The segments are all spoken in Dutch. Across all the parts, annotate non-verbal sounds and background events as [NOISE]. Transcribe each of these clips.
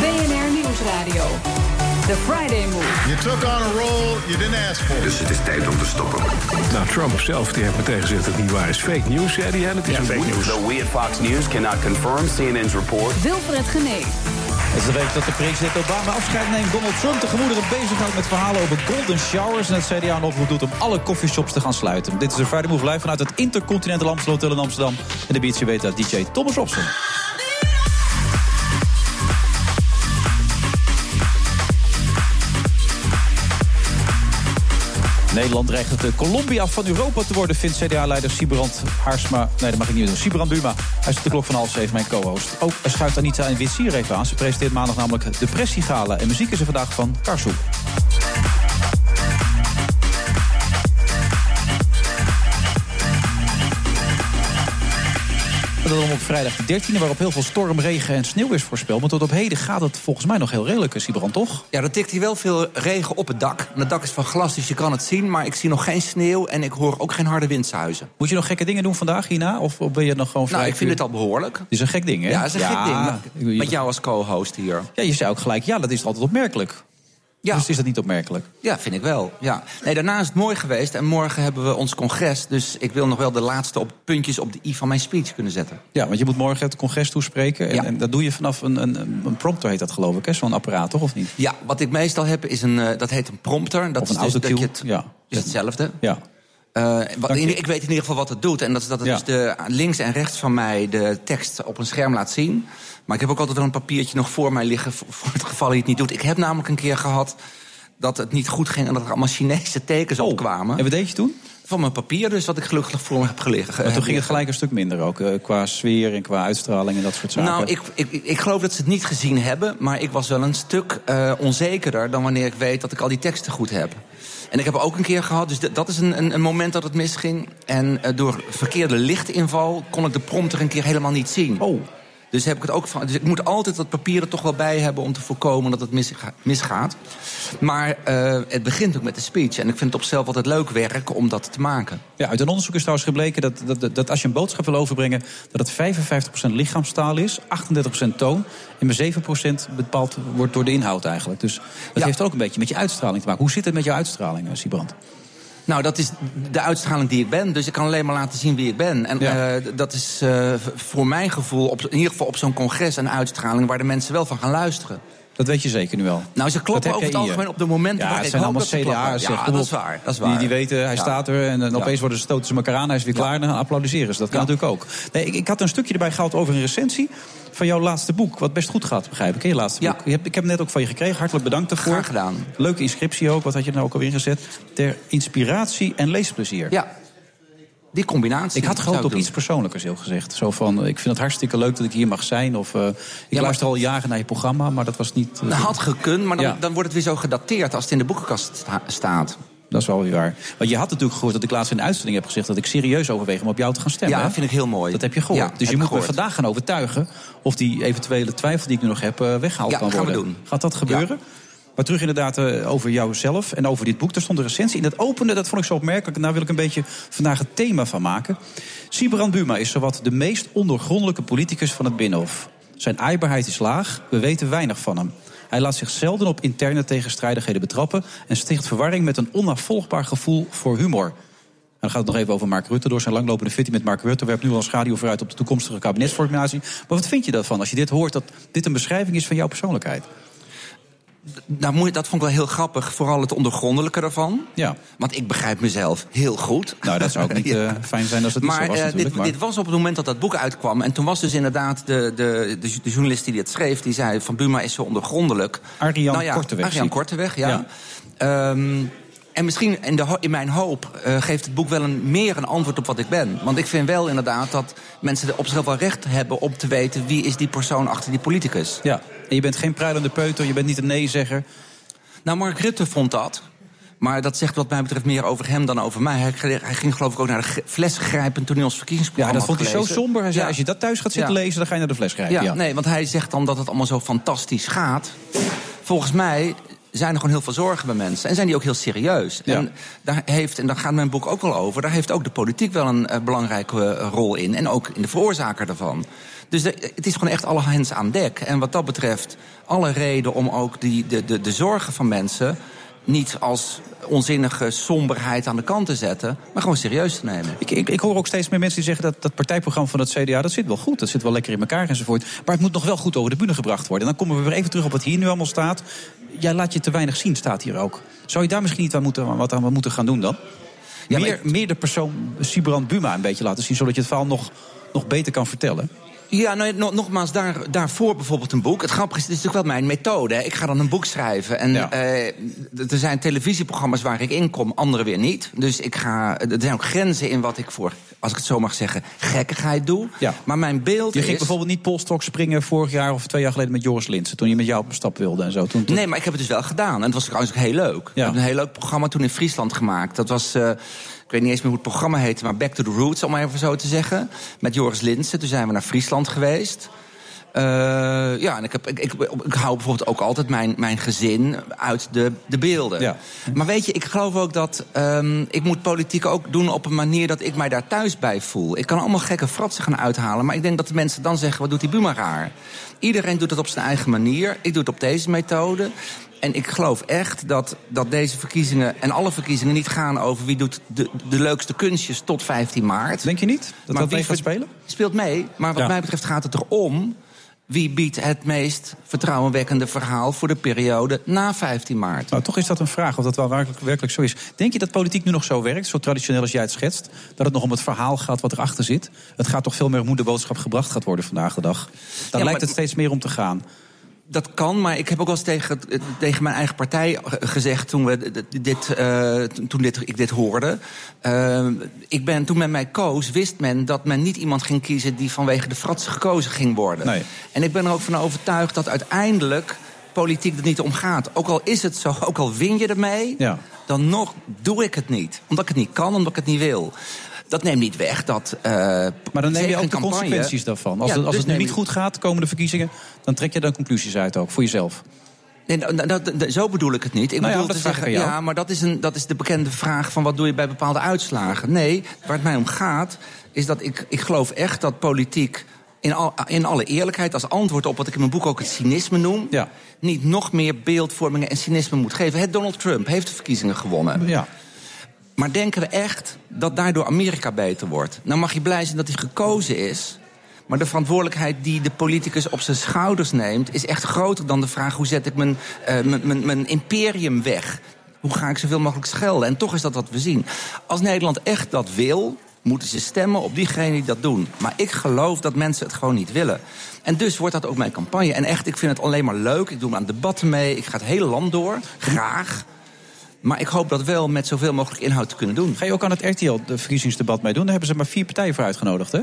BNR Nieuwsradio. The Friday Move. You took on a role you didn't ask for. Dus het is tijd om te stoppen. Nou, Trump zelf die heeft meteen gezegd dat het niet waar is. Fake news, zei hij. En het is een fake news. Though we at Fox News cannot confirm CNN's report. Wilfred Genee. Het is de week dat de president Obama afscheid neemt. Donald Trump de gemoederen bezighoudt met verhalen over golden showers. En het CDA een oproep doet om alle coffeeshops te gaan sluiten. Dit is de Friday Move live vanuit het Intercontinental Amstel Hotel in Amsterdam. En de biertje weet dat DJ Thomas Robson. Nederland dreigt de Colombia van Europa te worden, vindt CDA-leider Sibrand Haarsma. Nee, dat mag ik niet doen. Sibrand Buma. Hij is de klok van half zeven, mijn co-host. Ook schuift Anita in Witsier even aan. Ze presenteert maandag namelijk de Pressiegala. En muziek is er vandaag van Karsoe. Dan op vrijdag de 13e, waarop heel veel storm, regen en sneeuw is voorspeld. Maar tot op heden gaat het volgens mij nog heel redelijk, Sibrand, toch? Ja, er tikt hier wel veel regen op het dak. En het dak is van glas, dus je kan het zien. Maar ik zie nog geen sneeuw en ik hoor ook geen harde windsuizen. Moet je nog gekke dingen doen vandaag hierna? Of ben je nog gewoon vrij? Nou, ik vind het al behoorlijk. Het is een gek ding, hè? Ja, het is een gek ding. Met jou als co-host hier. Ja, je zei ook gelijk, ja, dat is altijd opmerkelijk. Ja. Dus is dat niet opmerkelijk? Ja, vind ik wel. Ja. Nee, daarna is het mooi geweest en morgen hebben we ons congres. Dus ik wil nog wel de laatste op puntjes op de i van mijn speech kunnen zetten. Ja, want je moet morgen het congres toespreken. En, Ja. en dat doe je vanaf een, een, een prompter, heet dat geloof ik? Zo'n apparaat, toch? Of niet? Ja, wat ik meestal heb is een, eh, dat heet een prompter. Dat Of een is dus dat autocue. je het, Ja. is hetzelfde. Ja. Eh, wat, ik weet in ieder geval wat het doet. En dat is dat het Ja. dus de, links en rechts van mij de tekst op een scherm laat zien. Maar ik heb ook altijd wel een papiertje nog voor mij liggen... voor voor het geval hij het niet doet. Ik heb namelijk een keer gehad dat het niet goed ging... en dat er allemaal Chinese tekens opkwamen. Oh. En wat deed je toen? Van mijn papier dus, wat ik gelukkig voor me heb gelegen. Maar toen ging het gelijk een stuk minder ook. eh, qua sfeer en qua uitstraling en dat soort zaken. Nou, ik, ik, ik geloof dat ze het niet gezien hebben... maar ik was wel een stuk eh, onzekerder dan wanneer ik weet dat ik al die teksten goed heb. En ik heb ook een keer gehad, dus dat is een, een, een moment dat het misging. En eh, door verkeerde lichtinval kon ik de prompter een keer helemaal niet zien. Oh. Dus, heb ik het ook van, dus ik moet altijd dat papier er toch wel bij hebben... om te voorkomen dat het misga- misgaat. Maar eh, het begint ook met de speech. En ik vind het op zichzelf altijd leuk werk om dat te maken. Ja, uit een onderzoek is trouwens gebleken dat, dat, dat, dat als je een boodschap wil overbrengen... dat het 55% lichaamstaal is, 38% toon... en maar 7% bepaald wordt door de inhoud eigenlijk. Dus dat Ja. heeft ook een beetje met je uitstraling te maken. Hoe zit het met jouw uitstraling, eh, Sibrand? Nou, dat is de uitstraling die ik ben. Dus ik kan alleen maar laten zien wie ik ben. En Ja. eh, dat is eh, voor mijn gevoel, op, in ieder geval op zo'n congres... een uitstraling waar de mensen wel van gaan luisteren. Dat weet je zeker nu wel. Nou, ze kloppen over het algemeen op de momenten Ja, het zijn allemaal. CDA's. Ja, dat is waar. Dat is waar. Die, die weten, hij staat er en, opeens worden ze stoten ze elkaar aan. Hij is weer klaar en dan applaudisseren ze. Dat kan natuurlijk ook. Nee, ik, ik had een stukje erbij gehaald over een recensie van jouw laatste boek. Wat best goed gaat, begrijp ik. hè, Je laatste Ja. boek. Je hebt, ik heb hem net ook van je gekregen. Hartelijk bedankt daarvoor. Graag gedaan. Leuke inscriptie ook. Wat had je er nou ook alweer ingezet? Ter inspiratie en leesplezier. Ja, die combinatie. Ik had gehoopt op iets persoonlijkers, heel gezegd. Zo van, ik vind het hartstikke leuk dat ik hier mag zijn. Of eh, ik luister al jaren naar je programma, maar dat was niet... eh, Dat had gekund, maar dan, Ja. dan wordt het weer zo gedateerd als het in de boekenkast sta- staat. Dat is wel weer waar. Want je had natuurlijk gehoord dat ik laatst in een uitzending heb gezegd... dat ik serieus overweeg om op jou te gaan stemmen. Ja, hè? vind ik heel mooi. Dat heb je gehoord. Ja, dus je moet me vandaag gaan overtuigen... of die eventuele twijfel die ik nu nog heb eh, weggehaald Ja, kan gaan we worden. doen. Gaat dat gebeuren? Maar terug inderdaad eh, over jouzelf en over dit boek. Daar stond een recensie in. Dat opende, dat vond ik zo opmerkelijk. En daar wil ik een beetje vandaag het thema van maken. Sibrand Buma is zowat de meest ondergrondelijke politicus van het Binnenhof. Zijn aaibaarheid is laag, we weten weinig van hem. Hij laat zich zelden op interne tegenstrijdigheden betrappen... en sticht verwarring met een onafvolgbaar gevoel voor humor. En dan gaat het nog even over Mark Rutte. Door zijn langlopende fitty met Mark Rutte werpt nu al schaduw vooruit op de toekomstige kabinetsformatie. Maar wat vind je daarvan als je dit hoort, dat dit een beschrijving is van jouw persoonlijkheid? Nou, moet dat vond ik wel heel grappig, vooral het ondergrondelijke ervan. Ja. Want ik begrijp mezelf heel goed. Nou, dat zou ook niet Ja. [LAUGHS] eh, fijn zijn als het niet maar, zo was eh, dit, maar... dit was op het moment dat dat boek uitkwam. En toen was dus inderdaad de, de, de, de journalist die dit schreef... die zei van Buma is zo ondergrondelijk. Arjan nou ja, Korteweg, Arjan. Korteweg, ja. Ja. Ehm, En misschien in, de, ho- in mijn hoop eh, geeft het boek wel een, meer een antwoord op wat ik ben. Want ik vind wel inderdaad dat mensen op zichzelf wel recht hebben om te weten wie is die persoon achter die politicus. Ja. En je bent geen pruilende peuter, je bent niet een nee-zegger. Nou, Mark Rutte vond dat. Maar dat zegt wat mij betreft meer over hem dan over mij. Hij, hij ging geloof ik ook naar de fles grijpen toen hij ons Ja, verkiezingsprogramma dat vond hij zo somber. Hij zei, Ja. als je dat thuis gaat zitten Ja. lezen, dan ga je naar de fles grijpen. Ja, Ja, nee, want hij zegt dan dat het allemaal zo fantastisch gaat. Volgens mij zijn er gewoon heel veel zorgen bij mensen. En zijn die ook heel serieus. Ja. En daar heeft, en daar gaat mijn boek ook wel over... daar heeft ook de politiek wel een eh, belangrijke eh, rol in. En ook in de veroorzaker daarvan. Dus de- het is gewoon echt alle hens aan dek. En wat dat betreft alle reden om ook die, de, de, de zorgen van mensen... niet als onzinnige somberheid aan de kant te zetten... maar gewoon serieus te nemen. Ik, ik, ik hoor ook steeds meer mensen die zeggen dat dat partijprogramma van het CDA... dat zit wel goed, dat zit wel lekker in elkaar enzovoort. Maar het moet nog wel goed over de bühne gebracht worden. En dan komen we weer even terug op wat hier nu allemaal staat. Jij laat je te weinig zien, staat hier ook. Zou je daar misschien niet aan moeten, wat aan moeten gaan doen dan? Ja, meer, ik- meer de persoon Sibrand Buma een beetje laten zien... zodat je het verhaal nog, nog beter kan vertellen. Ja, nou, no- nogmaals, daar, daarvoor bijvoorbeeld een boek. Het grappige is, het is natuurlijk wel mijn methode. hè. Ik ga dan een boek schrijven. En Ja. eh, er zijn televisieprogramma's waar ik in kom, andere weer niet. Dus ik ga, er zijn ook grenzen in wat ik voor, als ik het zo mag zeggen, gekkigheid doe. Ja. Maar mijn beeld Je is... ging bijvoorbeeld niet polstok springen vorig jaar of twee jaar geleden met Joris Linsen... toen je met jou op stap wilde en zo. Toen, toen- Nee, maar ik heb het dus wel gedaan. En het was trouwens ook heel leuk. Ik heb een heel leuk programma toen in Friesland gemaakt. Dat was, eh, ik weet niet eens meer hoe het programma heette... maar Back to the Roots, om maar even zo te zeggen. Met Joris Linsen. Toen zijn we naar Friesland geweest. Eh, ja, en ik, heb, ik, ik, ik hou bijvoorbeeld ook altijd mijn, mijn gezin uit de, de beelden. Ja. Maar weet je, ik geloof ook dat ehm, ik moet politiek ook doen op een manier dat ik mij daar thuis bij voel. Ik kan allemaal gekke fratsen gaan uithalen, maar ik denk dat de mensen dan zeggen: wat doet die Buma raar? Iedereen doet het op zijn eigen manier. Ik doe het op deze methode. En ik geloof echt dat, dat deze verkiezingen en alle verkiezingen niet gaan over wie doet de, de leukste kunstjes tot 15 maart. Denk je niet dat dat wie mee gaat spelen? Speelt mee, maar wat Ja. mij betreft gaat het erom... wie biedt het meest vertrouwenwekkende verhaal voor de periode na 15 maart. Nou, toch is dat een vraag of dat wel werkelijk, werkelijk zo is. Denk je dat politiek nu nog zo werkt, zo traditioneel als jij het schetst? Dat het nog om het verhaal gaat wat erachter zit? Het gaat toch veel meer om hoe de boodschap gebracht gaat worden vandaag de dag? Daar maar- lijkt het steeds meer om te gaan. Dat kan, maar ik heb ook wel eens tegen, tegen mijn eigen partij gezegd toen, we dit, eh, toen dit, ik dit hoorde. Eh, ik ben, toen men mij koos, wist men dat men niet iemand ging kiezen die vanwege de fratsen gekozen ging worden. Nee. En ik ben er ook van overtuigd dat uiteindelijk politiek er niet om gaat. Ook al is het zo, ook al win je ermee, Ja. dan nog doe ik het niet. Omdat ik het niet kan, omdat ik het niet wil. Dat neemt niet weg dat. eh, Maar dan neem je ook de campagne- consequenties daarvan. Als, Ja, het, als dus het nu niet goed gaat, komende verkiezingen... dan trek je daar conclusies uit ook, voor jezelf. Nee, nou, nou, dat- dat- zo bedoel ik het niet. Ik Nou ja, bedoel dat te zeggen, ja, maar dat is, een, dat is de bekende vraag van wat doe je bij bepaalde uitslagen. Nee, waar het mij om gaat, is dat ik, ik geloof echt dat politiek in, al, in alle eerlijkheid, als antwoord op wat ik in mijn boek ook het cynisme noem, Ja. niet nog meer beeldvormingen en cynisme moet geven. Het Donald Trump heeft de verkiezingen gewonnen. Ja. Maar denken we echt dat daardoor Amerika beter wordt? Nou mag je blij zijn dat hij gekozen is. Maar de verantwoordelijkheid die de politicus op zijn schouders neemt... is echt groter dan de vraag hoe zet ik mijn, eh, mijn, mijn, imperium weg? Hoe ga ik zoveel mogelijk schelden? En toch is dat wat we zien. Als Nederland echt dat wil, moeten ze stemmen op diegenen die dat doen. Maar ik geloof dat mensen het gewoon niet willen. En dus wordt dat ook mijn campagne. En echt, ik vind het alleen maar leuk. Ik doe aan debatten mee. Ik ga het hele land door. Graag. Maar ik hoop dat wel met zoveel mogelijk inhoud te kunnen doen. Ga je ook aan het RTL de verkiezingsdebat meedoen? Daar hebben ze maar vier partijen voor uitgenodigd, hè?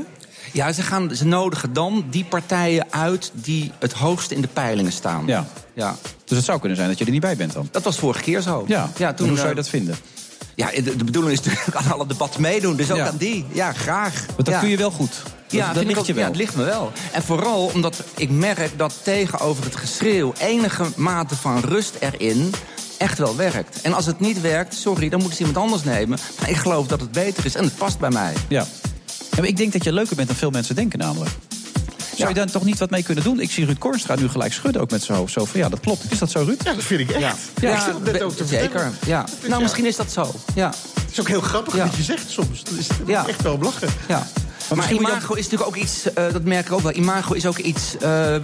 Ja, ze, gaan, ze nodigen dan die partijen uit die het hoogst in de peilingen staan. Ja. ja. Dus het zou kunnen zijn dat je er niet bij bent dan. Dat was vorige keer zo. Ja, ja toen, hoe zou je eh, dat vinden? Ja, de, de bedoeling is natuurlijk aan alle debatten meedoen. Dus ook Ja. aan die. Ja, graag. Want dat ja. kun je wel goed. Dat, Ja, dat ligt ook- je wel. Ja, het ligt me wel. En vooral omdat ik merk dat tegenover het geschreeuw... enige mate van rust erin echt wel werkt. En als het niet werkt, sorry, dan moeten ze iemand anders nemen. Maar ik geloof dat het beter is en het past bij mij. Ja. ja maar ik denk dat je leuker bent dan veel mensen denken namelijk. Zou je daar toch niet wat mee kunnen doen? Ik zie Ruud Korstra nu gelijk schudden ook met zijn hoofd. Zo van, ja, dat klopt. Is dat zo, Ruud? Ja, dat vind ik echt. Ja, Ja, ik net be- ook te zeker. vertellen. Ja. Dus Nou, ja, misschien is dat zo. Ja. Het is ook heel grappig Ja. wat je zegt soms. Dat is Ja. echt wel lachen. Ja. Maar, imago is natuurlijk ook iets, eh, dat merk ik ook wel. Imago is ook iets eh,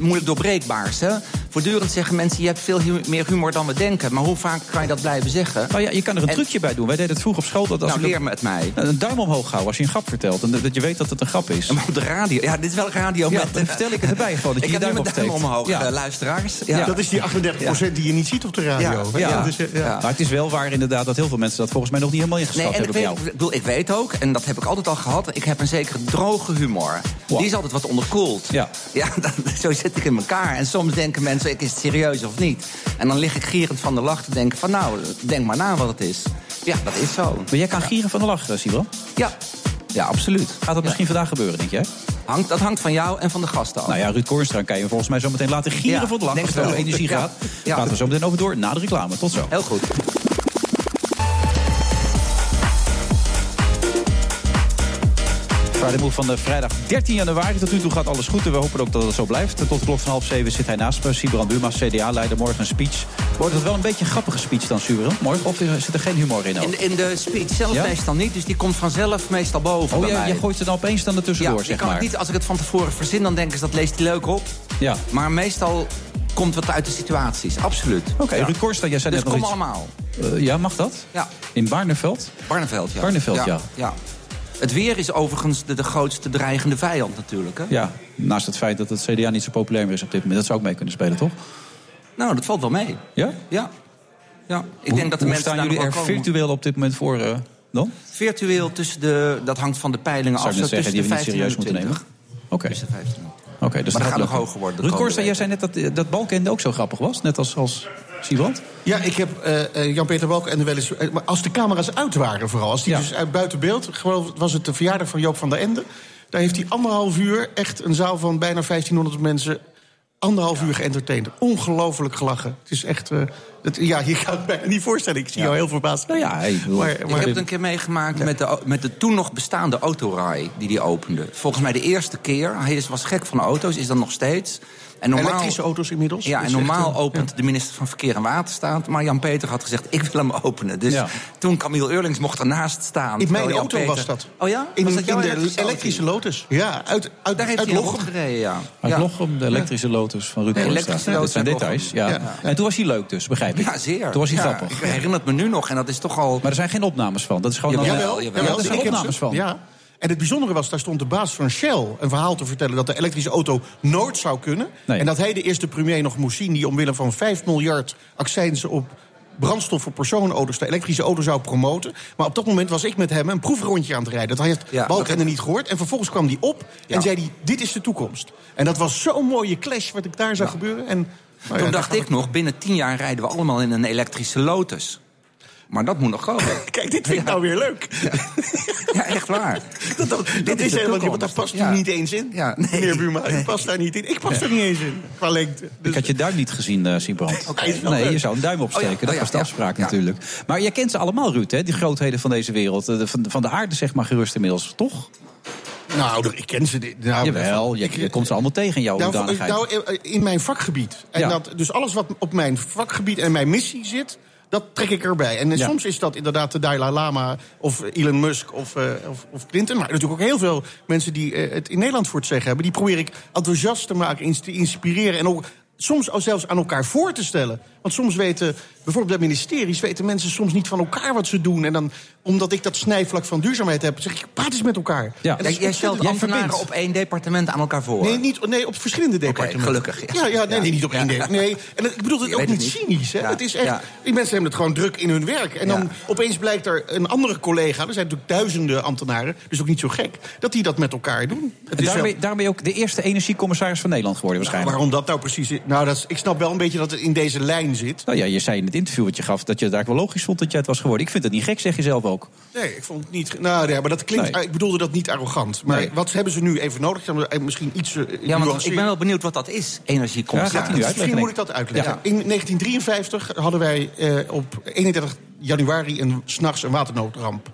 moeilijk doorbreekbaars. Hè? Voortdurend zeggen mensen, je hebt veel hu- meer humor dan we denken. Maar hoe vaak kan je dat blijven zeggen? Nou ja, je kan er een En- trucje bij doen. Wij deden het vroeger op school. Dat als Nou, je leer me het mij. een duim omhoog houden als je een grap vertelt. En dat je weet dat het een grap is. Maar op de radio, ja, dit is wel radio. Ja, met, dan vertel ik het erbij gewoon. Dat je ik je heb nu duim duim omhoog, Ja. eh, luisteraars. Ja. Dat is die 38% die je niet ziet op de radio. Ja. Ja. Maar het is wel waar inderdaad dat heel veel mensen dat volgens mij nog niet helemaal ingeschat Nee, en ik, hebben bij weet, jou. ik, bedoel, ik weet ook, en dat heb ik altijd al gehad... ik heb een zekere droge humor. Wow. Die is altijd wat onderkoeld. Ja. ja [LAUGHS] dat- zo zit ik in elkaar. En soms denken mensen, ik is het serieus of niet? En dan lig ik gierend van de lach te denken van... nou, denk maar na wat het is. Ja, dat is zo. Maar jij kan gieren van de lach, eh, Sibran. Ja, ja absoluut. Gaat dat misschien vandaag gebeuren, denk jij? Hangt, dat hangt van jou en van de gasten af. Nou ja, Ruud Koornstra kan je volgens mij zo meteen laten gieren Ja, van de lach. Als het over energie gaat. Ja. Praten we zo meteen over door na de reclame. Tot zo. Heel goed. Friday Move van de vrijdag 13 januari. Tot nu toe gaat alles goed en we hopen ook dat het zo blijft. Tot de klok van half zeven zit hij naast me. Sibran Buma, CDA-leider. Morgen een speech. Wordt het wel een beetje een grappige speech dan, Sibran? Morgen? Of zit er geen humor in? ook? In, de- in de speech zelf Ja? meestal niet, dus die komt vanzelf meestal boven Oh, ja, je gooit er dan opeens dan ja, ertussendoor, ik zeg kan maar. het niet, als ik het van tevoren verzin, dan denken ze dat leest hij leuk op. Ja. Maar meestal komt het uit de situaties, absoluut. Oké, Ja. Ruud Koornstra, jij zei Dus net nog kom iets. allemaal. Eh, ja, mag dat? Ja. In Barneveld? Barneveld, ja. Barneveld, ja. ja. Het weer is overigens de, de grootste dreigende vijand natuurlijk. Hè? Ja, naast het feit dat het CDA niet zo populair meer is op dit moment. Dat zou ook mee kunnen spelen, toch? Nou, dat valt wel mee. Ja? Ja. ja. Ik Hoe- denk dat de mensen staan daar jullie er komen. virtueel op dit moment voor eh, dan? Virtueel tussen de... Dat hangt van de peilingen Zou af. ik net zo zeggen, die we niet serieus moeten 15 nemen? en 20. Oké. De 15 en Oké, dus Maar dat gaat nog hoger worden de Ruud Koornstra, jij zei net dat dat Balkenende ook zo grappig was. Net als, als Siebrand. Ja, ik heb eh, eh, Jan-Peter Balken en de wel eens... eh, maar als de camera's uit waren vooral. Als die Ja. dus uit buiten beeld... Gewoon was het de verjaardag van Joop van der Ende. Daar heeft hij anderhalf uur echt een zaal van bijna 1500 mensen... anderhalf uur geëntertained. Ongelooflijk gelachen. Het is echt... eh, ja, je kan het bijna niet voorstellen. Ik zie jou heel verbaasd. Nou ja, maar, Ik heb het een keer meegemaakt met, de, met de toen nog bestaande autorij die die opende. Volgens mij de eerste keer. Hij is, was gek van auto's, is dat nog steeds. En normaal, elektrische auto's inmiddels. Ja, en echt, normaal eh, opent de minister van Verkeer en Waterstaat. Maar Jan-Peter had gezegd, ik wil hem openen. Dus Ja. toen Camille Eurlings mocht ernaast staan. In mijn auto was dat. Oh ja? In, Was dat in de elektrische Lotus. Ja, uit, uit, Daar heeft uit hij Lochem. opgereden, ja. Uit ja. Lochem, de elektrische Lotus van Ruud De elektrische Lotus Dat zijn details, ja. En toen was hij leuk dus, begrijp ik. Ja, zeer. Toen was hij Ja, grappig. Ik herinner het me nu nog en dat is toch al... Maar er zijn geen opnames van. Dat is gewoon... Jawel, jawel, Ja, jawel. er zijn opnames van. Ja. En het bijzondere was, daar stond de baas van Shell een verhaal te vertellen dat de elektrische auto nooit zou kunnen. Nee. En dat hij de eerste premier nog moest zien die omwille van 5 miljard accijnzen op brandstof voor personenauto's de elektrische auto zou promoten. Maar op dat moment was ik met hem een proefrondje aan het rijden. Dat heeft Ja, Balkenende dat- niet gehoord. En vervolgens kwam hij op en Ja. zei hij, dit is de toekomst. En dat was zo'n mooie clash wat ik daar zag gebeuren. En, nou Toen dacht ik nog, binnen tien jaar rijden we allemaal in een elektrische Lotus. Maar dat moet nog komen. [LAUGHS] Kijk, dit vind ik nou weer leuk. Ja, echt waar. [LAUGHS] Dat, dat, dat is helemaal niet, want daar past Ja. u niet eens in. Ja, nee. Meneer Buma, u past daar niet in. Ik pas er niet eens in, qua lengte. Dus- Ik had je duim niet gezien, eh Siebrand. Is wel nee, leuk. je zou een duim opsteken. Oh ja, Dat oh ja, was de afspraak Ja. natuurlijk. Maar jij kent ze allemaal, Ruud, hè? die grootheden van deze wereld. De- Van, van de aarde, zeg maar, gerust inmiddels, toch? Nou, ik ken ze. dit- Nou, Jawel, je, je komt ze allemaal tegen in jouw nou, nou, in mijn vakgebied. En Ja. dat, dus alles wat op mijn vakgebied en mijn missie zit... dat trek ik erbij. En Ja. soms is dat inderdaad de Dalai Lama of Elon Musk of, eh, of, of Clinton. Maar natuurlijk ook heel veel mensen die eh, het in Nederland voor het zeggen hebben. Die probeer ik enthousiast te maken, te inspireren... en ook soms zelfs aan elkaar voor te stellen. Want soms weten, bijvoorbeeld bij ministeries... weten mensen soms niet van elkaar wat ze doen. En dan, omdat ik dat snijvlak van duurzaamheid heb... zeg ik, praat eens met elkaar. Ja. En Jij, is stelt ambtenaren op één departement aan elkaar voor. Nee, niet, nee, op verschillende departementen. gelukkig, ja. Ja, ja, nee, Ja. nee, niet op één Ja. deel. Nee, en ik bedoel het Je ook niet cynisch. Hè? Ja. Het is echt, Ja. Die mensen hebben het gewoon druk in hun werk. En dan opeens blijkt er een andere collega... er zijn natuurlijk duizenden ambtenaren, dus ook niet zo gek... dat die dat met elkaar doen. Het En is daarmee, wel- daarmee ook de eerste energiecommissaris van Nederland geworden waarschijnlijk. waarom dat nou precies is... Nou, dat is, ik snap wel een beetje dat het in deze lijn zit. Nou ja, je zei interview wat je gaf dat je het eigenlijk wel logisch vond dat jij het was geworden. Ik vind het niet gek, zeg je zelf ook. Nee, ik vond het niet... Nou ja, maar dat klinkt... Nee. Ik bedoelde dat niet arrogant. Maar Nee. wat hebben ze nu even nodig? Misschien iets eh, Ja, want ik ben wel benieuwd wat dat is, Ja, nu uit? Misschien moet ik dat uitleggen. In 1953 hadden wij eh, op 31 januari een s'nachts een waternoodramp.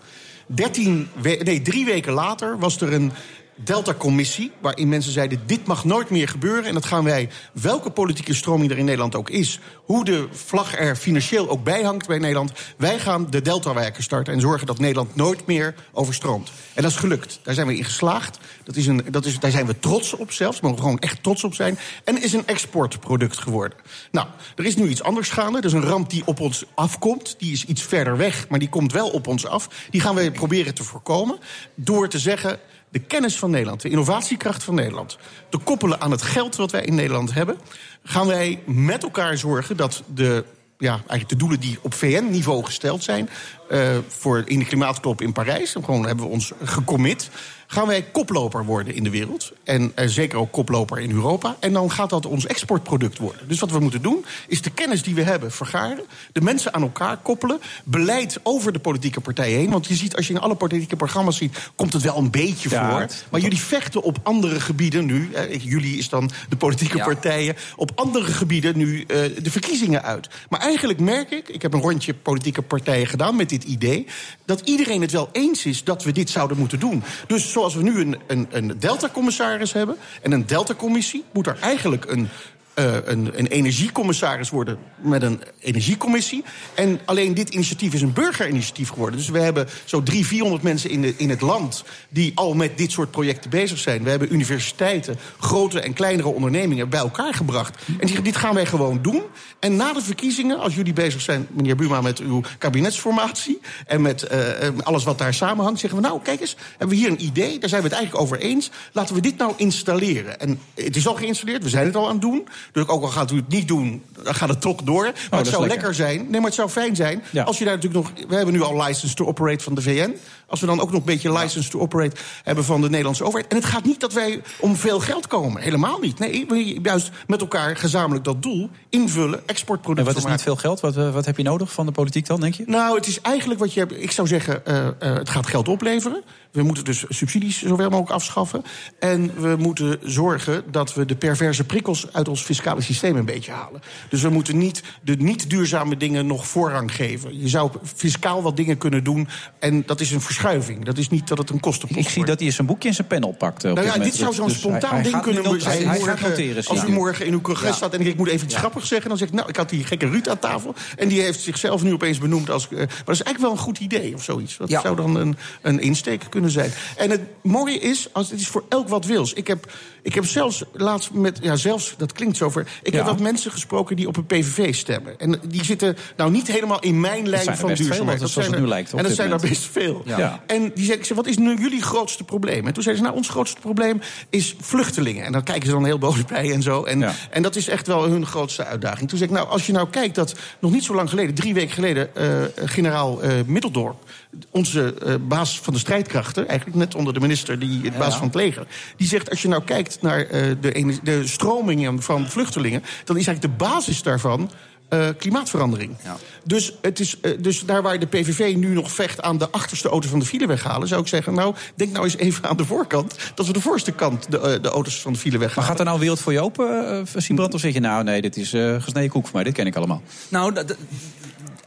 13 we- nee, drie weken later was er een Delta-commissie, waarin mensen zeiden: dit mag nooit meer gebeuren. En dat gaan wij, welke politieke stroming er in Nederland ook is, hoe de vlag er financieel ook bij hangt bij Nederland, wij gaan de Delta-wijken starten en zorgen dat Nederland nooit meer overstroomt. En dat is gelukt. Daar zijn we in geslaagd. Dat is een, dat is, daar zijn we trots op zelfs. Mogen gewoon echt trots op zijn. En is een exportproduct geworden. Nou, er is nu iets anders gaande. Er is een ramp die op ons afkomt. Die is iets verder weg, maar die komt wel op ons af. Die gaan we proberen te voorkomen. Door te zeggen. De kennis van Nederland, de innovatiekracht van Nederland, te koppelen aan het geld wat wij in Nederland hebben, gaan wij met elkaar zorgen dat de ja, eigenlijk de doelen die op VN-niveau gesteld zijn. Uh, voor in de klimaatklop in Parijs. Gewoon hebben we ons gecommit. Gaan wij koploper worden in de wereld. En uh, zeker ook koploper in Europa. En dan gaat dat ons exportproduct worden. Dus wat we moeten doen, is de kennis die we hebben vergaren. De mensen aan elkaar koppelen. Beleid over de politieke partijen heen. Want je ziet, als je in alle politieke programma's ziet, komt het wel een beetje ja, voor. Maar jullie vechten op andere gebieden nu. Eh, jullie is dan de politieke ja. partijen. Op andere gebieden nu uh, de verkiezingen uit. Maar eigenlijk merk ik, ik heb een rondje politieke partijen gedaan met dit idee. Dat iedereen het wel eens is dat we dit zouden moeten doen. Dus zoals we nu een, een, een Delta-commissaris hebben en een Delta-commissie, moet er eigenlijk een uh, een, een, energiecommissaris worden met een energiecommissie. En alleen dit initiatief is een burgerinitiatief geworden. Dus we hebben zo drie, vierhonderd mensen in, de, in het land die al met dit soort projecten bezig zijn. We hebben universiteiten, grote en kleinere ondernemingen bij elkaar gebracht. En die, dit gaan wij gewoon doen. En na de verkiezingen, als jullie bezig zijn, meneer Buma, met uw kabinetsformatie en met uh, alles wat daar samenhangt, zeggen we: Nou, kijk eens, hebben we hier een idee, daar zijn we het eigenlijk over eens. Laten we dit nou installeren. En het is al geïnstalleerd, we zijn het al aan het doen. Dus ook al gaat u het niet doen, dan gaat het toch door. Maar Oh, het zou lekker. zijn. Nee, maar het zou fijn zijn. Ja. Als je daar natuurlijk nog. We hebben nu al license to operate van de VN. Als we dan ook nog een beetje license to operate hebben van de Nederlandse overheid. En het gaat niet dat wij om veel geld komen. Helemaal niet. Nee, we juist met elkaar gezamenlijk dat doel invullen, En exportproducten. wat is niet veel geld? Wat, eh, wat heb je nodig van de politiek dan, denk je? nou, het is eigenlijk wat je hebt. Ik zou zeggen, eh, eh, het gaat geld opleveren. We moeten dus subsidies zoveel mogelijk afschaffen. En we moeten zorgen dat we de perverse prikkels uit ons fiscale systeem een beetje halen. Dus we moeten niet de niet duurzame dingen nog voorrang geven. Je zou fiscaal wat dingen kunnen doen. En dat is een verschuiving. Dat is niet dat het een kostenpost Ik zie wordt. dat hij zijn boekje en zijn pen oppakt. eh, Nou ja, dit zou zo'n Dus spontaan hij ding kunnen zijn. Hij, gaat noteren. als u morgen in uw congres staat en ik moet even iets grappigs zeggen... dan zeg ik, nou, ik had die gekke Ruud aan tafel... en die heeft zichzelf nu opeens benoemd als... eh, maar dat is eigenlijk wel een goed idee of zoiets. Dat zou dan een, een insteek kunnen zijn. En het mooie is, als, het is voor elk wat wils. Ik heb, ik heb zelfs laatst met... Ja, zelfs, dat klinkt zo ver... Ik heb wat mensen gesproken die op een PVV stemmen. En die zitten nou niet helemaal in mijn lijn er van duurzaamheid. Dat zoals zijn het nu er- lijkt En dat zijn er best veel. Ja. En die zei, ik zei, wat is nu jullie grootste probleem? En toen zeiden ze, nou, ons grootste probleem is vluchtelingen. En dan kijken ze dan heel boos bij en zo. En, Ja. en dat is echt wel hun grootste uitdaging. Toen zei ik, nou, als je nou kijkt dat nog niet zo lang geleden... drie weken geleden, eh, generaal eh, Middeldorp... onze eh, baas van de strijdkrachten... eigenlijk net onder de minister, die het baas van het leger... die zegt, als je nou kijkt naar de, de stromingen van vluchtelingen... dan is eigenlijk de basis daarvan... eh, klimaatverandering. Ja. Dus, het is, eh, dus daar waar de PVV nu nog vecht aan de achterste auto van de file weghalen, zou ik zeggen: Nou, denk nou eens even aan de voorkant. Dat we de voorste kant de, eh, de auto's van de file Maar weghalen. gaat er nou wereld voor je open, uh? Of zeg je nou, nee, dit is eh gesneden koek voor mij, dit ken ik allemaal. Nou,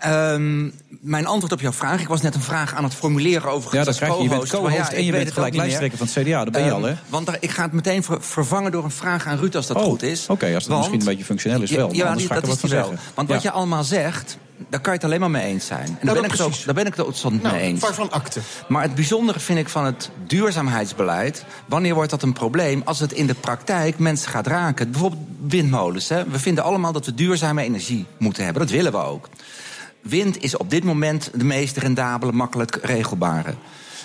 ehm, mijn antwoord op jouw vraag. Ik was net een vraag aan het formuleren over Ja, dat krijg je. Je bent co-host ja, en je weet bent gelijk ook niet meer. lijsttrekker van het CDA. Dat ben je Ehm, al, hè? Want daar- ik ga het meteen ver- vervangen door een vraag aan Ruud als dat Oh, goed is. oké, als dat Want- misschien een beetje functioneel is wel, maar Ja, anders die- ga ik dat er is wat van zeggen. Want Ja. wat je allemaal zegt, daar kan je het alleen maar mee eens zijn. En daar, dat ben, ik het ook, daar ben ik het soms nou, mee eens. waarvan akte? Maar het bijzondere vind ik van het duurzaamheidsbeleid... wanneer wordt dat een probleem als het in de praktijk mensen gaat raken? Bijvoorbeeld windmolens. Hè? We vinden allemaal dat we duurzame energie moeten hebben. Dat willen we ook. Wind is op dit moment de meest rendabele, makkelijk regelbare.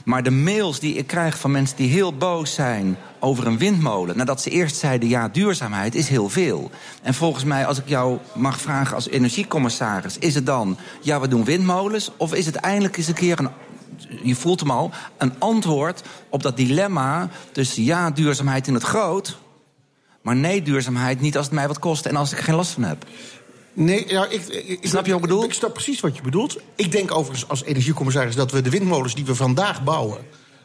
Maar de mails die ik krijg van mensen die heel boos zijn over een windmolen... nadat ze eerst zeiden ja, duurzaamheid is heel veel. En volgens mij, als ik jou mag vragen als energiecommissaris... is het dan, ja, we doen windmolens... of is het eindelijk eens een keer een je voelt hem al, een antwoord op dat dilemma tussen ja, duurzaamheid in het groot, maar nee, duurzaamheid niet als het mij wat kost en als ik geen last van heb. Nee, ja, ik, ik, Snap je wat ik bedoel? Ik snap precies wat je bedoelt. Ik denk overigens als energiecommissaris dat we de windmolens die we vandaag bouwen.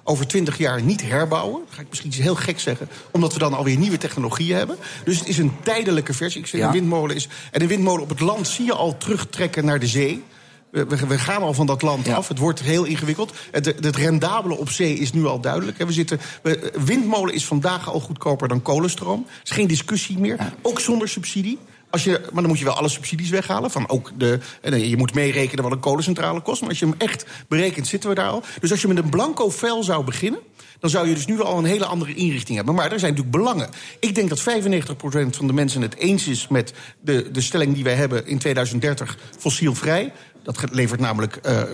over twintig jaar niet herbouwen. Dan ga ik misschien iets heel gek zeggen. Omdat we dan alweer nieuwe technologieën hebben. Dus het is een tijdelijke versie. Ik zeg, Ja. een windmolen is. En een windmolen op het land zie je al terugtrekken naar de zee. We, we, we gaan al van dat land af. Het wordt heel ingewikkeld. Het, het rendabele op zee is nu al duidelijk. We zitten, we, windmolen is vandaag al goedkoper dan kolenstroom. Er is geen discussie meer. Ook zonder subsidie. Als je, maar dan moet je wel alle subsidies weghalen. Van ook de, eh, je moet meerekenen wat een kolencentrale kost. Maar als je hem echt berekent, zitten we daar al. Dus als je met een blanco vel zou beginnen... dan zou je dus nu al een hele andere inrichting hebben. Maar er zijn natuurlijk belangen. Ik denk dat 95% van de mensen het eens is met de, de stelling die wij hebben in 2030 fossielvrij. Dat levert namelijk eh, eh,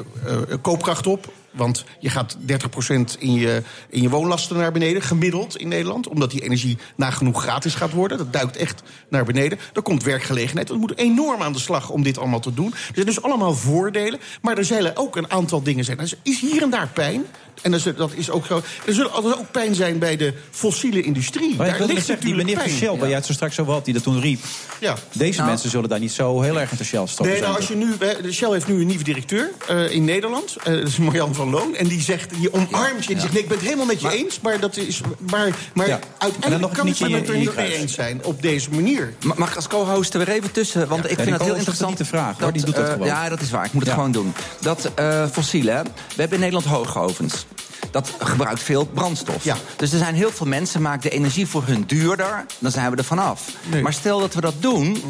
koopkracht op. Want je gaat 30% in je, in je woonlasten naar beneden, gemiddeld in Nederland. Omdat die energie nagenoeg gratis gaat worden. Dat duikt echt naar beneden. Er komt werkgelegenheid. We moeten enorm aan de slag om dit allemaal te doen. Er zijn dus allemaal voordelen. Maar er zullen ook een aantal dingen zijn. Er is hier en daar pijn. En dat is, dat is ook zo. Er zullen altijd ook pijn zijn bij de fossiele industrie. Maar daar ligt zeggen, die natuurlijk meneer van. Shell, waar jij het zo straks over had, die dat toen riep. Ja. Deze Nou. mensen zullen daar niet zo heel erg enthousiast over Nee, zijn. nou, als je nu, Shell heeft nu een nieuwe directeur eh, in Nederland. Eh, dat is Marjan van Loon. En die zegt, die omarmt je. Die zegt, nee, ik ben het helemaal met je eens. Maar, dat is, maar, maar Ja. En dan nog uiteindelijk kan niet het er niet mee kruis. eens zijn op deze manier. Ma- Mag ik als co-host er weer even tussen? Want ik vind het heel co-host hoeft dat interessant. niet te vragen, hoor. Die doet dat eh, gewoon. Ja, dat is waar. Ik moet het Ja. gewoon doen. Dat eh fossiele, hè. we hebben in Nederland hoogovens. Dat gebruikt veel brandstof. Ja. Dus er zijn heel veel mensen maken de energie voor hun duurder. Dan zijn we er vanaf. Nee. Maar stel dat we dat doen.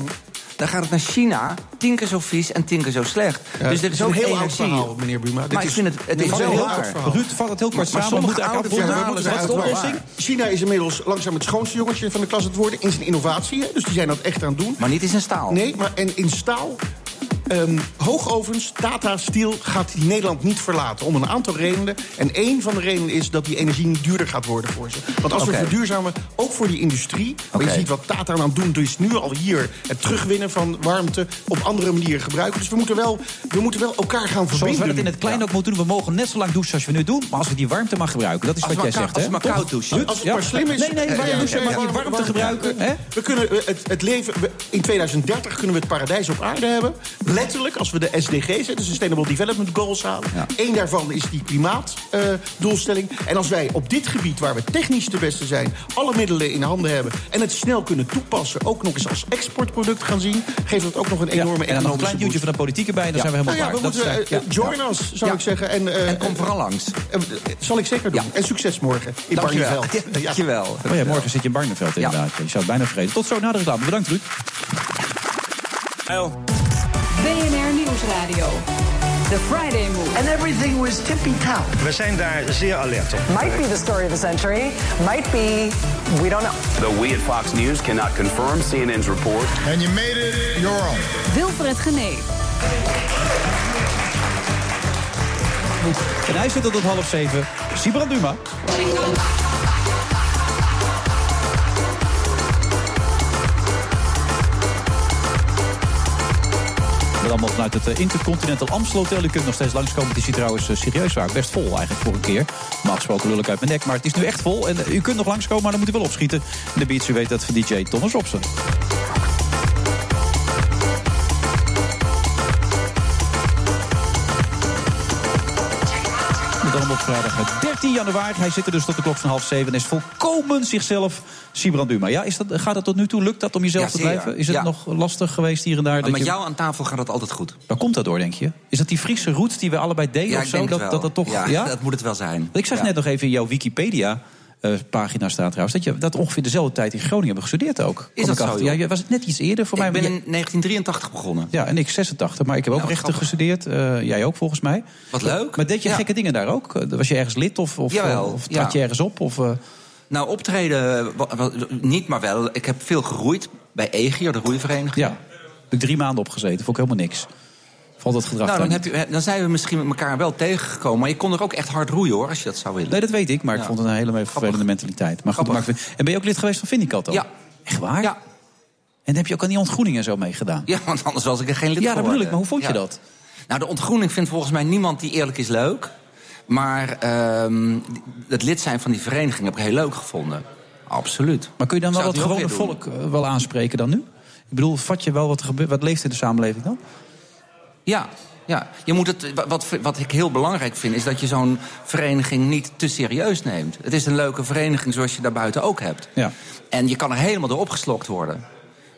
Dan gaat het naar China, tien keer zo vies en tien keer zo slecht. Ja, dus dit is een ook heel oud verhaal, meneer Buma. Dit Maar ik is- vind het, het is wel een heel oud verhaal. Ruud, vat het heel kort Maar samen. sommige Moet eigenlijk oude verhalen zijn de oplossing? China is inmiddels langzaam het schoonste jongetje van de klas aan het worden. In zijn innovatie, dus die zijn dat echt aan het doen. Maar niet is in staal. Nee, maar en in staal. Ehm, hoogovens, Tata Steel, gaat die Nederland niet verlaten. Om een aantal redenen. En één van de redenen is dat die energie niet duurder gaat worden voor ze. Want als we verduurzamen, ook voor die industrie. Maar je ziet wat Tata aan het doen is nu al hier. Het terugwinnen van warmte op andere manieren gebruiken. Dus we moeten wel, we moeten wel elkaar gaan verbinden. Zoals we dat in het klein ook moeten doen. We mogen net zo lang douchen als we nu doen. Maar als we die warmte maar gebruiken. Dat is Als wat jij zegt, als we maar koud douchen. Als het Ja. maar slim is. Nee, nee, ja, douchen, ja, maar die warm- warmte warm- gebruiken. Hè? We kunnen eh, het, het leven. we- In 2030 kunnen we het paradijs op aarde hebben. Letterlijk, als we de SDG's, de Sustainable Development Goals, halen. Ja. Eén daarvan is die klimaatdoelstelling. en als wij op dit gebied, waar we technisch de beste zijn, alle middelen in handen hebben. en het snel kunnen toepassen, ook nog eens als exportproduct gaan zien. geeft dat ook nog een Ja, enorme en dan nog een economische klein duwtje van de politiek erbij. Dan Ja. zijn we Nou helemaal ja, we klaar. Dat moeten is, eh, eh, ja. join us, zou Ja. ik zeggen. En, eh, En kom vooral langs. eh, zal ik zeker doen. Ja. En succes morgen in Dankjewel. Barneveld. Ja, dankjewel. Oh ja, morgen zit je in Barneveld inderdaad. Je zou het bijna vergeten. Tot zo na de reclame. Bedankt, Ruud. BNR Nieuwsradio. The Friday Move. And everything was tippy top. We zijn daar zeer alert op. Might be the story of the century, might be, we don't know. Though we at Fox News cannot confirm CNN's report. And you made it your own. Wilfred Genee. En hij zit tot half zeven. Sibran Duma. Allemaal vanuit het eh, Intercontinental Amstel Hotel. U kunt nog steeds langskomen. Het is hier trouwens eh, serieus waar. Best vol eigenlijk voor een keer. Normaal gesproken lul uit mijn nek. Maar het is nu echt vol. En eh, u kunt nog langskomen, maar dan moet u wel opschieten. En de beats, u weet dat van DJ Thomas Robson. Vrijdag 13 januari. Hij zit er dus tot de klok van half zeven en is volkomen zichzelf. Sibrand Duma. Ja, is dat, gaat dat tot nu toe? Lukt dat om jezelf Ja, te blijven? Is het Ja. nog lastig geweest hier en daar? Maar dat met je... jou aan tafel gaat het altijd goed. Waar komt dat door, denk je? Is dat die Friese route die we allebei deden Ja, of zo? dat, dat dat toch. Ja, Ja, [LAUGHS] dat moet het wel zijn. Ik zag net nog even in jouw Wikipedia. Eh, pagina staat trouwens dat je dat ongeveer dezelfde tijd in Groningen hebben gestudeerd ook. Kom dat zo? Ja, je- was het net iets eerder voor mij? Ik ben in jij- 1983 begonnen. Ja, en ik 86, maar ik heb ook Nou, rechten gestudeerd. Eh, jij ook volgens mij. Wat leuk. Maar deed je Ja. gekke dingen daar ook? Eh, Was je ergens lid of, of, Jawel, of trad ja. je ergens op? Of, Nou, optreden niet, maar wel. Ik heb veel geroeid bij EGIO, de roeivereniging. ja, heb ik drie maanden opgezeten. Vond ik helemaal niks. Dat gedrag Nou, dan, dan heb je, dan zijn we misschien met elkaar wel tegengekomen. Maar je kon er ook echt hard roeien, hoor, als je dat zou willen. Nee, dat weet ik, maar ik vond het een hele vervelende mentaliteit. Maar goed, Grappig. maar ik- en ben je ook lid geweest van Vindicat dan? Ja. Echt waar? Ja. En heb je ook aan die ontgroening en zo meegedaan? ja, want anders was ik er geen lid Ja, dat bedoel ik, maar hoe vond je dat? Nou, de ontgroening vindt volgens mij niemand die eerlijk is leuk. Maar ehm, het lid zijn van die vereniging heb ik heel leuk gevonden. Absoluut. Maar kun je dan wel Zou het gewone volk eh, wel aanspreken dan nu? Ik bedoel, vat je wel wat? Wat leeft in de samenleving dan? Ja, ja. Je moet het, wa- wat, wat ik heel belangrijk vind, is dat je zo'n vereniging niet te serieus neemt. Het is een leuke vereniging zoals je daarbuiten ook hebt. Ja. En je kan er helemaal door opgeslokt worden.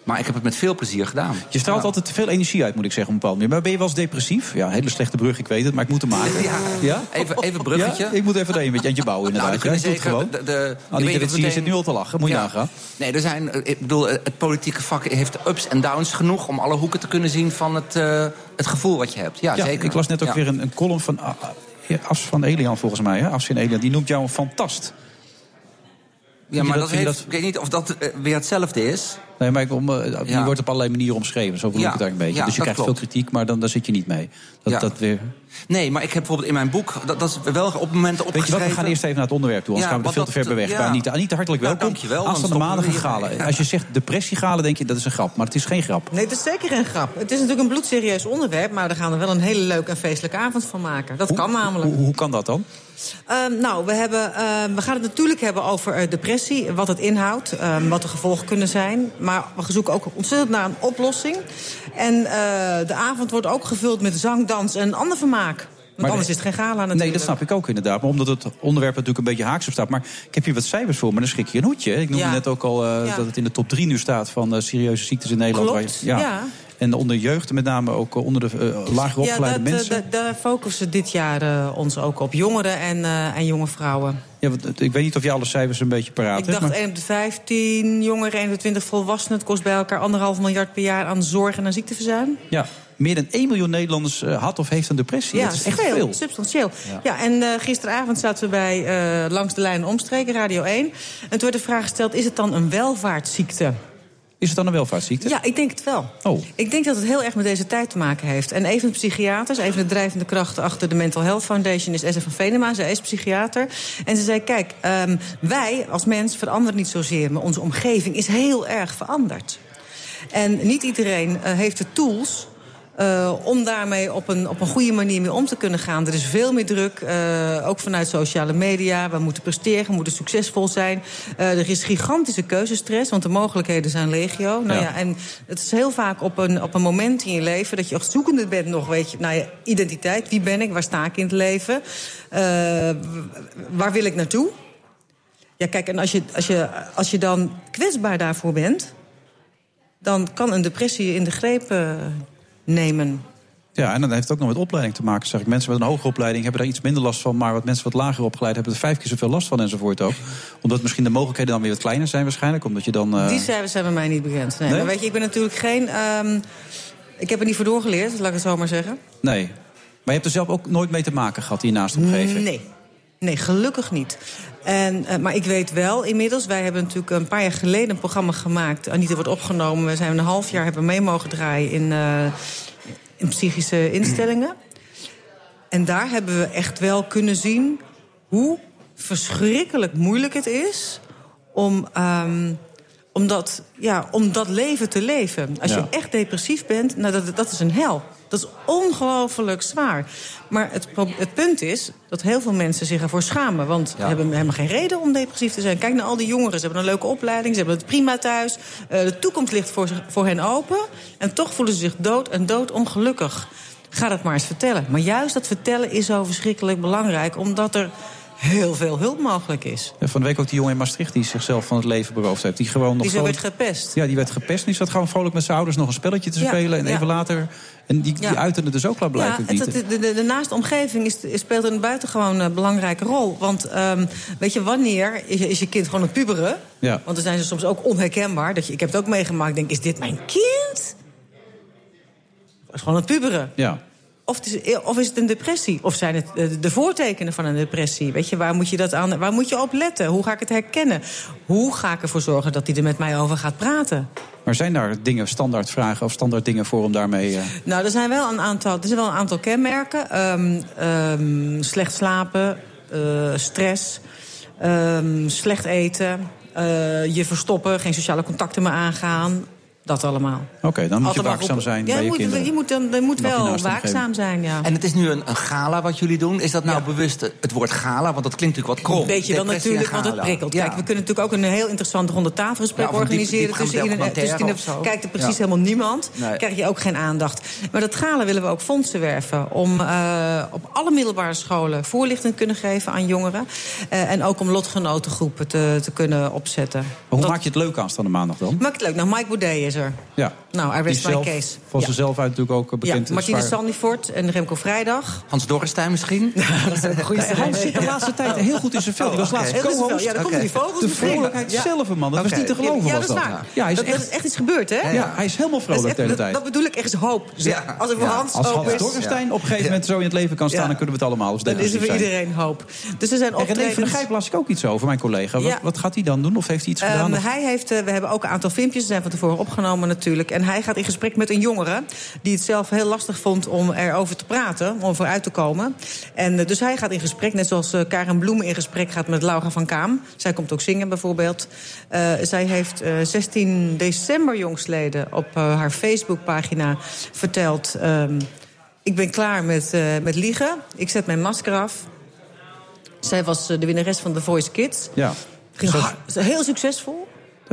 Maar ik heb het met veel plezier gedaan. Je straalt altijd te veel energie uit, moet ik zeggen, op een bepaalde manier. Maar ben je wel eens depressief? Ja, een hele slechte brug, ik weet het, maar ik moet hem maken. [LAUGHS] Ja. Even, even een bruggetje. Ja, ik moet even een beetje eentje bouwen, Nou, inderdaad. het zeker gewoon. de- de- Anita je weet Witsier meteen- zit nu al te lachen, moet je nagaan. Nee, er zijn, eh, ik bedoel, eh, het politieke vak heeft ups en downs genoeg... om alle hoeken te kunnen zien van het, eh, het gevoel wat je hebt. Ja, zeker. ik las net ook weer een, een column van ja, As van Elian, volgens mij. Hè? As van Elian, die noemt jou een fantast. Ja, maar dat- heeft, dat- ik weet niet of dat weer hetzelfde is. Nee, maar ik, om, eh, die Ja. wordt op allerlei manieren omschreven. Zo bedoel Ja, ik het eigenlijk een beetje. ja, dus je dat krijgt klopt. veel kritiek, maar dan, daar zit je niet mee. Dat, Ja. dat weer... Nee, maar ik heb bijvoorbeeld in mijn boek... dat, dat is wel op momenten Weet je opgeschreven... wat, we gaan eerst even naar het onderwerp toe. Anders Ja, gaan we er veel te ver dat- bij weg. ja. Anita, Anita, hartelijk Ja, welkom. dankjewel, dan Aanstaande stoppen we maandag een. Ja. Als je zegt depressiegalen, denk je dat is een grap. Maar het is geen grap. Nee, het is zeker geen grap. Het is natuurlijk een bloedserieus onderwerp... maar we gaan er wel een hele leuke en feestelijke avond van maken. Dat kan namelijk. Hoe, hoe kan dat dan? Ehm, nou, we, hebben, ehm, we gaan het natuurlijk hebben over eh, depressie, wat het inhoudt, ehm, wat de gevolgen kunnen zijn. Maar we zoeken ook ontzettend naar een oplossing. En eh, de avond wordt ook gevuld met zang, dans en ander vermaak. Want Maar anders de- is het geen gala natuurlijk. Nee, dat snap ik ook inderdaad. Maar omdat het onderwerp natuurlijk een beetje haaks op staat. Maar ik heb hier wat cijfers voor, maar dan schrik je een hoedje. Ik noemde Ja. net ook al eh, Ja. dat het in de top 3 nu staat van eh, serieuze ziektes in Nederland. Klopt, waar je- ja. En onder jeugd, met name ook eh, onder de eh, lager Ja, opgeleide dat, eh, mensen. da- daar focussen dit jaar ons ook op. Jongeren en, en jonge vrouwen. Ja, want, ik weet niet of je alle cijfers een beetje paraat Ik hebt. dacht maar- 1 op de 15 jongeren, 1 op de 20 volwassenen. Het kost bij elkaar anderhalf miljard per jaar aan zorg en aan ziekteverzuim. Ja, meer dan 1 miljoen Nederlanders had of heeft een depressie. Ja, dat is echt veel, veel. substantieel. Ja. Ja, en gisteravond zaten we bij Langs de Lijn Omstreken, Radio 1. En toen werd de vraag gesteld, is het dan een welvaartsziekte? Is het dan een welvaartsziekte? Ja, ik denk het wel. Oh. Ik denk dat het heel erg met deze tijd te maken heeft. En een van de psychiaters, een van de drijvende krachten achter de Mental Health Foundation is Esther van Venema. Zij is psychiater. En ze zei: Kijk, ehm, wij als mens veranderen niet zozeer, maar onze omgeving is heel erg veranderd. En niet iedereen eh, heeft de tools. Eh, om daarmee op een, op een goede manier mee om te kunnen gaan. Er is veel meer druk, eh, ook vanuit sociale media. We moeten presteren, we moeten succesvol zijn. Eh, er is gigantische keuzestress, want de mogelijkheden zijn legio. Nou Ja. ja. en het is heel vaak op een, op een moment in je leven dat je echt zoekende bent nog, weet je, naar je identiteit. Wie ben ik? Waar sta ik in het leven? Waar wil ik naartoe? Ja, kijk, en als je, als, je, als je dan kwetsbaar daarvoor bent, dan kan een depressie je in de greep nemen. Ja, en dan heeft ook nog met opleiding te maken. Zeg ik. Mensen met een hogere opleiding hebben daar iets minder last van. Maar wat mensen wat lager opgeleid hebben er vijf keer zoveel last van enzovoort ook. Omdat misschien de mogelijkheden dan weer wat kleiner zijn waarschijnlijk. Omdat je dan... eh, Die cijfers zijn bij mij niet bekend. Nee, Nee? Maar weet je, ik ben natuurlijk geen. ehm, ik heb er niet voor doorgeleerd, laat ik het zo maar zeggen. Nee. Maar je hebt er zelf ook nooit mee te maken gehad naaste omgeving? Nee. Nee, gelukkig niet. En, eh, maar ik weet wel inmiddels, wij hebben natuurlijk een paar jaar geleden een programma gemaakt. Anita wordt opgenomen. We zijn een half jaar hebben mee mogen draaien in, eh, in psychische instellingen. En daar hebben we echt wel kunnen zien hoe verschrikkelijk moeilijk het is om, ehm, om, dat, ja, om dat leven te leven. Als Ja. je echt depressief bent, nou, dat, dat is een hel. Dat is ongelooflijk zwaar. Maar het, het punt is dat heel veel mensen zich ervoor schamen. Want ze hebben helemaal geen reden om depressief te zijn. Kijk naar al die jongeren. Ze hebben een leuke opleiding. Ze hebben het prima thuis. Eh, de toekomst ligt voor, voor hen open. En toch voelen ze zich dood en dood ongelukkig. Ga dat maar eens vertellen. Maar juist dat vertellen is zo verschrikkelijk belangrijk. Omdat er heel veel hulp mogelijk is. Ja, van de week ook die jongen in Maastricht die zichzelf van het leven beroofd heeft. Die gewoon nog Die vrolijk- werd gepest. Ja, die werd gepest. En die zat gewoon vrolijk met zijn ouders nog een spelletje te Ja, spelen. En ja. even later... En die, die Ja. uiten het dus ook blijkbaar Ja, niet. het, de, de, de naaste omgeving is, is- speelt een buitengewoon eh, belangrijke rol. Want ehm, weet je, wanneer is je, is je kind gewoon een puberen? Ja. Want dan zijn ze soms ook onherkenbaar. Dat je, ik heb het ook meegemaakt. Denk, is dit mijn kind? Het is gewoon een puberen. Ja. Of, het is, of is het een depressie? Of zijn het eh, de voortekenen van een depressie? Weet je, waar moet je, dat aan, waar moet je op letten? Hoe ga ik het herkennen? Hoe ga ik ervoor zorgen dat hij er met mij over gaat praten? Maar zijn daar dingen, standaard vragen of standaard dingen voor om daarmee... eh, Nou, er zijn wel een aantal, er zijn wel een aantal kenmerken. Ehm, ehm, slecht slapen, eh, stress, ehm, slecht eten, je verstoppen, geen sociale contacten meer aangaan. Dat allemaal. Oké, dan moet je Altijd waakzaam op- zijn Ja, bij je je moet, kinderen. je moet, dan, je moet je wel naaste waakzaam zijn, ja. En het is nu een, een gala wat jullie doen. Is dat nou bewust het woord gala? Want dat klinkt natuurlijk wat krom. Weet je wel natuurlijk, want het prikkelt. Ja. Kijk, we kunnen natuurlijk ook een heel interessant ronde tafelgesprek organiseren. diep- tussen iedereen, documentaire tussen kijkt er precies Ja. helemaal niemand. Nee. krijg je ook geen aandacht. Maar dat gala willen we ook fondsen werven. Om eh, op alle middelbare scholen voorlichting te kunnen geven aan jongeren. Eh, en ook om lotgenotengroepen te, te kunnen opzetten. Maar hoe maak je het leuk aanstaande maandag dan? Maak het leuk. Nou, Mike Baudet is Keizer. Ja. Nou, I rest my case. Van Ja. zichzelf uit natuurlijk ook eh, Ja, bekend. Martine Sandifort en Remco Vrijdag. Hans Dorrestein misschien? [LAUGHS] dat is een goede Hans zit de laatste tijd heel goed in zijn vel. Die was Oh, laatst co-host. Ja, komen die vogels De vrolijkheid zelf, man. Dat was niet te geloven. Ja, was dat is waar. Ja, hij is echt, iets gebeurd, hè? ja, hij is helemaal vrolijk de hele tijd. dat bedoel ik echt hoop. Als voor. Hans Als hoop Hans is, Dorrestein op een gegeven moment zo in het leven kan staan... Dan kunnen we het allemaal als dan is er voor iedereen hoop. Dus er zijn En René van der optredens... Gijp las ik ook iets over, mijn collega. Wat, gaat hij dan doen? Of heeft hij iets gedaan? Ehm, hij heeft, eh, we hebben ook een aantal filmpjes, zijn van tevoren opgenomen natuurlijk. En hij gaat in gesprek met een jongere die het zelf heel lastig vond om erover te praten, om vooruit te komen. En eh, dus hij gaat in gesprek, net zoals eh, Karen Bloem in gesprek gaat met Laura van Kaam. Zij komt ook zingen bijvoorbeeld. Eh, zij heeft eh, 16 december jongstleden op haar Facebookpagina verteld. ehm, ik ben klaar met, met liegen. Ik zet mijn masker af. Zij was de winnares van The Voice Kids. ja. Ging hard- heel succesvol.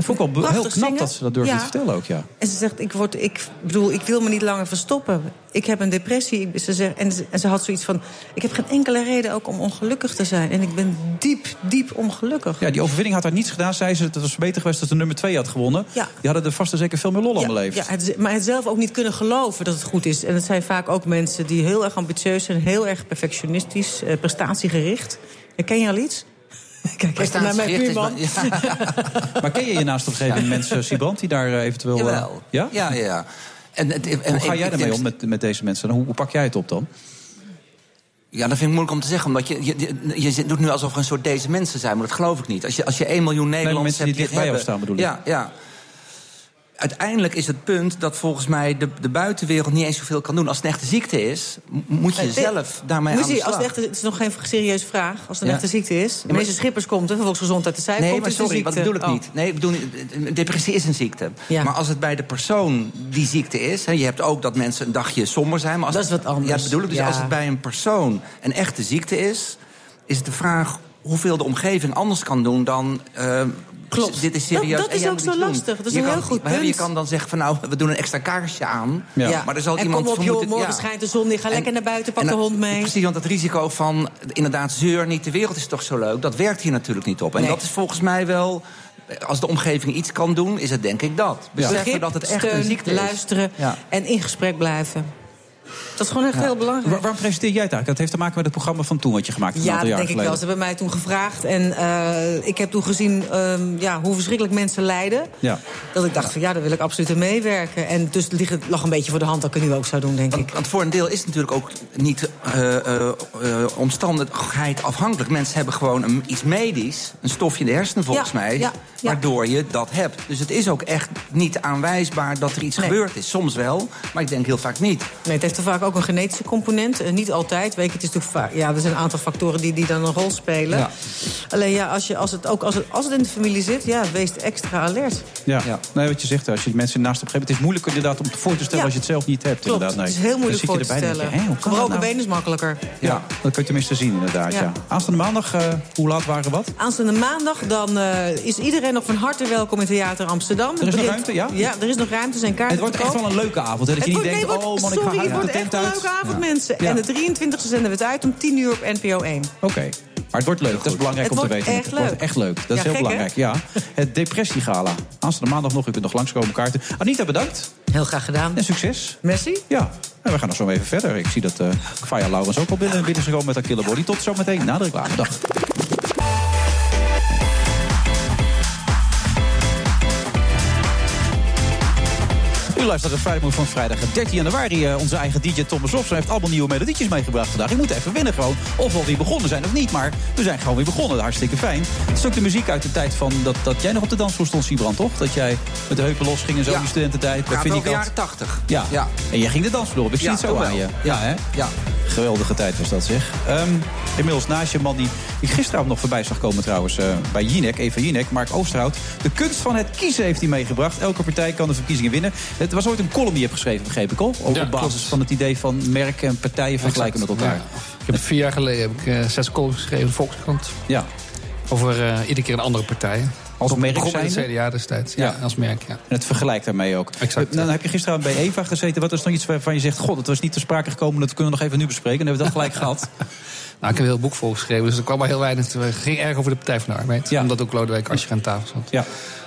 Dat vond ik wel heel knap zingen. dat ze dat durfde Ja. te vertellen ook, ja. En ze zegt, ik, word, ik bedoel, ik wil me niet langer verstoppen. Ik heb een depressie. Ik- Ze zegt, en, ze, en ze had zoiets van, ik heb geen enkele reden ook om ongelukkig te zijn. En ik ben diep, diep ongelukkig. Ja, die overwinning had haar niets gedaan. Zei ze, het was beter geweest als de nummer 2 had gewonnen. Ja. Die hadden er vast en zeker veel meer lol aan beleefd. ja, het, maar het zelf ook niet kunnen geloven dat het goed is. En het zijn vaak ook mensen die heel erg ambitieus zijn... heel erg perfectionistisch, eh, prestatiegericht. Herken je al iets? [LAUGHS] Kijk even naar mijn buurman. [LAUGHS] Maar ken je je naast omgeving mensen, Sibrand, die daar eh, eventueel... eh, Jawel. Ja? Ja, ja, ja. En, het- en, Hoe ga jij denk- om met, met deze mensen? En Hoe, hoe pak jij het op dan? Ja, dat vind ik moeilijk om te zeggen. Omdat je, je, doet nu alsof er een soort deze mensen zijn. Maar dat geloof ik niet. Als je, als je 1 miljoen Nederlanders mensen die hebt dicht bij jou staan, bedoel ik. Ja, ja. Uiteindelijk is het punt dat volgens mij de, de buitenwereld niet eens zoveel kan doen. Als het een echte ziekte is, moet je zelf daarmee Moet aan de zien, als slag. het, echt, het is nog geen serieuze vraag. Als het een Ja. echte ziekte is. maar- Minister Schippers komt, van Volksgezondheid. De cijfer Nee, komt, maar sorry, wat bedoel ik Oh. niet. Nee, ik bedoel niet. Depressie is een ziekte. Ja. Maar als het bij de persoon die ziekte is... Hè, je hebt ook dat mensen een dagje somber zijn. Maar als Dat is wat anders. Ja, dat bedoel ik. Dus Ja. als het bij een persoon een echte ziekte is... is het de vraag hoeveel de omgeving anders kan doen dan... eh, Klopt. Dit is Dat- serieus. dat en is ook zo lastig. Dat is Je een kan- heel goed maar Je punt. kan dan zeggen van nou, we doen een extra kaarsje aan. Ja. Maar er zal en iemand kom op, joh, morgen ja. schijnt de zon. Ga lekker naar buiten, pak en de dat- hond mee. Precies, want het risico van inderdaad zeur niet de wereld is toch zo leuk... dat werkt hier natuurlijk niet op. En Nee. dat is volgens mij wel... Als de omgeving iets kan doen, is het denk ik dat. Beseffen Begrip, dat het echt steun, een ziekte is. luisteren Ja. en in gesprek blijven. Dat is gewoon echt heel belangrijk. Waar- waarom presenteer jij het eigenlijk? Dat heeft te maken met het programma van toen wat je gemaakt hebt, een Ja, aantal dat denk ik wel. Ze hebben mij toen gevraagd. En eh, ik heb toen gezien ehm, ja, hoe verschrikkelijk mensen lijden. Ja. Dat ik dacht van ja, daar wil ik absoluut aan meewerken. En dus het ligt- het lag een beetje voor de hand dat ik het nu ook zou doen, denk ik. Want, voor een deel is het natuurlijk ook niet eh, eh, eh, omstandigheid afhankelijk. Mensen hebben gewoon een, iets medisch, een stofje in de hersenen volgens Ja, mij... ja, ja. waardoor je dat hebt. Dus het is ook echt niet aanwijsbaar dat er iets Nee. gebeurd is. Soms wel, maar ik denk heel vaak niet. Nee, het heeft er vaak ook een genetische component. Eh, niet altijd. Weet je, het is natuurlijk vaak, ja, er zijn een aantal factoren die, die dan een rol spelen. Ja. Alleen ja, als, je, als, het ook, als, het, als het in de familie zit, ja, wees extra alert. Ja. Ja. Nee, wat je zegt, als je mensen naast op gegeven Het is moeilijk inderdaad om te voor te stellen Ja. als je het zelf niet hebt. Klopt, inderdaad. Nee. het is heel moeilijk voor zit te je erbij en stellen. denk je, Gebroken nou? been is makkelijker. Ja, dat kun je tenminste zien inderdaad, ja. Ja. Aanstaande maandag, eh, hoe laat waren wat? Aanstaande maandag dan, eh, is iedereen nog van harte welkom in Theater Amsterdam. Er is nog ruimte, ja? Ja, er is nog ruimte, zijn kaarten Het wordt echt wel een leuke avond. Hè? Dat je niet denkt, oh man, ik ga uit de tent een leuke avond, Ja. mensen. Ja. En de 23e zenden we het uit om 10 uur op NPO 1. Oké. Maar het wordt leuk, dat is belangrijk Het om te weten. echt het wordt leuk. echt leuk, dat is heel gek, belangrijk. Ja. Het depressiegala. Aanstaande maandag nog, u kunt nog langskomen kaarten. Anita, bedankt Heel graag gedaan. en succes. Messi? Ja, en we gaan nog zo even verder. Ik zie dat eh Faya Laurens ook al binnen, binnen is gekomen met haar killer body. Tot zometeen na de reclame. Dag. U luistert naar de Friday Move van vrijdag 13 januari. Eh, onze eigen DJ Thomas Robson heeft allemaal nieuwe melodietjes meegebracht vandaag. Ik moet even winnen gewoon. Of we alweer begonnen zijn of niet. Maar we zijn gewoon weer begonnen. Hartstikke fijn. Het is ook de muziek uit de tijd van dat, dat jij nog op de dansvloer stond, Sibrand, toch? Dat jij met de heupen los ging en zo Ja. in je studententijd. Gaat over de jaren 80. Ja. Ja. En jij ging de dansvloer op. Ik zie Ja, het zo aan je. Ja, hè? Ja. Geweldige tijd was dat, zeg. Ehm, inmiddels naast je man die ik gisteravond nog voorbij zag komen trouwens... eh, bij Jinek, Eva Jinek, Mark Oosterhout. De kunst van het kiezen heeft hij meegebracht. Elke partij kan de verkiezingen winnen. Het was ooit een column die je hebt geschreven, begreep ik al. Ook Ja, op basis klopt. van het idee van merken en partijen vergelijken Exact, met elkaar. ja. Ik heb vier jaar geleden heb ik eh, zes columns geschreven in de Volkskrant. Ja. Over eh, iedere keer een andere partij. Als merk het zijnde? CDA destijds. Ja, Ja. als merk, ja. En het vergelijkt daarmee ook. Exact, Dan heb je gisteravond bij Eva gezeten. Wat is nog iets waarvan je zegt... God, het was niet ter sprake gekomen. Dat kunnen we nog even nu bespreken. Dan hebben we dat gelijk [LAUGHS] gehad. Nou, ik heb een heel boek volgeschreven, dus er kwam maar heel weinig. Het ging erg over de Partij van de Arbeid. Ja. Omdat ook Lodewijk Asscher aan tafel zat. Ja.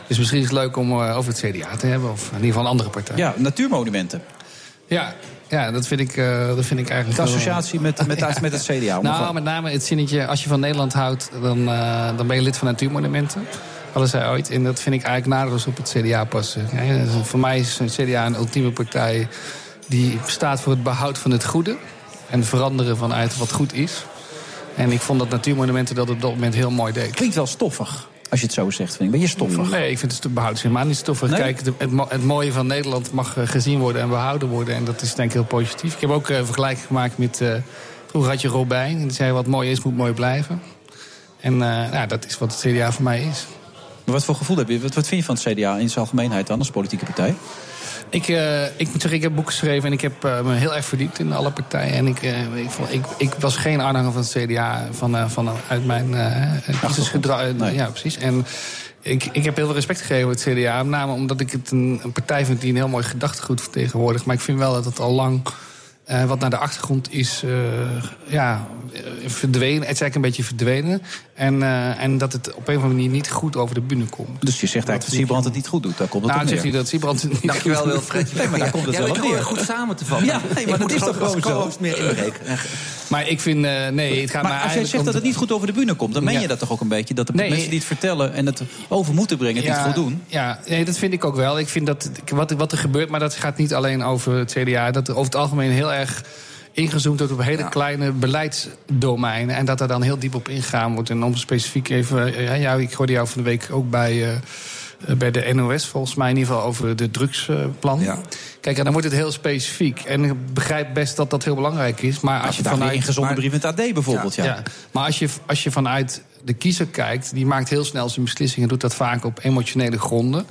Dus misschien is het leuk om eh, over het CDA te hebben. Of in ieder geval een andere partij. Ja, natuurmonumenten. Ja, ja dat, vind ik, eh, dat vind ik eigenlijk... De wel- associatie met, met, [LAUGHS] met het CDA. Nou, met name het zinnetje, als je van Nederland houdt, dan, eh, dan ben je lid van Natuurmonumenten. Hadden zij ooit. En dat vind ik eigenlijk nadeloos op het CDA passen. Ja, dus voor mij is een CDA een ultieme partij die staat voor het behoud van het goede. En veranderen vanuit wat goed is. En ik vond dat Natuurmonumenten dat op dat moment heel mooi deed. Klinkt wel stoffig, als je het zo zegt. Vind ik. Ben je stoffig? Nee, ik vind het te behouden helemaal niet stoffig. Nee? Kijk, het, het mooie van Nederland mag eh, gezien worden en behouden worden. En dat is denk ik heel positief. Ik heb ook eh, een vergelijking gemaakt met... eh, vroeger had je Robijn. En die zei, wat mooi is, moet mooi blijven. En nou, dat is wat het CDA voor mij is. Maar wat voor gevoel heb je? Wat, wat vind je van het CDA in zijn algemeenheid dan, als politieke partij? Ik, eh, ik moet zeggen, ik heb boeken geschreven en ik heb eh, me heel erg verdiept in alle partijen. En ik, eh, ik, vond- ik, ik was geen aanhanger van het CDA van, van, uit mijn. Nee. Ja, precies. En ik, ik heb heel veel respect gegeven voor het CDA. Met name omdat ik het een, een partij vind die een heel mooi gedachtegoed vertegenwoordigt. Maar ik vind wel dat het al lang wat naar de achtergrond is ja, verdwenen. Het is eigenlijk een beetje verdwenen. En, eh, en dat het op een of andere manier niet goed over de bühne komt. Dus je zegt eigenlijk dat Siebrand het niet goed doet. Daar komt het Nou, op dan zegt neer. hij dat Siebrand het niet Dankjewel, goed doet. Wilfred. Nee, maar daar komt het wel op neer. goed samen te vatten. Ja, nee, maar Ik dat is toch gewoon zo? meer inbreken. Maar ik vind, eh, nee, het gaat Maar mij als jij zegt dat het niet goed over de bühne komt, dan meen Ja. je dat toch ook een beetje? Dat de Nee. mensen die het vertellen en het over moeten brengen, het niet goed doen? Ja, nee, dat vind ik ook wel. Ik vind dat wat, wat er gebeurt, maar dat gaat niet alleen over het CDA. Dat er over het algemeen heel erg ingezoomd wordt op hele kleine beleidsdomeinen. En dat er dan heel diep op ingegaan wordt. En om specifiek even. eh, Ja, ik hoorde jou van de week ook bij. eh, eh, bij de NOS, volgens mij in ieder geval over de drugsplan. Kijk, en dan wordt het heel specifiek. En ik begrijp best dat dat heel belangrijk is. Maar als, Als je je daar vanuit. een ingezonde brief in het AD bijvoorbeeld, ja. Maar als je, als je vanuit de kiezer kijkt, die maakt heel snel zijn beslissingen, doet dat vaak op emotionele gronden.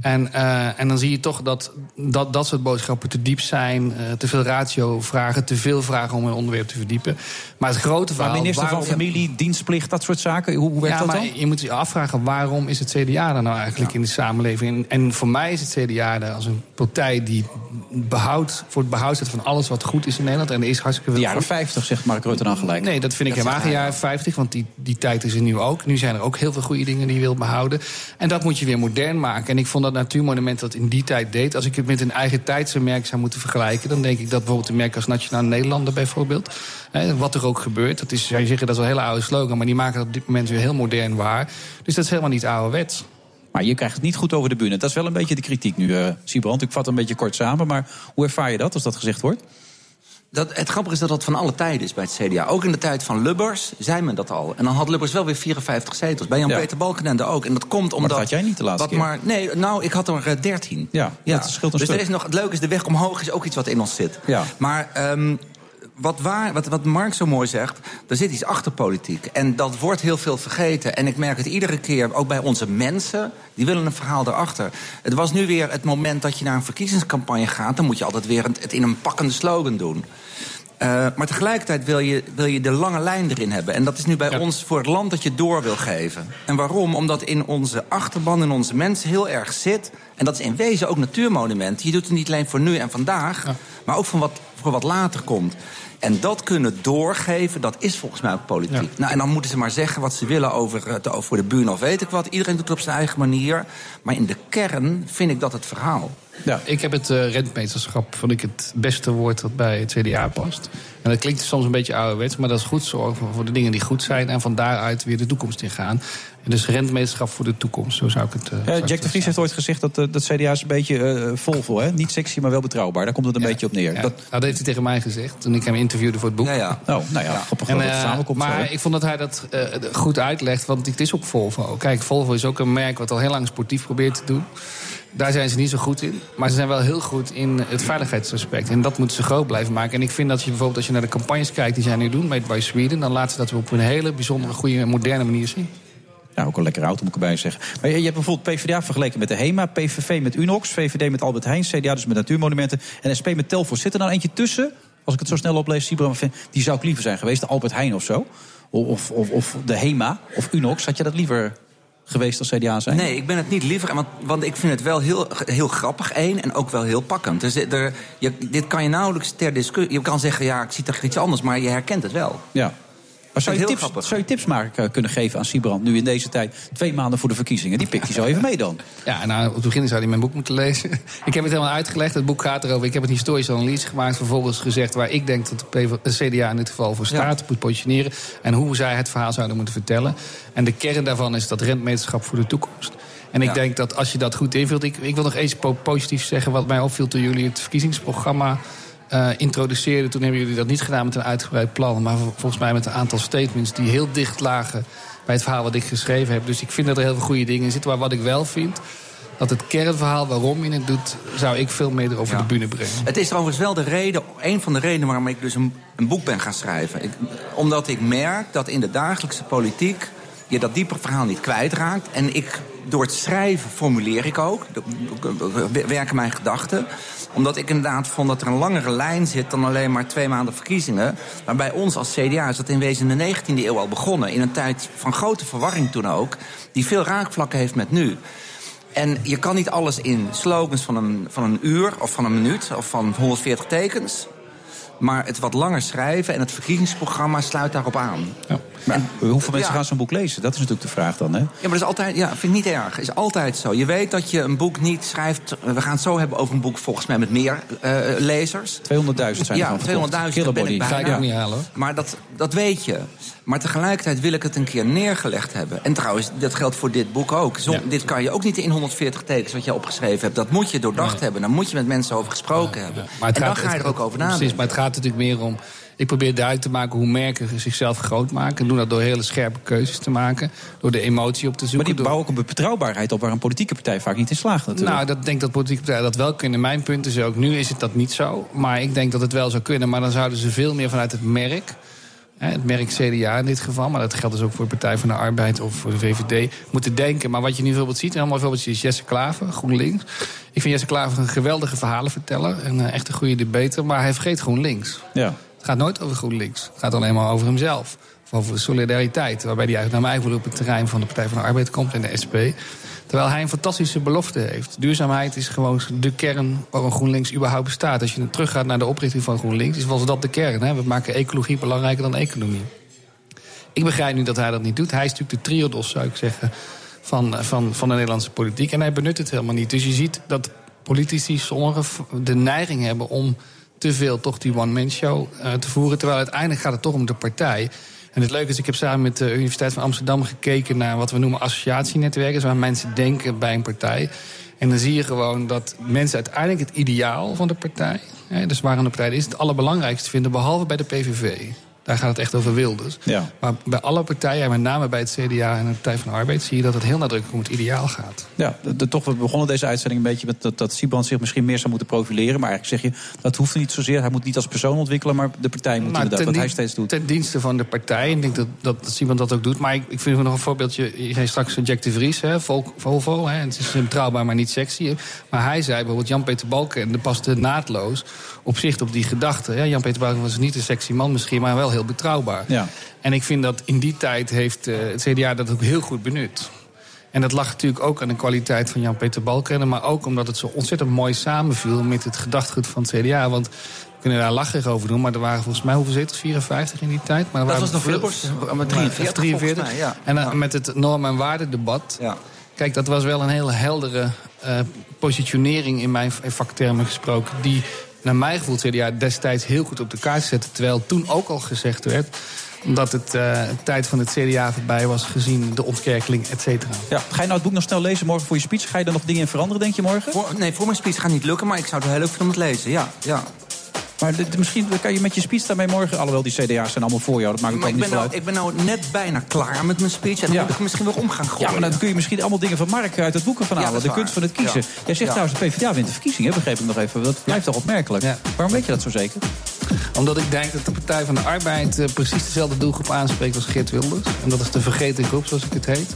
En, eh, en dan zie je toch dat, dat dat soort boodschappen te diep zijn, eh, te veel ratio vragen, te veel vragen om een onderwerp te verdiepen. Maar het grote Maar verhaal. minister van Familie, dienstplicht, dat soort zaken, hoe, hoe werkt ja, dat maar dan? je moet je afvragen waarom is het CDA er nou eigenlijk in de samenleving? En, en voor mij is het CDA er als een partij die behoud, voor het behoud staat van alles wat goed is in Nederland. En er is hartstikke veel De jaren goed. 50, zegt Mark Rutte dan gelijk. Nee, dat vind ik helemaal geen jaren 50, want die, die tijd is er nu ook. Nu zijn er ook heel veel goede dingen die je wilt behouden. En dat moet je weer modern maken. En ik vond dat Natuurmonument dat in die tijd deed. Als ik het met een eigen tijdse merk zou moeten vergelijken... dan denk ik dat bijvoorbeeld een merk als Nationaal Nederlander bijvoorbeeld... Hè, wat er ook gebeurt, dat is, zou je zeggen, dat is een hele oude slogan... maar die maken dat op dit moment weer heel modern waar. Dus dat is helemaal niet ouderwets. Maar je krijgt het niet goed over de bühne. Dat is wel een beetje de kritiek nu, eh Siebrand. Ik vat een beetje kort samen, maar hoe ervaar je dat als dat gezegd wordt? Dat, het grappige is dat dat van alle tijden is bij het CDA. Ook in de tijd van Lubbers zei men dat al. En dan had Lubbers wel weer 54 zetels. Bij Jan-Peter Balkenende ook. En dat komt omdat... dat had jij niet de laatste wat keer. Maar, nee, nou, ik had er eh, 13. Ja, dat scheelt een dus stuk. er is nog, het leuke is, de weg omhoog is ook iets wat in ons zit. Ja. Maar ehm, wat, waar, wat, wat Mark zo mooi zegt, er zit iets achter politiek. En dat wordt heel veel vergeten. En ik merk het iedere keer, ook bij onze mensen... die willen een verhaal erachter. Het was nu weer het moment dat je naar een verkiezingscampagne gaat... dan moet je altijd weer het in een pakkende slogan doen. Uh, maar tegelijkertijd wil je, wil je de lange lijn erin hebben. En dat is nu bij ja. ons voor het land dat je door wil geven. En waarom? Omdat in onze achterban, in onze mensen heel erg zit... en dat is in wezen ook natuurmonument. Je doet het niet alleen voor nu en vandaag... Ja. maar ook voor wat, voor wat later komt. En dat kunnen doorgeven, dat is volgens mij ook politiek. Ja. Nou, en dan moeten ze maar zeggen wat ze willen over, de, over de buren of weet ik wat. Iedereen doet het op zijn eigen manier. Maar in de kern vind ik dat het verhaal. Ja, ik heb het uh, rentmeesterschap, vond ik het beste woord dat bij het CDA past. En dat klinkt soms een beetje ouderwets, maar dat is goed zorgen voor de dingen die goed zijn... en van daaruit weer de toekomst ingaan. En dus rentmeesterschap voor de toekomst, zo zou ik het... Uh, ja, Jack de Vries heeft ooit gezegd dat uh, dat CDA is een beetje uh, Volvo, hè? niet sexy, maar wel betrouwbaar. Daar komt het een ja, beetje op neer. Ja, dat... dat heeft hij tegen mij gezegd toen ik hem interviewde voor het boek. Ja, ja. Oh, nou ja, grappig en, dat het samenkomt. Maar zo. ik vond dat hij dat goed uitlegt, want het is ook Volvo. Kijk, Volvo is ook een merk wat al heel lang sportief probeert te doen. Daar zijn ze niet zo goed in. Maar ze zijn wel heel goed in het veiligheidsaspect. En dat moeten ze groot blijven maken. En ik vind dat je bijvoorbeeld als je naar de campagnes kijkt die zij nu doen, Made by Sweden, dan laten ze dat op een hele bijzondere, goede, moderne manier zien. Ja, ook een lekker auto, moet ik erbij zeggen. Maar je hebt bijvoorbeeld PvdA vergeleken met de HEMA, PVV met Unox, VVD met Albert Heijn, CDA dus met Natuurmonumenten en SP met Telfort. Zit er nou eentje tussen? Als ik het zo snel oplees, Sibram, die zou ik liever zijn geweest, de Albert Heijn of zo. Of, of, of de HEMA of Unox. Had je dat liever geweest als CDA zijn? Nee, ik ben het niet liever. Want, want ik vind het wel heel, heel grappig, één. En ook wel heel pakkend. Dus er, je, dit kan je nauwelijks ter discussie... Je kan zeggen, ja, ik zie toch iets anders. Maar je herkent het wel. Ja. Maar zou je, tips, zou je tips maar eh, kunnen geven aan Siebrand nu in deze tijd, twee maanden voor de verkiezingen? Die pikt hij zo even mee dan. [LAUGHS] Ja, nou, op het begin zou hij mijn boek moeten lezen. [LAUGHS] ik heb het helemaal uitgelegd. Het boek gaat erover. Ik heb een historische analyse gemaakt. Vervolgens gezegd waar ik denk dat de de CDA in dit geval voor staat, moet positioneren. En hoe zij het verhaal zouden moeten vertellen. En de kern daarvan is dat rentmeterschap voor de toekomst. En ik Ja. denk dat als je dat goed invult. Ik, ik wil nog eens po- positief zeggen wat mij opviel toen jullie het verkiezingsprogramma. Eh introduceerden. Toen hebben jullie dat niet gedaan met een uitgebreid plan. Maar vol- volgens mij met een aantal statements die heel dicht lagen bij het verhaal wat ik geschreven heb. Dus ik vind dat er heel veel goede dingen in zitten. Maar wat ik wel vind, dat het kernverhaal waarom je het doet, zou ik veel meer over Ja. de bühne brengen. Het is trouwens wel de reden, een van de redenen waarom ik dus een, een boek ben gaan schrijven. Ik, omdat ik merk dat in de dagelijkse politiek je dat diepe verhaal niet kwijtraakt. En ik, door het schrijven formuleer ik ook, werken mijn gedachten. Omdat ik inderdaad vond dat er een langere lijn zit dan alleen maar twee maanden verkiezingen. Maar bij ons als CDA is dat in wezen in de 19e eeuw al begonnen. In een tijd van grote verwarring toen ook, die veel raakvlakken heeft met nu. En je kan niet alles in slogans van een, van een uur of van een minuut of van 140 tekens. Maar het wat langer schrijven en het verkiezingsprogramma sluit daarop aan. Maar hoeveel mensen Ja. gaan zo'n boek lezen? Dat is natuurlijk de vraag dan, hè? Ja, maar dat is altijd, ja, vind ik niet erg. Is altijd zo. Je weet dat je een boek niet schrijft. We gaan het zo hebben over een boek volgens mij met meer eh, lezers. 200.000 zijn er Ja, van 200.000 verkocht. dat ben ik. Ga ik ook niet halen hoor. Maar dat, dat weet je. Maar tegelijkertijd wil ik het een keer neergelegd hebben. En trouwens, dat geldt voor dit boek ook. Ja. Dit kan je ook niet in 140 tekens wat je opgeschreven hebt. Dat moet je doordacht Nee. hebben. Daar moet je met mensen over gesproken hebben. Maar en dan gaat- ga je er ook over Precies, nadenken. maar het gaat natuurlijk meer om... Ik probeer duidelijk te maken hoe merken zichzelf groot maken. En doen dat door hele scherpe keuzes te maken. Door de emotie op te Maar zoeken. die door- bouwen ook een betrouwbaarheid op waar een politieke partij vaak niet in slaagt natuurlijk. Nou, dat denk dat politieke partijen dat wel kunnen. Mijn punt is ook, nu is het dat niet zo. Maar ik denk dat het wel zou kunnen. Maar dan zouden ze veel meer vanuit het merk... het merk CDA in dit geval, maar dat geldt dus ook voor de Partij van de Arbeid of voor de VVD, moeten denken. Maar wat je nu bijvoorbeeld ziet, en allemaal voorbeeldjes is Jesse Klaver, GroenLinks. Ik vind Jesse Klaver een geweldige verhalenverteller, een eh, echt een goede debater, maar hij vergeet GroenLinks. Ja. Het gaat nooit over GroenLinks. Het gaat alleen maar over hemzelf. Of over solidariteit. Waarbij hij eigenlijk naar mij gevoel op het terrein van de Partij van de Arbeid komt en de SP. Terwijl hij een fantastische belofte heeft. Duurzaamheid is gewoon de kern waarom GroenLinks überhaupt bestaat. Als je teruggaat naar de oprichting van GroenLinks, was dat de kern. Hè? We maken ecologie belangrijker dan economie. Ik begrijp nu dat hij dat niet doet. Hij is natuurlijk de triodos, zou ik zeggen, van, van, van de Nederlandse politiek. En hij benut het helemaal niet. Dus je ziet dat politici, sommigen, de neiging hebben om te veel toch die one-man-show eh, te voeren. Terwijl uiteindelijk gaat het toch om de partij. En het leuke is, ik heb samen met de Universiteit van Amsterdam gekeken naar wat we noemen associatienetwerken. Dus waar mensen denken bij een partij. En dan zie je gewoon dat mensen uiteindelijk het ideaal van de partij, hè, dus waar een partij is, het allerbelangrijkste vinden, behalve bij de PVV. Daar gaat het echt over Wilders. Ja. Maar bij alle partijen, en met name bij het CDA en de Partij van de Arbeid, zie je dat het heel nadrukkelijk om het ideaal gaat. Ja, de, de- toch, we begonnen deze uitzending een beetje met dat, dat Siebrand zich misschien meer zou moeten profileren. Maar eigenlijk zeg je, dat hoeft niet zozeer. Hij moet niet als persoon ontwikkelen, maar de partij moet inderdaad, wat hij steeds doet. ten dienste van de partij. En ik denk dat, dat, dat Simon dat ook doet. Maar ik, ik vind nog een voorbeeldje. Je zei straks Jack de Vries, hè, Vol- Volvo. Hè, het is betrouwbaar, maar niet sexy. Maar hij zei bijvoorbeeld, Jan-Peter Balken paste naadloos op zich op die gedachte. Jan-Peter Balken was niet een sexy man misschien, maar wel heel betrouwbaar. Ja. En ik vind dat in die tijd heeft eh, het CDA dat ook heel goed benut. En dat lag natuurlijk ook aan de kwaliteit van Jan-Peter Balkenende... maar ook omdat het zo ontzettend mooi samenviel met het gedachtegoed van het CDA. Want we kunnen daar lacherig over doen, maar er waren volgens mij hoeveel zetels? 54 in die tijd? Maar Dat waren was nog maar- met 43 43. volgens mij, ja. En Ja. met het norm- en waardedebat... Ja. Kijk, dat was wel een hele heldere eh, positionering in mijn vaktermen gesproken... die naar mijn gevoel het CDA destijds heel goed op de kaart zette... terwijl toen ook al gezegd werd dat het eh, tijd van het CDA voorbij was... gezien de ontkerkeling, et cetera. Ja. Ga je nou het boek nog snel lezen morgen voor je speech? Ga je er nog dingen in veranderen, denk je morgen? Voor, nee, voor mijn speech gaat niet lukken, maar ik zou het heel leuk vinden om het lezen. Ja, ja. Maar dit- misschien kan je met je speech daarmee morgen... alhoewel die CDA's zijn allemaal voor jou, dat maakt Maar ook ik niet ben, nou, uit. ik ben nou net bijna klaar met mijn speech. En dan Ja. moet ik misschien weer om gaan gooien. Ja, maar dan kun je misschien allemaal dingen van Mark uit het boek ervan Ja, halen. de kunst van het kiezen. Ja. Jij zegt Ja. trouwens, de PvdA wint de verkiezingen, begreep ik nog even. Dat blijft toch opmerkelijk? Ja. Waarom weet je dat zo zeker? Omdat ik denk dat de Partij van de Arbeid eh, precies dezelfde doelgroep aanspreekt als Geert Wilders. En dat is de vergeten groep, zoals ik het heet.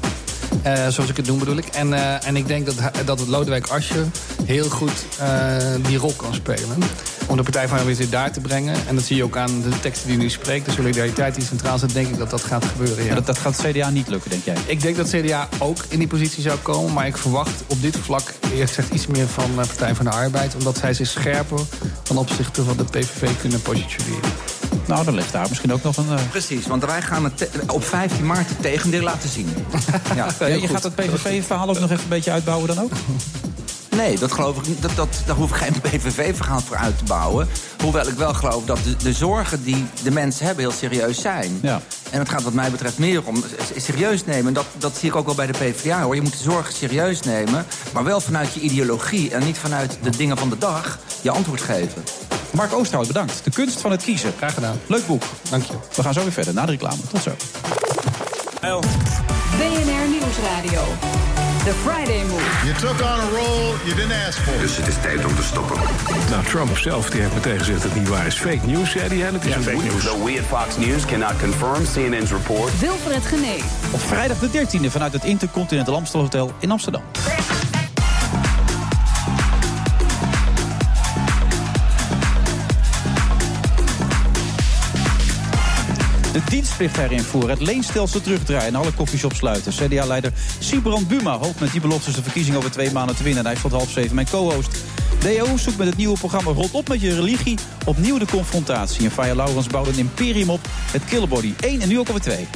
Eh, zoals ik het noem bedoel ik. En, eh, en ik denk dat, dat het Lodewijk Asscher heel goed eh, die rol kan spelen. Om de Partij van de Arbeid weer daar te brengen. En dat zie je ook aan de teksten die nu spreekt. De solidariteit die centraal staat, denk ik dat dat gaat gebeuren. Ja. Dat, dat gaat CDA niet lukken, denk jij? Ik denk dat CDA ook in die positie zou komen. Maar ik verwacht op dit vlak eerlijk gezegd iets meer van de Partij van de Arbeid. Omdat zij zich scherper ten opzichte van de PVV kunnen positioneren. Nou, dan ligt daar misschien ook nog een... Uh... Precies, want wij gaan het op 15 maart het tegendeel laten zien. [LAUGHS] ja, ja, je gaat het PVV-verhaal ook nog even een beetje uitbouwen dan ook? Nee, dat geloof ik, dat, dat, daar hoef ik geen [LAUGHS] PVV-verhaal voor uit te bouwen. Hoewel ik wel geloof dat de, de zorgen die de mensen hebben heel serieus zijn. Ja. En het gaat wat mij betreft meer om serieus nemen. Dat, dat zie ik ook wel bij de PvdA hoor. Je moet de zorgen serieus nemen, maar wel vanuit je ideologie... en niet vanuit de dingen van de dag je antwoord geven. Mark Oosterhout, bedankt. De kunst van het kiezen. Graag gedaan. Leuk boek. Dank je. We gaan zo weer verder na de reclame. Tot zo. BNR Nieuwsradio. The Friday Move. You took on a role you didn't ask for. Dus het is tijd om te stoppen. Nou, Trump zelf die heeft meteen gezegd dat het niet waar is. Fake news, zei hij. En het is ja, een fake news. Though we at Fox News cannot confirm CNN's report. Wilfred Genee. Op vrijdag de 13e vanuit het Intercontinental Amstel Hotel in Amsterdam. De dienstplicht herinvoeren, het leenstelsel terugdraaien en alle koffieshops sluiten. CDA-leider Sibrand Buma hoopt met die beloftes de verkiezing over twee maanden te winnen. En hij is tot half zeven mijn co-host. DO zoekt met het nieuwe programma Rot op met je religie opnieuw de confrontatie. En Faya Laurens bouwt een imperium op met Killerbody 1 en nu ook alweer 2.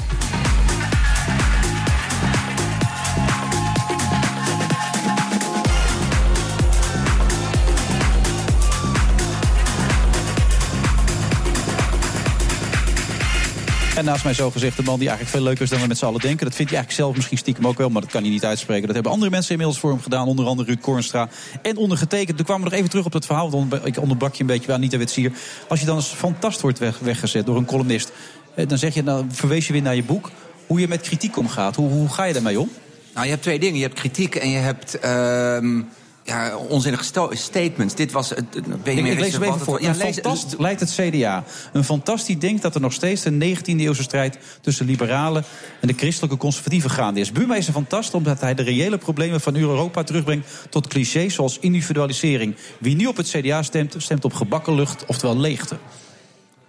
En naast mij zo gezegd de man die eigenlijk veel leuker is dan we met z'n allen denken. Dat vindt hij eigenlijk zelf misschien stiekem ook wel, maar dat kan hij niet uitspreken. Dat hebben andere mensen inmiddels voor hem gedaan, onder andere Ruud Kornstra. En ondergetekend. Toen kwamen we nog even terug op dat verhaal, want ik onderbrak je een beetje bij Anita Witsier. Als je dan als fantast wordt weg, weggezet door een columnist, eh, dan zeg je, nou, verwees je weer naar je boek. Hoe je met kritiek omgaat. Hoe, hoe ga je daarmee om? Nou, je hebt twee dingen. Je hebt kritiek en je hebt... Uh ja, onzinnige statements. Dit was het. Ik, ik lees het even voor. Ja, fantast leidt het CDA. Een fantast die denkt dat er nog steeds een 19e-eeuwse strijd tussen liberalen en de christelijke conservatieven gaande is. Buma is een fantast omdat hij de reële problemen van Europa terugbrengt tot clichés zoals individualisering. Wie nu op het CDA stemt, stemt op gebakken lucht, oftewel leegte.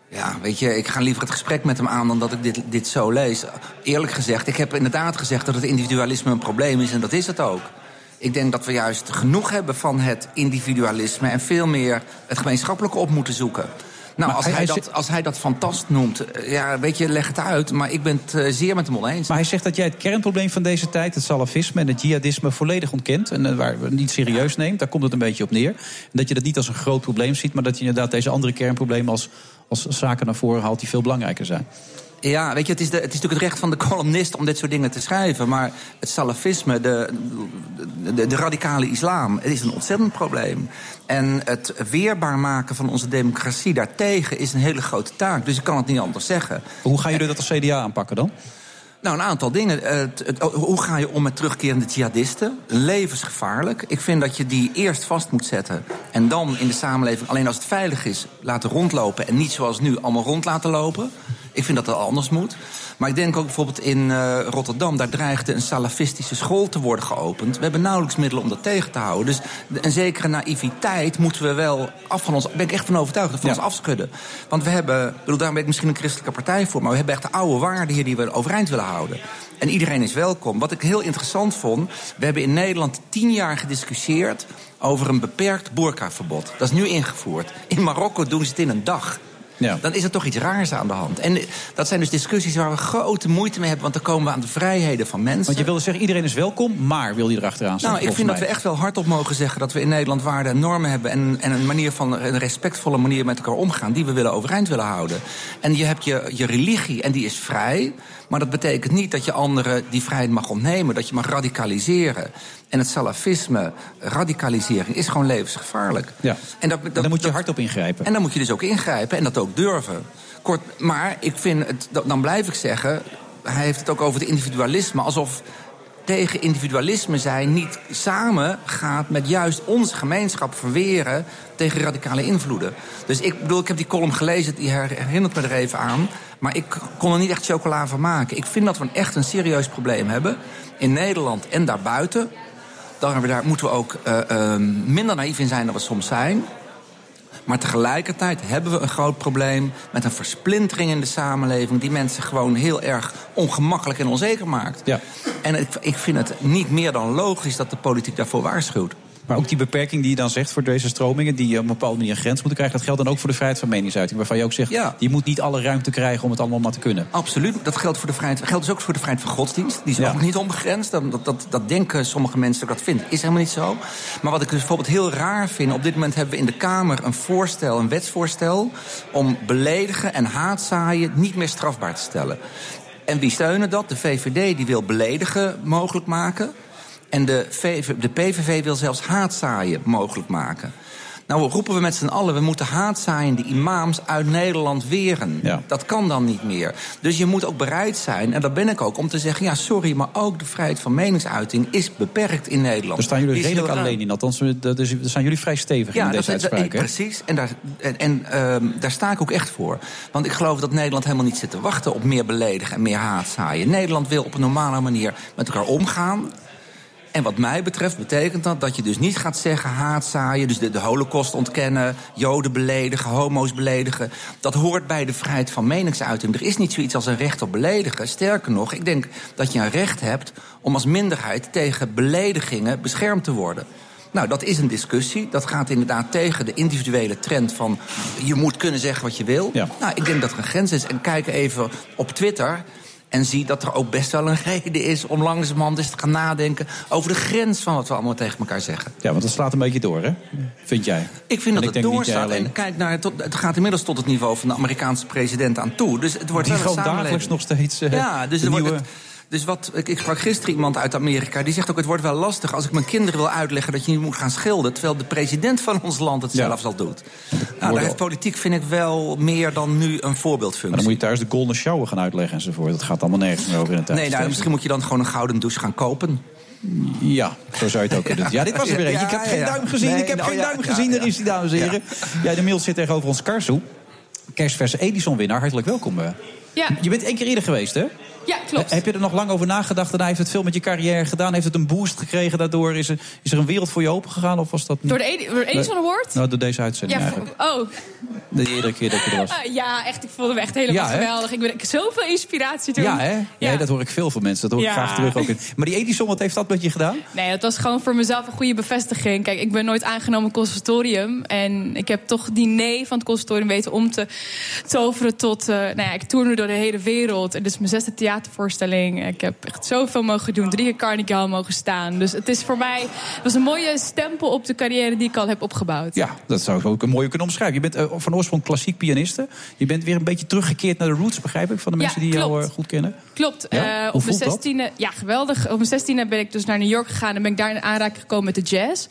Ja, weet je, ik ga liever het gesprek met hem aan dan dat ik dit, dit zo lees. Eerlijk gezegd, ik heb inderdaad gezegd dat het individualisme een probleem is en dat is het ook. Ik denk dat we juist genoeg hebben van het individualisme en veel meer het gemeenschappelijke op moeten zoeken. Nou, als hij, hij, dat, als hij dat fantast noemt, eh, ja, weet je, leg het uit. Maar ik ben het uh, zeer met hem oneens. Maar hij zegt dat jij het kernprobleem van deze tijd, het salafisme en het jihadisme, volledig ontkent. En uh, waar we niet serieus neemt. Daar komt het een beetje op neer. En dat je dat niet als een groot probleem ziet, maar dat je inderdaad deze andere kernproblemen als, als zaken naar voren haalt die veel belangrijker zijn. Ja, weet je, het is, de, het is natuurlijk het recht van de columnist om dit soort dingen te schrijven. Maar het salafisme, de, de, de, radicale islam, het is een ontzettend probleem. En het weerbaar maken van onze democratie daartegen is een hele grote taak. Dus ik kan het niet anders zeggen. Hoe gaan jullie dat als CDA aanpakken dan? Nou, een aantal dingen. Het, het, hoe ga je om met terugkerende jihadisten? Levensgevaarlijk. Ik vind dat je die eerst vast moet zetten. En dan in de samenleving, alleen als het veilig is, laten rondlopen. En niet zoals nu allemaal rond laten lopen. Ik vind dat dat anders moet. Maar ik denk ook bijvoorbeeld in uh, Rotterdam, daar dreigde een salafistische school te worden geopend. We hebben nauwelijks middelen om dat tegen te houden. Dus een zekere naïviteit moeten we wel af van ons. Ben ik echt van overtuigd van ja. ons afschudden. Want we hebben, bedoel, daar ben ik misschien een christelijke partij voor, maar we hebben echt de oude waarden hier die we overeind willen houden. En iedereen is welkom. Wat ik heel interessant vond, we hebben in Nederland tien jaar gediscussieerd over een beperkt boerkaverbod. Dat is nu ingevoerd. In Marokko doen ze het in een dag. Ja. Dan is er toch iets raars aan de hand. En dat zijn dus discussies waar we grote moeite mee hebben, want dan komen we aan de vrijheden van mensen. Want je wilde zeggen, iedereen is welkom, maar wil je erachteraan staan? Nou, ik vind mij. dat we echt wel hardop mogen zeggen dat we in Nederland waarden en normen hebben. En, en een manier van een respectvolle manier met elkaar omgaan, die we willen overeind willen houden. En je hebt je, je religie en die is vrij. Maar dat betekent niet dat je anderen die vrijheid mag ontnemen, dat je mag radicaliseren. En het salafisme, radicalisering, is gewoon levensgevaarlijk. Ja. En dat, daar moet je hard op ingrijpen. En dan moet je dus ook ingrijpen en dat ook durven. Kort, maar ik vind het, dan blijf ik zeggen, hij heeft het ook over het individualisme, alsof tegen individualisme zijn niet samen gaat met juist onze gemeenschap verweren tegen radicale invloeden. Dus ik bedoel, ik heb die column gelezen, die herinnert me er even aan. Maar ik kon er niet echt chocola van maken. Ik vind dat we echt een serieus probleem hebben. In Nederland en daarbuiten. Daar, daar moeten we ook uh, uh, minder naïef in zijn dan we soms zijn. Maar tegelijkertijd hebben we een groot probleem met een versplintering in de samenleving... die mensen gewoon heel erg ongemakkelijk en onzeker maakt. Ja. En ik, ik vind het niet meer dan logisch dat de politiek daarvoor waarschuwt. Maar ook die beperking die je dan zegt voor deze stromingen... die op een bepaalde manier een grens moeten krijgen... dat geldt dan ook voor de vrijheid van meningsuiting. Waarvan je ook zegt, Ja. je moet niet alle ruimte krijgen om het allemaal maar te kunnen. Absoluut, dat geldt, voor de vrijheid, geldt dus ook voor de vrijheid van godsdienst. Die is Ja. ook niet onbegrensd. Dat, dat, dat, dat denken sommige mensen dat ik dat vind. Is helemaal niet zo. Maar wat ik dus bijvoorbeeld heel raar vind... op dit moment hebben we in de Kamer een voorstel, een wetsvoorstel... om beledigen en haatzaaien niet meer strafbaar te stellen. En wie steunen dat? De VVD die wil beledigen mogelijk maken. En de, VV, de PVV wil zelfs haatzaaien mogelijk maken. Nou roepen we met z'n allen, we moeten haatzaaiende imams uit Nederland weren. Dat kan dan niet meer. Dus je moet ook bereid zijn, en dat ben ik ook, om te zeggen... ja, sorry, maar ook de vrijheid van meningsuiting is beperkt in Nederland. Daar staan jullie redelijk alleen in. Althans, dat is, daar zijn jullie vrij stevig in Ja, deze dat, dat- uitspraak. hè? precies. En, daar, en, en ehm, daar sta ik ook echt voor. Want ik geloof dat Nederland helemaal niet zit te wachten op meer beledigen en meer haatzaaien. Nederland wil op een normale manier met elkaar omgaan. En wat mij betreft betekent dat dat je dus niet gaat zeggen haatzaaien... dus de, de holocaust ontkennen, joden beledigen, homo's beledigen. Dat hoort bij de vrijheid van meningsuiting. Er is niet zoiets als een recht op beledigen. Sterker nog, ik denk dat je een recht hebt om als minderheid... tegen beledigingen beschermd te worden. Nou, dat is een discussie. Dat gaat inderdaad tegen de individuele trend van... je moet kunnen zeggen wat je wil. Nou, ik denk dat er een grens is. En kijk even op Twitter... En zie dat er ook best wel een reden is om langzamerhand eens te gaan nadenken... over de grens van wat we allemaal tegen elkaar zeggen. Ja, want dat slaat een beetje door, hè? Vind jij? Ik vind En dat het niet jij doorstaat. alleen. En kijk naar, tot, het gaat inmiddels tot het niveau van de Amerikaanse president aan toe. Dus het wordt Die wel gewoon dagelijks nog steeds... eh, Ja, dus, er wordt het- dus wat, ik, ik sprak gisteren iemand uit Amerika. Die zegt ook: het wordt wel lastig als ik mijn kinderen wil uitleggen dat je niet moet gaan schilderen. Terwijl de president van ons land het zelfs al doet. Nou, daar heeft politiek, vind ik wel meer dan nu een voorbeeldfunctie. Maar dan moet je thuis de golden shower gaan uitleggen enzovoort. Dat gaat allemaal nergens meer over in de tijd. Nee, nou, misschien moet je dan gewoon een gouden douche gaan kopen. Ja, zo zou je het ook kunnen doen. Ja, dit was er weer eentje. Ik heb geen duim gezien, Nee, ik heb nou geen duim ja, gezien. ja. Daar is die, dames en heren. Ja, de mail zit tegenover ons Karsu. Kerstverse Edison-winnaar, hartelijk welkom. eh. Ja. Je bent één keer eerder geweest, hè? Ja, klopt. Heb je er nog lang over nagedacht? En heeft het veel met je carrière gedaan? Heeft het een boost gekregen daardoor? Is er, is er een wereld voor je opengegaan? Of was dat niet? Door de Edison. Award? Nou, door deze uitzending Ja, oh. De eerdere keer dat je er was. Ah, ja, echt. Ik voelde me echt helemaal Ja, geweldig. Ik ben ik zoveel inspiratie toen. Ja, hè? Ja. dat hoor ik veel van mensen. Dat hoor ik graag terug ook. In. Maar die Edison, wat heeft dat met je gedaan? Nee, dat was gewoon voor mezelf een goede bevestiging. Kijk, ik ben nooit aangenomen conservatorium. En ik heb toch die nee van het conservatorium weten om te toveren tot... eh, nou ja, ik toer nu door de hele wereld. En dit is mijn zesde theatervoorstelling. Ik heb echt zoveel mogen doen. Drie keer Carnegie Hall mogen staan. Dus het is voor mij... Het was een mooie stempel op de carrière die ik al heb opgebouwd. Ja, dat zou ik ook een mooie kunnen omschrijven. Je bent eh, van oorsprong klassiek pianiste. Je bent weer een beetje teruggekeerd naar de roots, begrijp ik, van de Ja, mensen die jou eh, goed kennen. Klopt. Ja? Eh, op mijn voelt dat? 16e, ja, geweldig. Op mijn 16e ben ik dus naar New York gegaan en ben ik daar in aanraking gekomen met de jazz.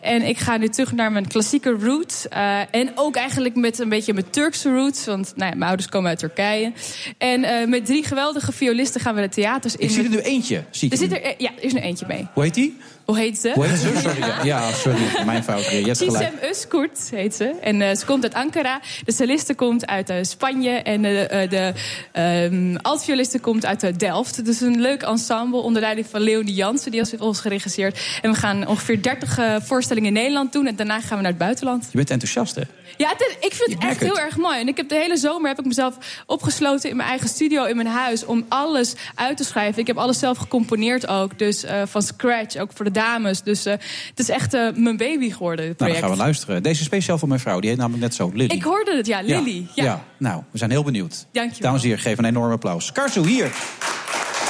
En ik ga nu terug naar mijn klassieke roots. en ook eigenlijk met een beetje mijn Turkse roots. Want nou ja, mijn ouders komen uit Turkije. En met drie geweldige violisten gaan we de theaters in. Ik zie er nu eentje. Zie ik er zit er, ja, er is nu eentje mee. Hoe heet die? Hoe heet ze? Hoe heet ze? Sorry. ja. Sorry. Mijn fout weer. Chisem Özkurt heet ze. En eh, ze komt uit Ankara. De soliste komt uit eh, Spanje. En de, eh, de ehm, altvioliste komt uit Delft. Dus een leuk ensemble onder leiding van Leonie Jansen. Die heeft ons geregisseerd. En we gaan ongeveer 30 eh, voorstellingen in Nederland doen. En daarna gaan we naar het buitenland. Je bent enthousiast, hè? Ja, het ik vind het echt heel erg mooi. En ik heb de hele zomer heb ik mezelf opgesloten in mijn eigen studio, in mijn huis, om alles uit te schrijven. Ik heb alles zelf gecomponeerd ook, dus van scratch, ook voor de dames. Dus eh, het is echt eh, mijn baby geworden, het Nou, dan project. gaan we luisteren. Deze is speciaal voor mijn vrouw. Die heet namelijk net zo, Lily. ik hoorde het, ja, Lily. Ja. nou, we zijn heel benieuwd. Dankjewel. Dames en heren, geef een enorm applaus. Karsu, hier.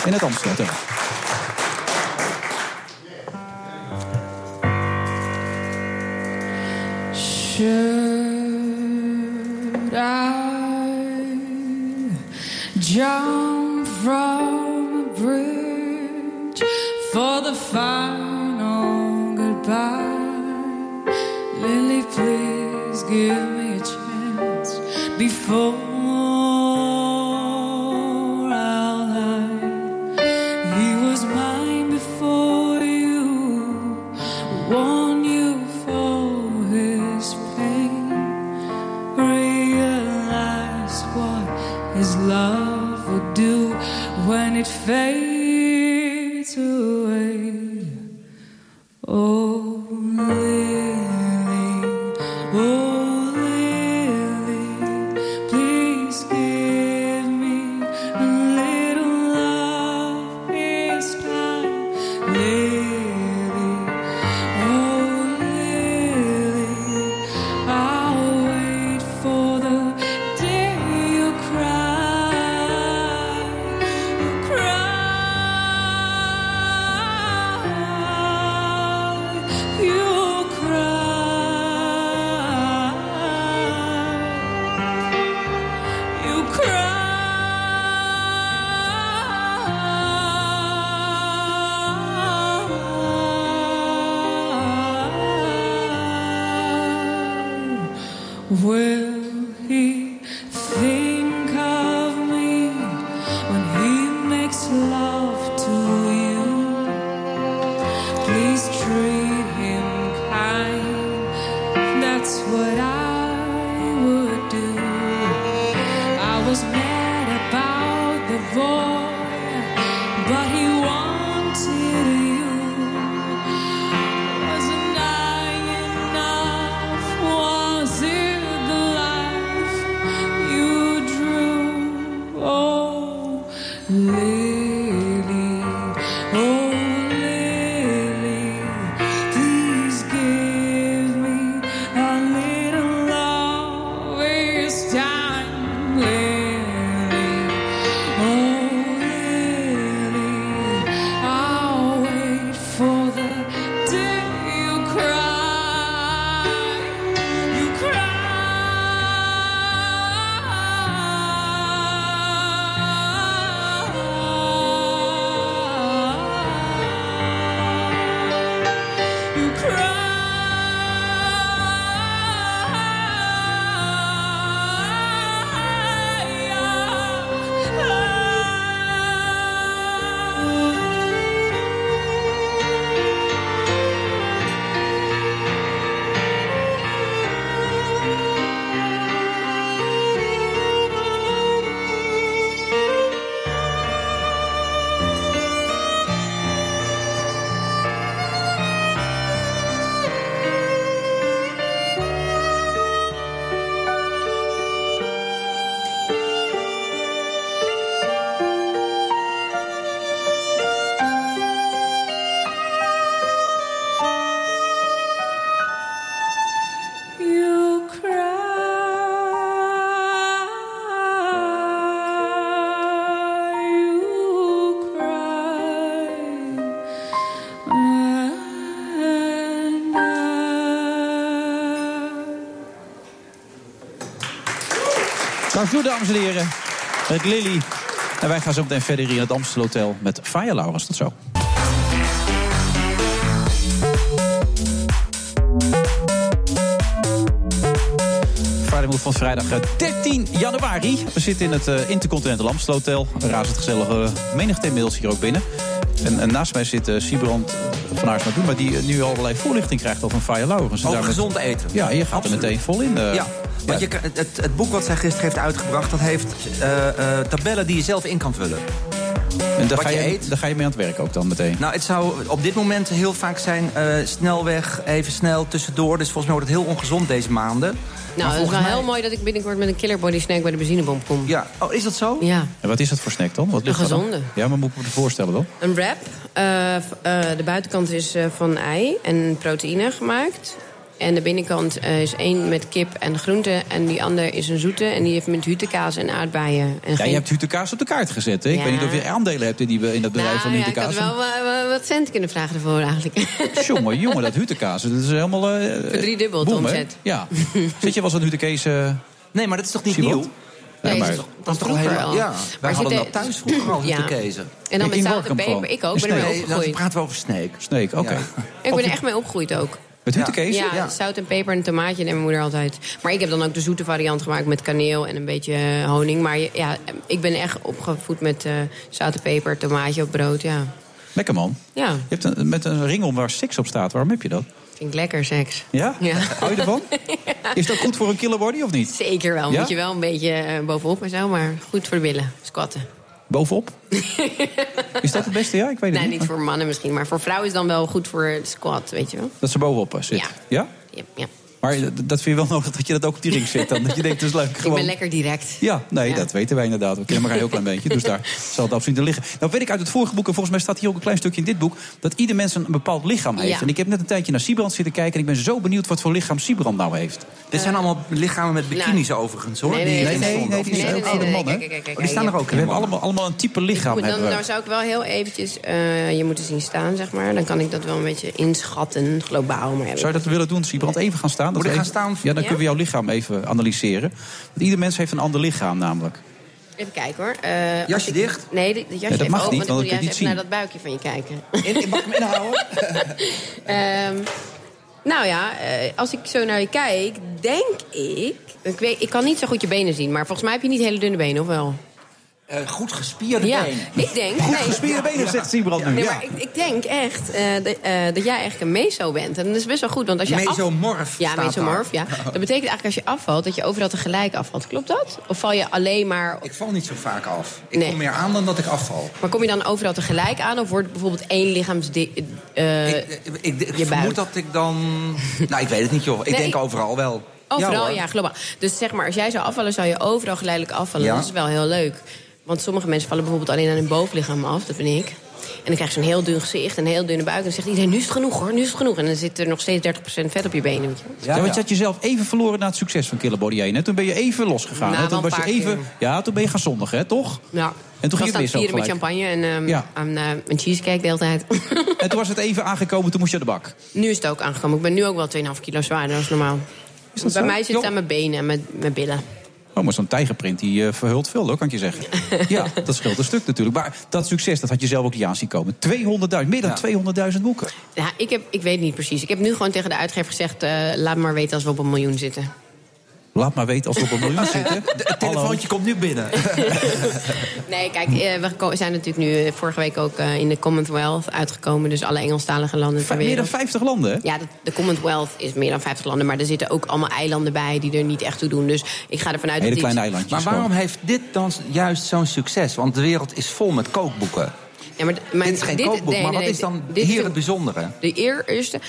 In het Amsterdam. Dankjewel, dames en heren. Met Lily. En wij gaan zo meteen verder hier in het Amstel Hotel met Faya Laurens. Tot zo. Van vrijdag eh, 13 januari. We zitten in het eh, Intercontinental Amstel Hotel. Een razend gezellige menigte inmiddels hier ook binnen. En, en naast mij zit uh, Siebrand van Aarsma maar die eh, nu allerlei voorlichting krijgt over Faya Laurens. En Over daarmee- gezond eten. Ja, je gaat er meteen vol in. eh. Ja, want je, het, het boek wat zij gisteren heeft uitgebracht... dat heeft eh, eh, tabellen die je zelf in kan vullen. En daar Wat ga, je je, eet. daar ga je mee aan het werk ook dan meteen. Nou, het zou op dit moment heel vaak zijn... eh, snelweg, even snel, tussendoor. Dus volgens mij wordt het heel ongezond deze maanden. Nou, het is wel heel mooi dat ik binnenkort met een killer body snack bij de benzinebom kom. Ja, oh, is dat zo? Ja. En wat is dat voor snack dan? Wat Een dan? gezonde. Ja, maar moet ik me het voorstellen dan? Een wrap. eh, eh, de buitenkant is eh, van ei en proteïne gemaakt. En de binnenkant eh, is één met kip en groente. En die andere is een zoete. En die heeft met hutekaas en aardbeien. En Ja, geen- je hebt Hutekaas op de kaart gezet. Hè? Ik weet niet of je aandelen hebt in, die, in dat bedrijf van nou, ja, ik Hutekaas. had wel wa- wa- wat cent kunnen vragen ervoor eigenlijk. [LAUGHS] Jongen, jongen, dat Hutekaas. Dat is helemaal... eh Verdriedubbeld de boem, hè? omzet. Ja. [LAUGHS] Zit je wel eens aan Hutekees... eh Nee, maar dat is toch niet nieuw? Nee, Nee, maar... Dat is toch al vroeger heel lang. al. Ja, wij hadden dat thuis vroeger al, Ja. te kezen. En dan In met zout en Workum peper. Ik ook, ben er mee Sneek. Nee, dan opgegroeid. praten we over Sneek. Sneek, oké. Ja. Ik ben er echt mee opgegroeid ook. Met? Ja, Ja. zout en peper en tomaatje neemt mijn moeder altijd. Maar ik heb dan ook de zoete variant gemaakt met kaneel en een beetje eh, honing. Maar ja, ik ben echt opgevoed met eh zout en peper, tomaatje op brood, ja. Lekker man. Ja, Je hebt een, met een ringel waar seks op staat. Waarom heb je dat? vind ik lekker, seks. Ja? [LAUGHS] Ja. Hou je ervan? [LAUGHS] Is dat goed voor een killer body of niet? Zeker wel. Ja? Moet je wel een beetje eh, bovenop en zo, maar goed voor de billen. Squatten. Bovenop? [LAUGHS] Is dat het beste? Ja, ik weet het Nee, niet. niet voor mannen misschien, maar voor vrouwen is dan wel goed voor het squat, weet je wel. Dat ze bovenop eh, zit. Ja. Ja? Ja, ja. Maar dat- dat vind je wel nodig dat je dat ook op die ring zet. Dan. Dat je denkt, dat is leuk. Ik Gewoon. ben lekker direct. Ja, nee, Ja. dat weten wij inderdaad. We kennen elkaar een heel klein beetje, dus daar [LAUGHS] zal het absoluut in liggen. Nou weet ik uit het vorige boek, en volgens mij staat hier ook een klein stukje in dit boek... dat ieder mens een bepaald lichaam heeft. Ja. En ik heb net een tijdje naar Siebrand zitten kijken... en ik ben zo benieuwd wat voor lichaam Siebrand nou heeft. Dit zijn allemaal lichamen met bikinis overigens, hoor. Nee, nee, die nee, die niet? zijn Nee, ook nee, voor de nee, man, nee, hè? kijk, kijk, Oh, die staan er ook We hebben allemaal, allemaal een type lichaam. Goed, dan, dan zou ik wel heel eventjes eh, je moeten zien staan, zeg maar. Dan kan ik dat wel een beetje inschatten, globaal. Maar Zou je dat willen doen, Siebrand? Even gaan staan? Dat Moet we ik gaan staan? Ja, dan Ja? kunnen we jouw lichaam even analyseren. Want ieder mens heeft een ander lichaam namelijk. Even kijken hoor. Eh, als Jasje ik- dicht? Nee, de, de jasje dat mag open, niet, want ik dan kun je juist even naar dat buikje van je kijken. [LAUGHS] In, mag ik hem inhouden? [LAUGHS] Ehm, Nou ja, eh, als ik zo naar je kijk, denk ik... Ik, weet, ik kan niet zo goed je benen zien, maar volgens mij heb je niet hele dunne benen, of wel? Eh, goed gespierde ja, benen. ik denk... Goed nee. gespierde benen, zegt Siebrand nu. Nee, Ja. maar ik, ik denk echt eh, dat, eh, dat jij eigenlijk een meso bent. En dat is best wel goed, want als je af- Mesomorf Ja, staat mesomorf, ja. [LAUGHS] Dat betekent eigenlijk als je afvalt, dat je overal tegelijk afvalt. Klopt dat? Of val je alleen maar... Ik val niet zo vaak af. Ik Nee. kom meer aan dan dat ik afval. Maar kom je dan overal tegelijk aan? Of wordt bijvoorbeeld één lichaams... Ik, ik, ik vermoed dat ik dan... [LAUGHS] Nou, ik weet het niet, joh. Ik denk overal wel. Overal, hoor. ja, globaal. Dus zeg maar, als jij zou afvallen, zou je overal geleidelijk afvallen. Ja. Dat is wel heel leuk. Want sommige mensen vallen bijvoorbeeld alleen aan hun bovenlichaam af. Dat ben ik. En dan krijg je zo'n heel dun gezicht en een heel dunne buik. En dan zegt iedereen, nu is het genoeg hoor, nu is het genoeg. En dan zit er nog steeds 30% vet op je benen. Weet je. wel. Ja, want je had jezelf even verloren na het succes van Killer Body 1. Hè? Toen ben je even losgegaan. Nou, hè? Toen was een je paar even, ja, toen ben je gaan zondigen, hè, toch? Ja. En toen ging Ik het was mis ook het vieren met gelijk. champagne en Ja. ehm, aan eh, een cheesecake de hele tijd. [LAUGHS] En toen was het even aangekomen, toen moest je aan de bak. nu is het ook aangekomen. Ik ben nu ook wel 2,5 kilo zwaarder dan normaal. dat Bij zo? mij zit het aan mijn benen en mijn, mijn billen. Oh, maar zo'n tijgerprint die eh, verhult veel, hoor, kan ik je zeggen. [LAUGHS] ja, dat scheelt een stuk natuurlijk. Maar dat succes, dat had je zelf ook niet aan zien komen. 200.000, meer dan 200.000 boeken. Ja, ik, heb, ik weet niet precies. Ik heb nu gewoon tegen de uitgever gezegd... eh, laat me maar weten als we op een miljoen zitten. Laat maar weten als we op een miljoen [LAUGHS] zitten. Het telefoontje komt nu binnen. [LAUGHS] Nee, kijk, eh, we zijn natuurlijk nu eh, vorige week ook eh, in de Commonwealth uitgekomen. Dus alle Engelstalige landen ter Meer dan wereld. 50 landen, hè? Ja, de, Commonwealth is meer dan 50 landen. Maar er zitten ook allemaal eilanden bij die er niet echt toe doen. Dus ik ga ervan uit Hele dat kleine eilandjes. Maar waarom heeft dit dan juist zo'n succes? Want de wereld is vol met kookboeken. Ja, maar, dit is geen dit- kookboek, nee, maar nee, wat nee, is dan dit is hier een- het bijzondere? De eer- eerste.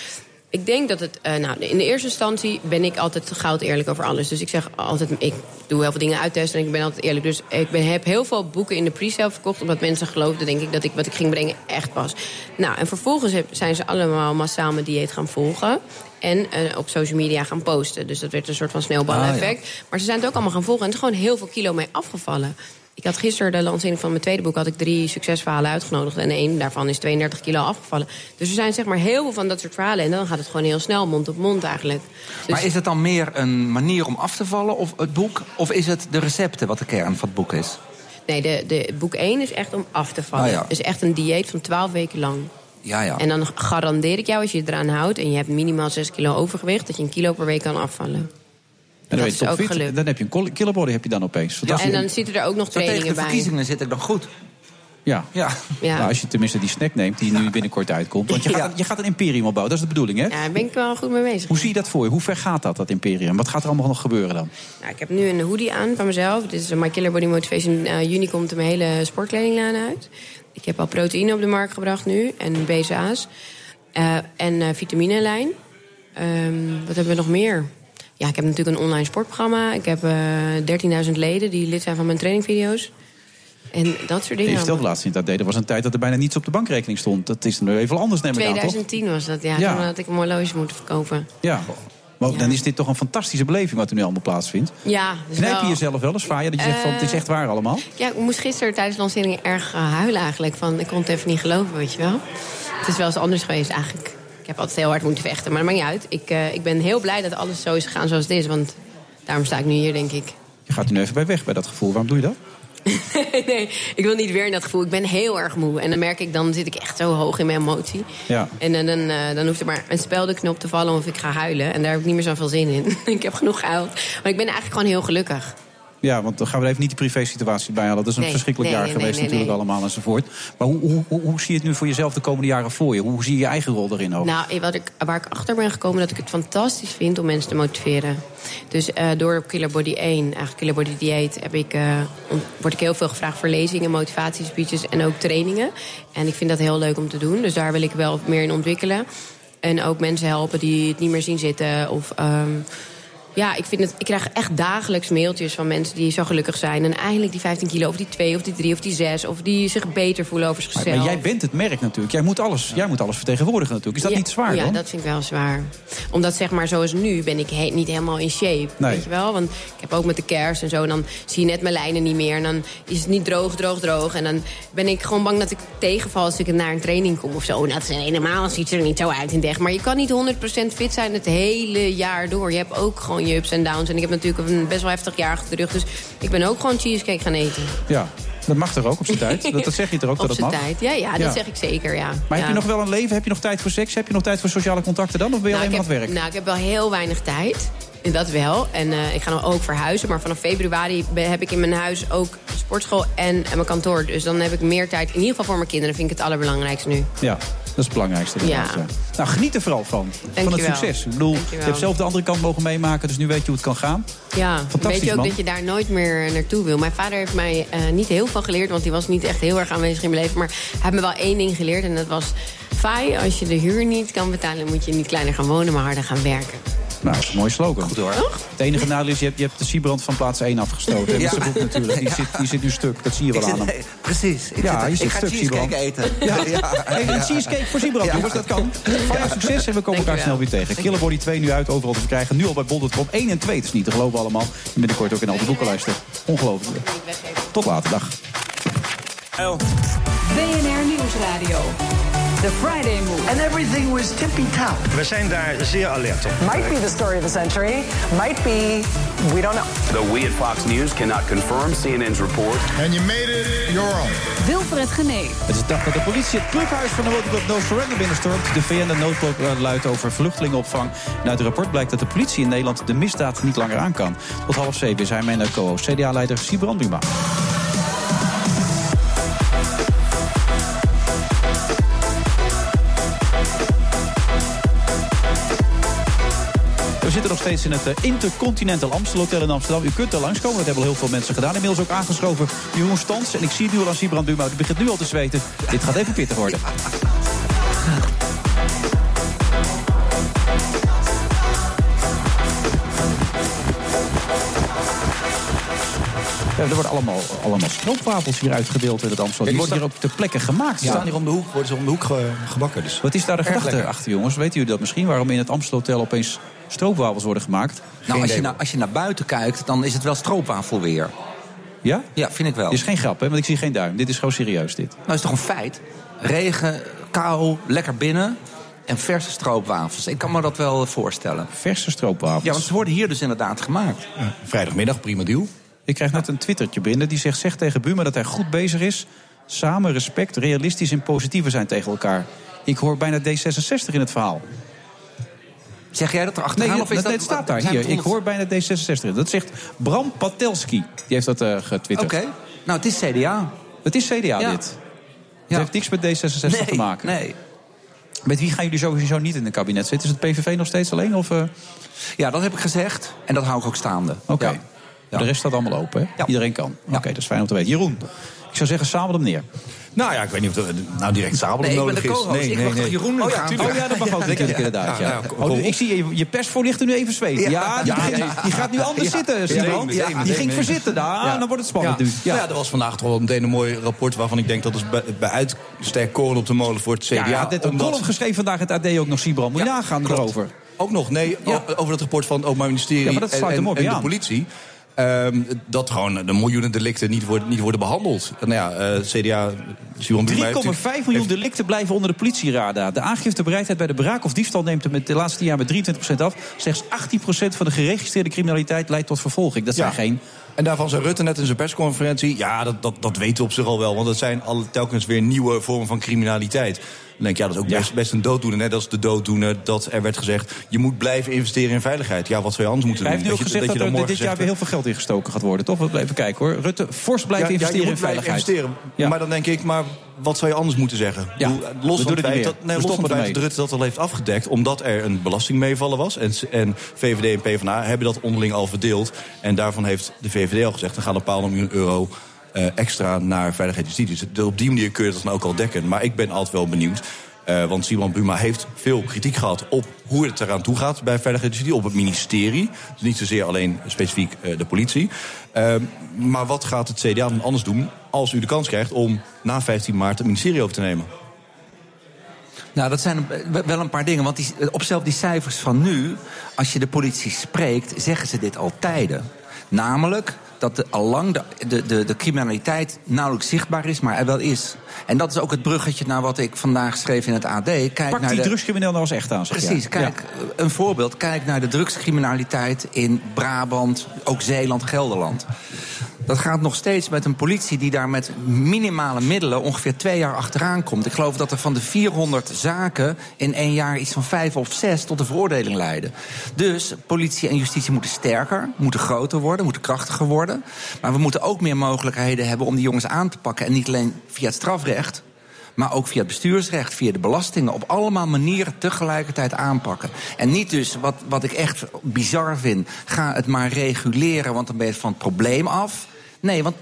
Ik denk dat het. eh, nou, in de eerste instantie ben ik altijd goud eerlijk over alles. Dus ik zeg altijd. Ik doe heel veel dingen uittesten en ik ben altijd eerlijk. Dus ik ben, heb heel veel boeken in de pre-sale verkocht. Omdat mensen geloofden, denk ik, dat ik wat ik ging brengen echt was. Nou, en vervolgens heb- zijn ze allemaal massaal mijn dieet gaan volgen. En eh, op social media gaan posten. Dus dat werd een soort van sneeuwbaleffect. Maar ze zijn het ook allemaal gaan volgen. En er is gewoon heel veel kilo mee afgevallen. Ik had gisteren de lancering van mijn tweede boek... had ik drie succesverhalen uitgenodigd. En één daarvan is 32 kilo afgevallen. Dus er zijn zeg maar heel veel van dat soort verhalen. En dan gaat het gewoon heel snel, mond op mond eigenlijk. Dus Maar is het dan meer een manier om af te vallen, of het boek? Of is het de recepten wat de kern van het boek is? nee, de, de, boek 1 is echt om af te vallen. Ah, ja. Het is echt een dieet van 12 weken lang. Ja, ja. En dan garandeer ik jou, als je je eraan houdt... en je hebt minimaal 6 kilo overgewicht... dat je een kilo per week kan afvallen. En dan, Dat is ook gelukt. dan heb je een kol- killer body heb je dan opeens. en Fantastisch. dan zitten er ook nog Zo tegen de trainingen bij. verkiezingen zit ik dan goed. Ja. Ja. Ja. Nou, als je tenminste die snack neemt die nu binnenkort uitkomt. Want je gaat, je gaat een imperium opbouwen, dat is de bedoeling, hè? Ja, daar ben ik wel goed mee bezig. Hoe zie je dat voor je? Hoe ver gaat dat, dat imperium? Wat gaat er allemaal nog gebeuren dan? Nou, ik heb nu een hoodie aan van mezelf. Dit is een My Killer Body Motivation. Eh, juni komt er mijn hele sportkledinglijn uit. Ik heb al proteïne op de markt gebracht nu. En BCA's. Eh, en eh vitaminelijn. Ehm, wat hebben we nog meer? Ja, ik heb natuurlijk een online sportprogramma. Ik heb eh 13.000 leden die lid zijn van mijn trainingvideo's. En dat soort Je dingen. vertelde laatst niet dat deed. Er was een tijd dat er bijna niets op de bankrekening stond. Dat is nu even anders, neem ik aan, toch? 2010 was dat, ja. Ja. Toen had ik een horloge moeten verkopen. Ja. Maar dan is dit toch een fantastische beleving wat er nu allemaal plaatsvindt. Ja, dus Knijp je wel- jezelf wel eens, Vaja? Dat je zegt van, het is echt waar allemaal? Ja, ik moest gisteren tijdens de lancering erg eh, huilen eigenlijk. Van, ik kon het even niet geloven, weet je wel. Het is wel eens anders geweest eigenlijk. Ik heb altijd heel hard moeten vechten, maar dat maakt niet uit. Ik, eh, ik ben heel blij dat alles zo is gegaan zoals het is. Want daarom sta ik nu hier, denk ik. Je gaat er nu even bij weg bij dat gevoel. Waarom doe je dat? [LAUGHS] nee, ik wil niet weer in dat gevoel. Ik ben heel erg moe. En dan merk ik, dan zit ik echt zo hoog in mijn emotie. Ja. En dan, dan, eh, dan hoeft er maar een speldeknop te vallen of ik ga huilen. En daar heb ik niet meer zoveel zin in. [LAUGHS] ik heb genoeg gehuild. Maar ik ben eigenlijk gewoon heel gelukkig. Ja, want dan gaan we even niet de privé-situatie bij halen. Dat is een Nee, verschrikkelijk nee, jaar nee, geweest natuurlijk allemaal enzovoort. Maar hoe, hoe, hoe, hoe zie je het nu voor jezelf de komende jaren voor je? Hoe zie je je eigen rol erin ook? Nou, eh, wat ik, waar ik achter ben gekomen dat ik het fantastisch vind om mensen te motiveren. Dus eh, door Killer Body 1, eigenlijk Killer Body Dieet, heb ik, ont- word ik heel veel gevraagd voor lezingen, motivatiespeeches en ook trainingen. En ik vind dat heel leuk om te doen. Dus daar wil ik wel meer in ontwikkelen. En ook mensen helpen die het niet meer zien zitten. Of ehm, ja, ik, vind het, ik krijg echt dagelijks mailtjes van mensen die zo gelukkig zijn. En eindelijk die 15 kilo, of die 2, of die 3, of die 6. Of die zich beter voelen over zichzelf. maar jij bent het merk natuurlijk. Jij moet alles, jij moet alles vertegenwoordigen natuurlijk. Is dat Ja, niet zwaar Ja, dan? dat vind ik wel zwaar. Omdat zeg maar zoals nu ben ik he- niet helemaal in shape. Nee. Weet je wel? Want ik heb ook met de kerst en zo. Dan zie je net mijn lijnen niet meer. En dan is het niet droog, droog, droog. En dan ben ik gewoon bang dat ik tegenval als ik naar een training kom of zo. En dat is helemaal ziet er niet zo uit in deg. Maar je kan niet 100% fit zijn het hele jaar door. Je hebt ook gewoon je ups en downs. En ik heb natuurlijk een best wel heftig jaar achter de rug. Dus ik ben ook gewoon cheesecake gaan eten. Ja. Dat mag toch ook op zijn [LAUGHS] tijd? Dat, dat zeg je toch ook Op dat het zijn mag? tijd. Ja, ja, dat Ja. zeg ik zeker, ja. Maar ja. heb je nog wel een leven? Heb je nog tijd voor seks? Heb je nog tijd voor sociale contacten dan? Of ben je Nou, alleen maar aan het werk? Nou, ik heb wel heel weinig tijd. En Dat wel. En eh, ik ga dan ook verhuizen. Maar vanaf februari heb ik in mijn huis ook sportschool en, en mijn kantoor. Dus dan heb ik meer tijd. In ieder geval voor mijn kinderen vind ik het allerbelangrijkste nu. Ja, dat is het belangrijkste. Ja. Nou, geniet er vooral van. Van het succes. Ik bedoel, je Dankjewel. hebt zelf de andere kant mogen meemaken, dus nu weet je hoe het kan gaan. Ja, Fantastisch, weet je ook man. dat je daar nooit meer naartoe wil. Mijn vader heeft mij eh, niet heel veel geleerd, want hij was niet echt heel erg aanwezig in mijn leven. Maar hij heeft me wel één ding geleerd en dat was... Fai, als je de huur niet kan betalen, moet je niet kleiner gaan wonen, maar harder gaan werken. Nou, dat is een mooie slogan. Goed hoor. Het enige nadeel is, je hebt, je hebt de Siebrand van plaats 1 afgestoten. En Ja. dat natuurlijk. Die, zit, die zit nu stuk. Dat zie je wel Ik aan zit- hem. nee, precies. Ik ja, zit- je zit ik ga stuk, cheesecake Siebrand. eten. Ja, Ja. Even een Ja. cheesecake voor Siebrand, Ja. jongens. Dat kan. Van jou succes en we komen elkaar snel weer tegen. Killerbody 2 nu uit, overal te verkrijgen. Nu al bij bol.com 1 en 2. Het is niet te geloven allemaal. En binnenkort ook in al die boekenlijsten. Ongelooflijk. Tot later, dag. BNR Nieuwsradio. The Friday Move. And everything was tippy-top. We zijn daar zeer alert op. Might be the story of the century. Might be, we don't know. Though we at Fox News cannot confirm CNN's report. And you made it your own. Wilfred Genee. Het is de dag dat de politie het clubhuis van de motorclub No Surrender binnenstormt. De VN de noodklok eh, luidt over vluchtelingenopvang. En uit het rapport blijkt dat de politie in Nederland de misdaad niet langer aan kan. Tot half zeven is hij mijn eh, co-host, CDA-leider Sibrand Buma. We zitten nog steeds in het eh, Intercontinental Amstel Hotel in Amsterdam. U kunt er langskomen, dat hebben al heel veel mensen gedaan. Inmiddels ook aangeschoven Jeroen Stans. En ik zie het nu al aan Sibrand Buma. Die begint nu al te zweten. Dit gaat even pittig worden. Ja, er worden allemaal, allemaal stroopwafels hier uitgedeeld in het Amstel. Die worden hier ook ter plekke gemaakt. Die staan hier om de hoek, worden ze om de hoek ge- gebakken. Dus. Wat is daar de Erg gedachte lekker. achter, jongens? Weten jullie dat misschien? Waarom in het Amstelhotel opeens stroopwafels worden gemaakt? Nou, als je, naar, als je naar buiten kijkt, dan is het wel stroopwafelweer. Ja? Ja, vind ik wel. Dit is geen grap, hè? Want ik zie geen duim. Dit is gewoon serieus, dit. Nou, is toch een feit? Regen, kou, lekker binnen en verse stroopwafels. Ik kan me dat wel voorstellen. Verse stroopwafels? Ja, want ze worden hier dus inderdaad gemaakt. Vrijdagmiddag, prima deal. Ik krijg net een twittertje binnen die zegt... zeg tegen Buma dat hij goed bezig is. Samen respect, realistisch en positiever zijn tegen elkaar. Ik hoor bijna D66 in het verhaal. Zeg jij dat er achteraan? Nee, of is dat, staat daar. Hier, ik hoor bijna D66 in. Dat zegt Bram Patelski. Die heeft dat eh getwitterd. Oké. Nou, het is CDA. Het is CDA, Ja. dit. Het heeft niks met D66 Nee, te maken. nee. Met wie gaan jullie sowieso niet in het kabinet zitten? Is het PVV nog steeds alleen? Of, eh? Ja, dat heb ik gezegd. En dat hou ik ook staande. Oké. De rest staat allemaal open, hè? Iedereen kan. Oké, dat is fijn om te weten. Jeroen, ik zou zeggen, sabel hem neer. Nou ja, ik weet niet of er nou direct sabel Nee, ik ben nodig de is. co-host. Ik wacht toch Jeroen nu oh, ja. Oh ja, dat mag ook natuurlijk inderdaad. Ja. Ja, nou, Oh, ik zie je, je persvoorlichter nu even zweten. Ja, die, Ja, begint- nee. die gaat nu anders Ja. zitten, meteen, die ging verzitten. Nou, Ja. dan wordt het spannend ja. nu. Ja. er was vandaag toch wel meteen een mooi rapport waarvan ik denk dat is bij, bij uitstek koren op de molen voor het CDA. Ja, dit een omdat- column geschreven vandaag het AD ook nog, Siebrand. Moet je nagaan erover. Ook nog, nee, over het rapport van het Openbaar Ministerie Ja, maar dat sluit en, hem en, op, en ja. de politie. Ehm, dat gewoon de miljoenen delicten niet worden, niet worden behandeld. Nou ja, eh, CDA... Simon Buma heeft 3,5 miljoen delicten blijven onder de politieradar. De aangiftebereidheid bij de braak of diefstal neemt er met de laatste tien jaar met 23% af. Slechts 18% van de geregistreerde criminaliteit leidt tot vervolging. Dat zijn Ja. geen... En daarvan zei Rutte net in zijn persconferentie... ja, dat, dat, dat weten we op zich al wel. Want het zijn alle, telkens weer nieuwe vormen van criminaliteit. Denk ik, ja, dat is ook best, best een dooddoener. Net als de dooddoener dat er werd gezegd... je moet blijven investeren in veiligheid. Ja, wat zou je anders moeten Hij doen? heeft nu ook gezegd dat, er dit jaar weer heel veel geld ingestoken gaat worden. Toch? We even kijken hoor. Rutte, fors Ja, ja, investeren in veiligheid. investeren. Maar dan denk ik, maar wat zou je anders moeten zeggen? Ja, we los van het feit dat, nee, los van stoppen het feit dat. Rutte dat al heeft afgedekt... omdat er een belastingmeevaller was. En, en VVD en PvdA hebben dat onderling al verdeeld. En daarvan heeft de VVD al gezegd... er gaan een paar miljoen euro eh, extra naar veiligheid en justitie. Dus op die manier kun je dat dan ook al dekken. Maar ik ben altijd wel benieuwd... eh, want Simon Buma heeft veel kritiek gehad op hoe het eraan toe gaat bij Veiligheid en Justitie, op het ministerie. Dus niet zozeer alleen specifiek eh, de politie. Eh, maar wat gaat het CDA dan anders doen als u de kans krijgt om na 15 maart het ministerie over te nemen? Nou, dat zijn wel een paar dingen. Want die, op zelf die cijfers van nu, als je de politie spreekt, zeggen ze dit al tijden. Namelijk dat de, allang de, de, de, de criminaliteit nauwelijks zichtbaar is, maar er wel is. En dat is ook het bruggetje naar wat ik vandaag schreef in het AD. Kijk Pak naar die de, drugscrimineel nou eens echt aan. zeg Precies, kijk, een voorbeeld. Kijk naar de drugscriminaliteit in Brabant, ook Zeeland, Gelderland. Dat gaat nog steeds met een politie die daar met minimale middelen ongeveer twee jaar achteraan komt. Ik geloof dat er van de 400 zaken in één jaar iets van vijf of zes tot een veroordeling leiden. Dus politie en justitie moeten sterker, moeten groter worden, moeten krachtiger worden. Maar we moeten ook meer mogelijkheden hebben om die jongens aan te pakken. En niet alleen via het strafrecht, maar ook via het bestuursrecht, via de belastingen. Op allemaal manieren tegelijkertijd aanpakken. En niet dus, wat, wat ik echt bizar vind, ga het maar reguleren, want dan ben je van het probleem af. Nee, want 80%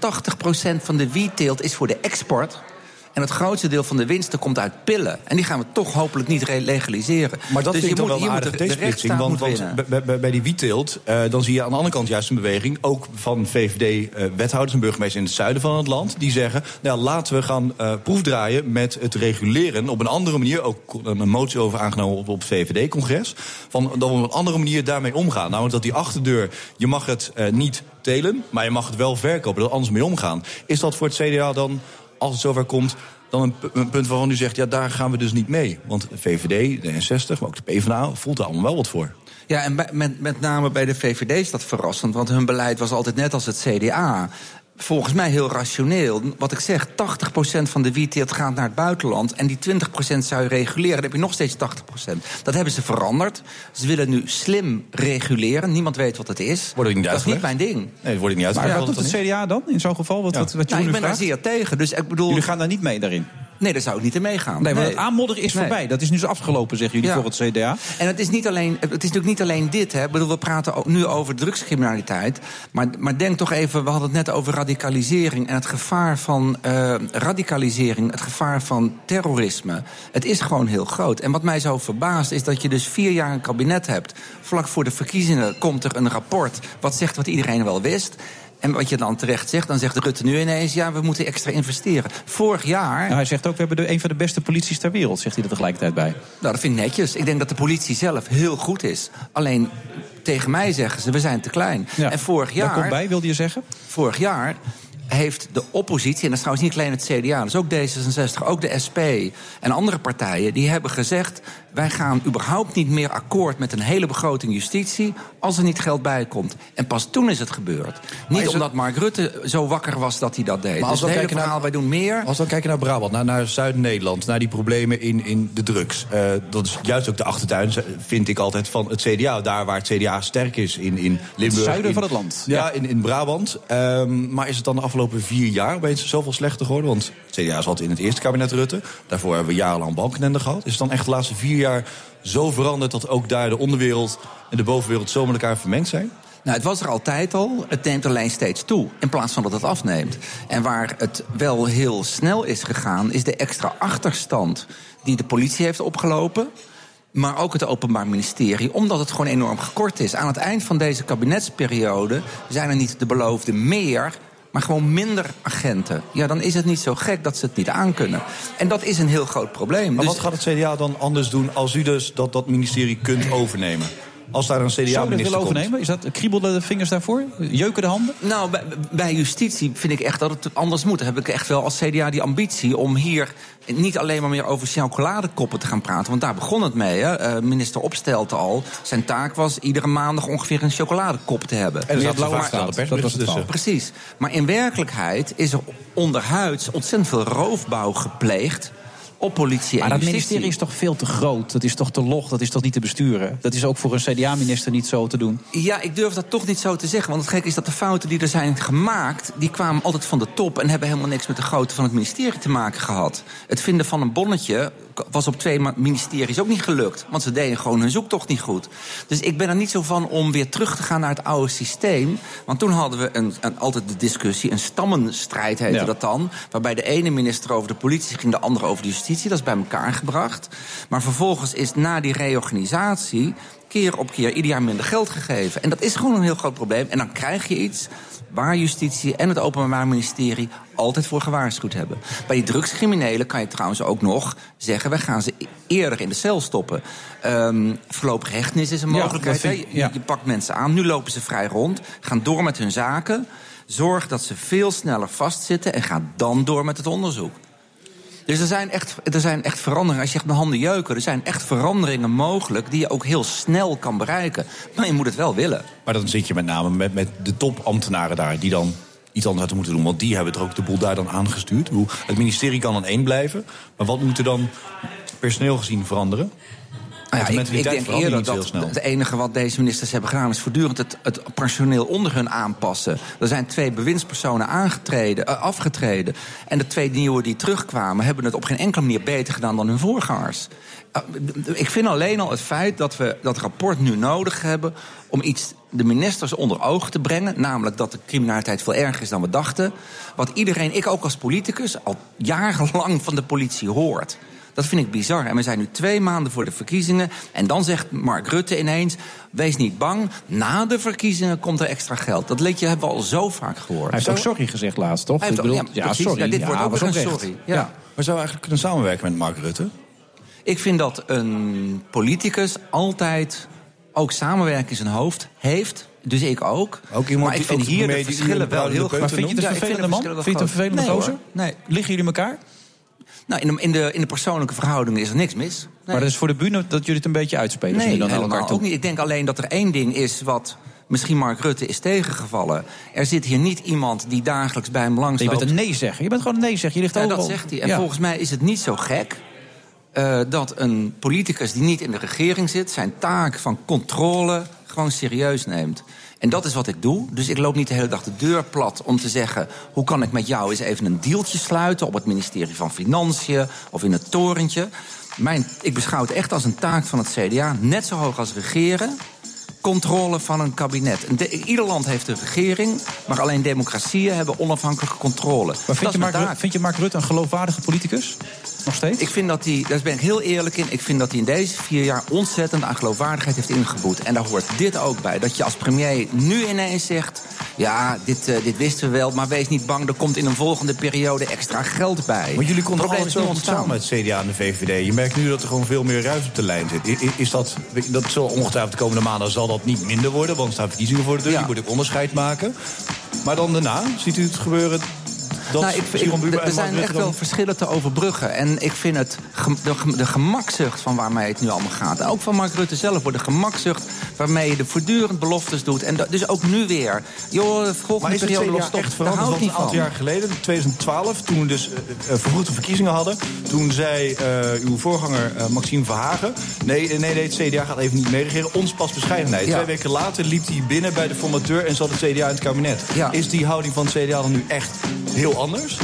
van de wietteelt is voor de export. En het grootste deel van de winsten komt uit pillen. En die gaan we toch hopelijk niet re- legaliseren. Maar dat dus vind ik dan wel een aardige rechtsstaat Want, want bij, bij, bij die wietteelt, eh, dan zie je aan de andere kant juist een beweging... ook van VVD-wethouders en burgemeesters in het zuiden van het land... die zeggen, nou, laten we gaan eh, proefdraaien met het reguleren... op een andere manier, ook een motie over aangenomen op, op het VVD-congres... van dat we op een andere manier daarmee omgaan. Namelijk dat die achterdeur, je mag het eh, niet telen... maar je mag het wel verkopen, er anders mee omgaan. Is dat voor het CDA dan, als het zover komt dan een, pu- een punt waarvan u zegt, ja, daar gaan we dus niet mee. Want de VVD, de N60, maar ook de PvdA voelt er allemaal wel wat voor. Ja, en met, met name bij de VVD is dat verrassend. Want hun beleid was altijd net als het CDA. Volgens mij heel rationeel. Wat ik zeg, 80% van de wietteelt gaat naar het buitenland. En die 20% zou je reguleren. Dan heb je nog steeds 80%. Dat hebben ze veranderd. Ze willen nu slim reguleren. Niemand weet wat het is. Wordt ook niet dat is niet mijn ding. Nee, dat wordt niet Maar uitgelegd. wat doet het CDA dan in zo'n geval? Wat, wat, wat Nou, jullie ik ben daar zeer tegen. Dus ik bedoel... Jullie gaan daar niet mee daarin? Nee, daar zou ik niet in meegaan. Nee, maar het aanmodderen is voorbij. Dat is nu zo afgelopen, zeggen jullie, voor het CDA. En het is, niet alleen, het is natuurlijk niet alleen dit. Hè. Ik bedoel, we praten ook nu over drugscriminaliteit. Maar, maar denk toch even, we hadden het net over radicalisering... en het gevaar van eh, radicalisering, het gevaar van terrorisme. Het is gewoon heel groot. En wat mij zo verbaast is dat je dus vier jaar een kabinet hebt. Vlak voor de verkiezingen komt er een rapport... wat zegt wat iedereen wel wist... En wat je dan terecht zegt, dan zegt Rutte nu ineens... ja, we moeten extra investeren. Vorig jaar... Nou, hij zegt ook, we hebben de, een van de beste polities ter wereld, zegt hij er tegelijkertijd bij. Nou, dat vind ik netjes. Ik denk dat de politie zelf heel goed is. Alleen tegen mij zeggen ze, we zijn te klein. En vorig jaar... Daar komt bij, wilde je zeggen? Vorig jaar heeft de oppositie, en dat is trouwens niet alleen het CDA... dus ook D66, ook de SP en andere partijen... die hebben gezegd, wij gaan überhaupt niet meer akkoord... met een hele begroting justitie als er niet geld bij komt. En pas toen is het gebeurd. Niet het- omdat Mark Rutte zo wakker was dat hij dat deed. Maar als dus we het hele kijken naar- wij doen meer... Als we kijken naar Brabant, naar, naar Zuid-Nederland, naar die problemen in, in de drugs. eh, dat is juist ook de achtertuin, vind ik altijd, van het CDA. Daar waar het CDA sterk is, in, in Limburg. zuiden in- van het land. Ja, Ja. In, in Brabant. Ehm, maar is het dan de afgelopen vier jaar opeens zoveel slechter geworden? Want het CDA zat in het eerste kabinet Rutte. Daarvoor hebben we jarenlang Balkenende gehad. Is het dan echt de laatste vier jaar zo veranderd... dat ook daar de onderwereld en de bovenwereld zo met elkaar vermengd zijn? Nou, het was er altijd al. Het neemt alleen steeds toe. In plaats van dat het afneemt. En waar het wel heel snel is gegaan, is de extra achterstand die de politie heeft opgelopen. Maar ook het Openbaar Ministerie, omdat het gewoon enorm gekort is. Aan het eind van deze kabinetsperiode zijn er niet de beloofde meer. Maar gewoon minder agenten. Ja, dan is het niet zo gek dat ze het niet aankunnen. En dat is een heel groot probleem. Maar Dus- wat gaat het CDA dan anders doen als u dus dat, dat ministerie kunt overnemen? Als daar een Zou je dat CDA-minister willen komt. overnemen? Is dat, kriebelen de vingers daarvoor? Jeuken de handen? Nou, bij, bij justitie vind ik echt dat het anders moet. Heb ik echt wel als CDA die ambitie om hier niet alleen maar meer over chocoladekoppen te gaan praten. Want daar begon het mee. Hè. Eh, minister Opstelte al. Zijn taak was iedere maandag ongeveer een chocoladekop te hebben. En er zaten Maar- vaak aan de persberichten dat was het. Precies. Maar in werkelijkheid is er onderhuids ontzettend veel roofbouw gepleegd op politie Maar dat ministerie is toch veel te groot? Dat is toch te log? Dat is toch niet te besturen? Dat is ook voor een CDA-minister niet zo te doen? Ja, ik durf dat toch niet zo te zeggen. Want het gekke is dat de fouten die er zijn gemaakt... die kwamen altijd van de top... en hebben helemaal niks met de grootte van het ministerie te maken gehad. Het vinden van een bonnetje was op twee ministeries ook niet gelukt. Want ze deden gewoon hun zoektocht niet goed. Dus ik ben er niet zo van om weer terug te gaan naar het oude systeem. Want toen hadden we een, een, altijd de discussie... een stammenstrijd heette Ja. dat dan... waarbij de ene minister over de politie ging... de andere over de justitie. Dat is bij elkaar gebracht. Maar vervolgens is na die reorganisatie keer op keer ieder jaar minder geld gegeven. En dat is gewoon een heel groot probleem. En dan krijg je iets waar justitie en het Openbaar Ministerie altijd voor gewaarschuwd hebben. Bij die drugscriminelen kan je trouwens ook nog zeggen... wij gaan ze eerder in de cel stoppen. Voorlopige hechtenis is een mogelijkheid. vind ja. je, je pakt mensen aan, nu lopen ze vrij rond... gaan door met hun zaken... zorg dat ze veel sneller vastzitten... en ga dan door met het onderzoek. Dus er zijn, echt, er zijn echt veranderingen. Als je echt mijn handen jeuken, er zijn echt veranderingen mogelijk... die je ook heel snel kan bereiken. Maar je moet het wel willen. Maar dan zit je met name met, met de topambtenaren daar... die dan iets anders hadden moeten doen. Want die hebben er ook de boel daar dan aangestuurd. Het ministerie kan dan één blijven. Maar wat moet er dan personeel gezien veranderen? Nou ja, de ik, ik denk eerder dat het enige wat deze ministers hebben gedaan... is voortdurend het, het personeel onder hun aanpassen. Er zijn twee bewindspersonen aangetreden, eh, afgetreden. En de twee nieuwe die terugkwamen... hebben het op geen enkele manier beter gedaan dan hun voorgangers. Eh, Ik vind alleen al het feit dat we dat rapport nu nodig hebben... om iets de ministers onder ogen te brengen. Namelijk dat de criminaliteit veel erger is dan we dachten. Wat iedereen, ik ook als politicus, al jarenlang van de politie hoort. Dat vind ik bizar. En we zijn nu twee maanden voor de verkiezingen. En dan zegt Mark Rutte ineens: wees niet bang. Na de verkiezingen komt er extra geld. Dat liedje hebben we al zo vaak gehoord. Hij heeft ook sorry gezegd laatst, toch? Hij heeft Ik bedoel, ja, sorry. Ja, dit wordt ook een sorry. Ja. Maar zou eigenlijk kunnen samenwerken met Mark Rutte? Ik vind dat een politicus altijd ook samenwerking in zijn hoofd heeft. Dus ik ook. Ook iemand maar ik vind hier de verschillen wel heel groot. Maar vind je het een vervelende de man? Vind je het een vervelende gozer? Nee. Liggen jullie elkaar? Nou, in de, in, de, in de persoonlijke verhoudingen is er niks mis. Nee. Maar dat is voor de bühne dat jullie het een beetje uitspelen. Nee, dan helemaal elkaar toe. ook niet. Ik denk alleen dat er één ding is wat misschien Mark Rutte is tegengevallen. Er zit hier niet iemand die dagelijks bij hem langs Je bent een nee zeggen. Je bent gewoon een nee zeggen. Je ligt Ja, overal. dat zegt hij. En Ja. volgens mij is het niet zo gek eh, dat een politicus die niet in de regering zit... zijn taak van controle gewoon serieus neemt. En dat is wat ik doe. Dus ik loop niet de hele dag de deur plat om te zeggen... hoe kan ik met jou eens even een deeltje sluiten... op het ministerie van Financiën of in het torentje. Mijn, ik beschouw het echt als een taak van het CDA. Net zo hoog als regeren controle van een kabinet. De- ieder land heeft een regering, maar alleen democratieën hebben onafhankelijke controle. Maar vind je, Mark, vind je Mark Rutte een geloofwaardige politicus? Nog steeds? Ik vind dat hij, daar ben ik heel eerlijk in, ik vind dat hij in deze vier jaar ontzettend aan geloofwaardigheid heeft ingeboet. En daar hoort dit ook bij. Dat je als premier nu ineens zegt, ja, dit, eh, dit wisten we wel, maar wees niet bang, er komt in een volgende periode extra geld bij. Maar jullie konden Probleem goed samen met CDA en de VVD. Je merkt nu dat er gewoon veel meer ruis op de lijn zit. Is dat, dat zal ongetwijfeld de komende maanden zal dat niet minder worden... want er staan verkiezingen voor de deur, Ja. die moet ook onderscheid maken. Maar dan daarna, ziet u het gebeuren... Dat nou, ik, er zijn echt dan- wel verschillen te overbruggen. En ik vind het de, gem- de gemakzucht van waarmee het nu allemaal gaat. En ook van Mark Rutte zelf wordt de gemakzucht waarmee je de voortdurend beloftes doet. En dus ook nu weer. Joh, de Maar volgende is het periode CDA lost op. echt veranderd? Want een aantal jaar geleden, in 2012, toen we dus vervroegde verkiezingen hadden... toen zei uw voorganger Maxime Verhagen... Nee, nee, nee, het CDA gaat even niet meeregeren, ons pas bescheidenheid. Ja. Twee weken later liep hij binnen bij de formateur en zat het CDA in het kabinet. Ja. Is die houding van het CDA dan nu echt heel anders?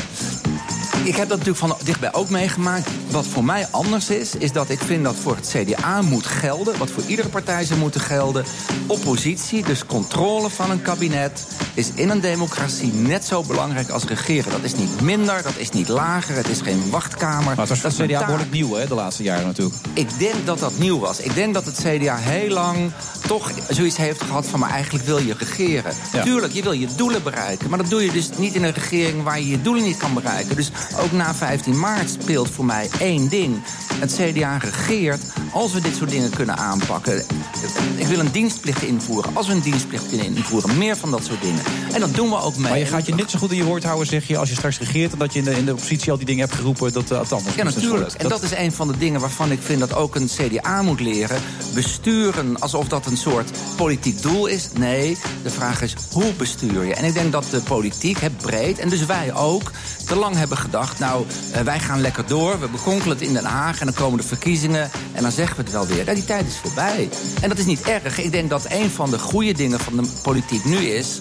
Ik heb dat natuurlijk van dichtbij ook meegemaakt. Wat voor mij anders is, is dat ik vind dat voor het CDA moet gelden... wat voor iedere partij zou moeten gelden... oppositie, dus controle van een kabinet... is in een democratie net zo belangrijk als regeren. Dat is niet minder, dat is niet lager, het is geen wachtkamer. Maar het was voor Dat het CDA behoorlijk nieuw, hè, de laatste jaren natuurlijk. Ik denk dat dat nieuw was. Ik denk dat het CDA heel lang toch zoiets heeft gehad van... maar eigenlijk wil je regeren. Ja. Tuurlijk, je wil je doelen bereiken. Maar dat doe je dus niet in een regering waar je je doelen niet kan bereiken. Dus ook na 15 maart speelt voor mij één ding. Het CDA regeert als we dit soort dingen kunnen aanpakken. Ik wil een dienstplicht invoeren. Als we een dienstplicht kunnen invoeren. Meer van dat soort dingen. En dat doen we ook mee. Maar je gaat je net zo goed in je woord houden, zeg je, als je straks regeert... en dat je in de, in de oppositie al die dingen hebt geroepen, dat uh, het anders Ja, natuurlijk. En dat is een van de dingen waarvan ik vind dat ook een CDA moet leren. Besturen alsof dat een soort politiek doel is. Nee, de vraag is hoe bestuur je? En ik denk dat de politiek, het breed, en dus wij ook... te lang hebben gedacht, nou, eh, wij gaan lekker door. We bekonkelen het in Den Haag en dan komen de verkiezingen... en dan zeggen we het wel weer. Ja, die tijd is voorbij. En dat is niet erg. Ik denk dat een van de goede dingen van de politiek nu is...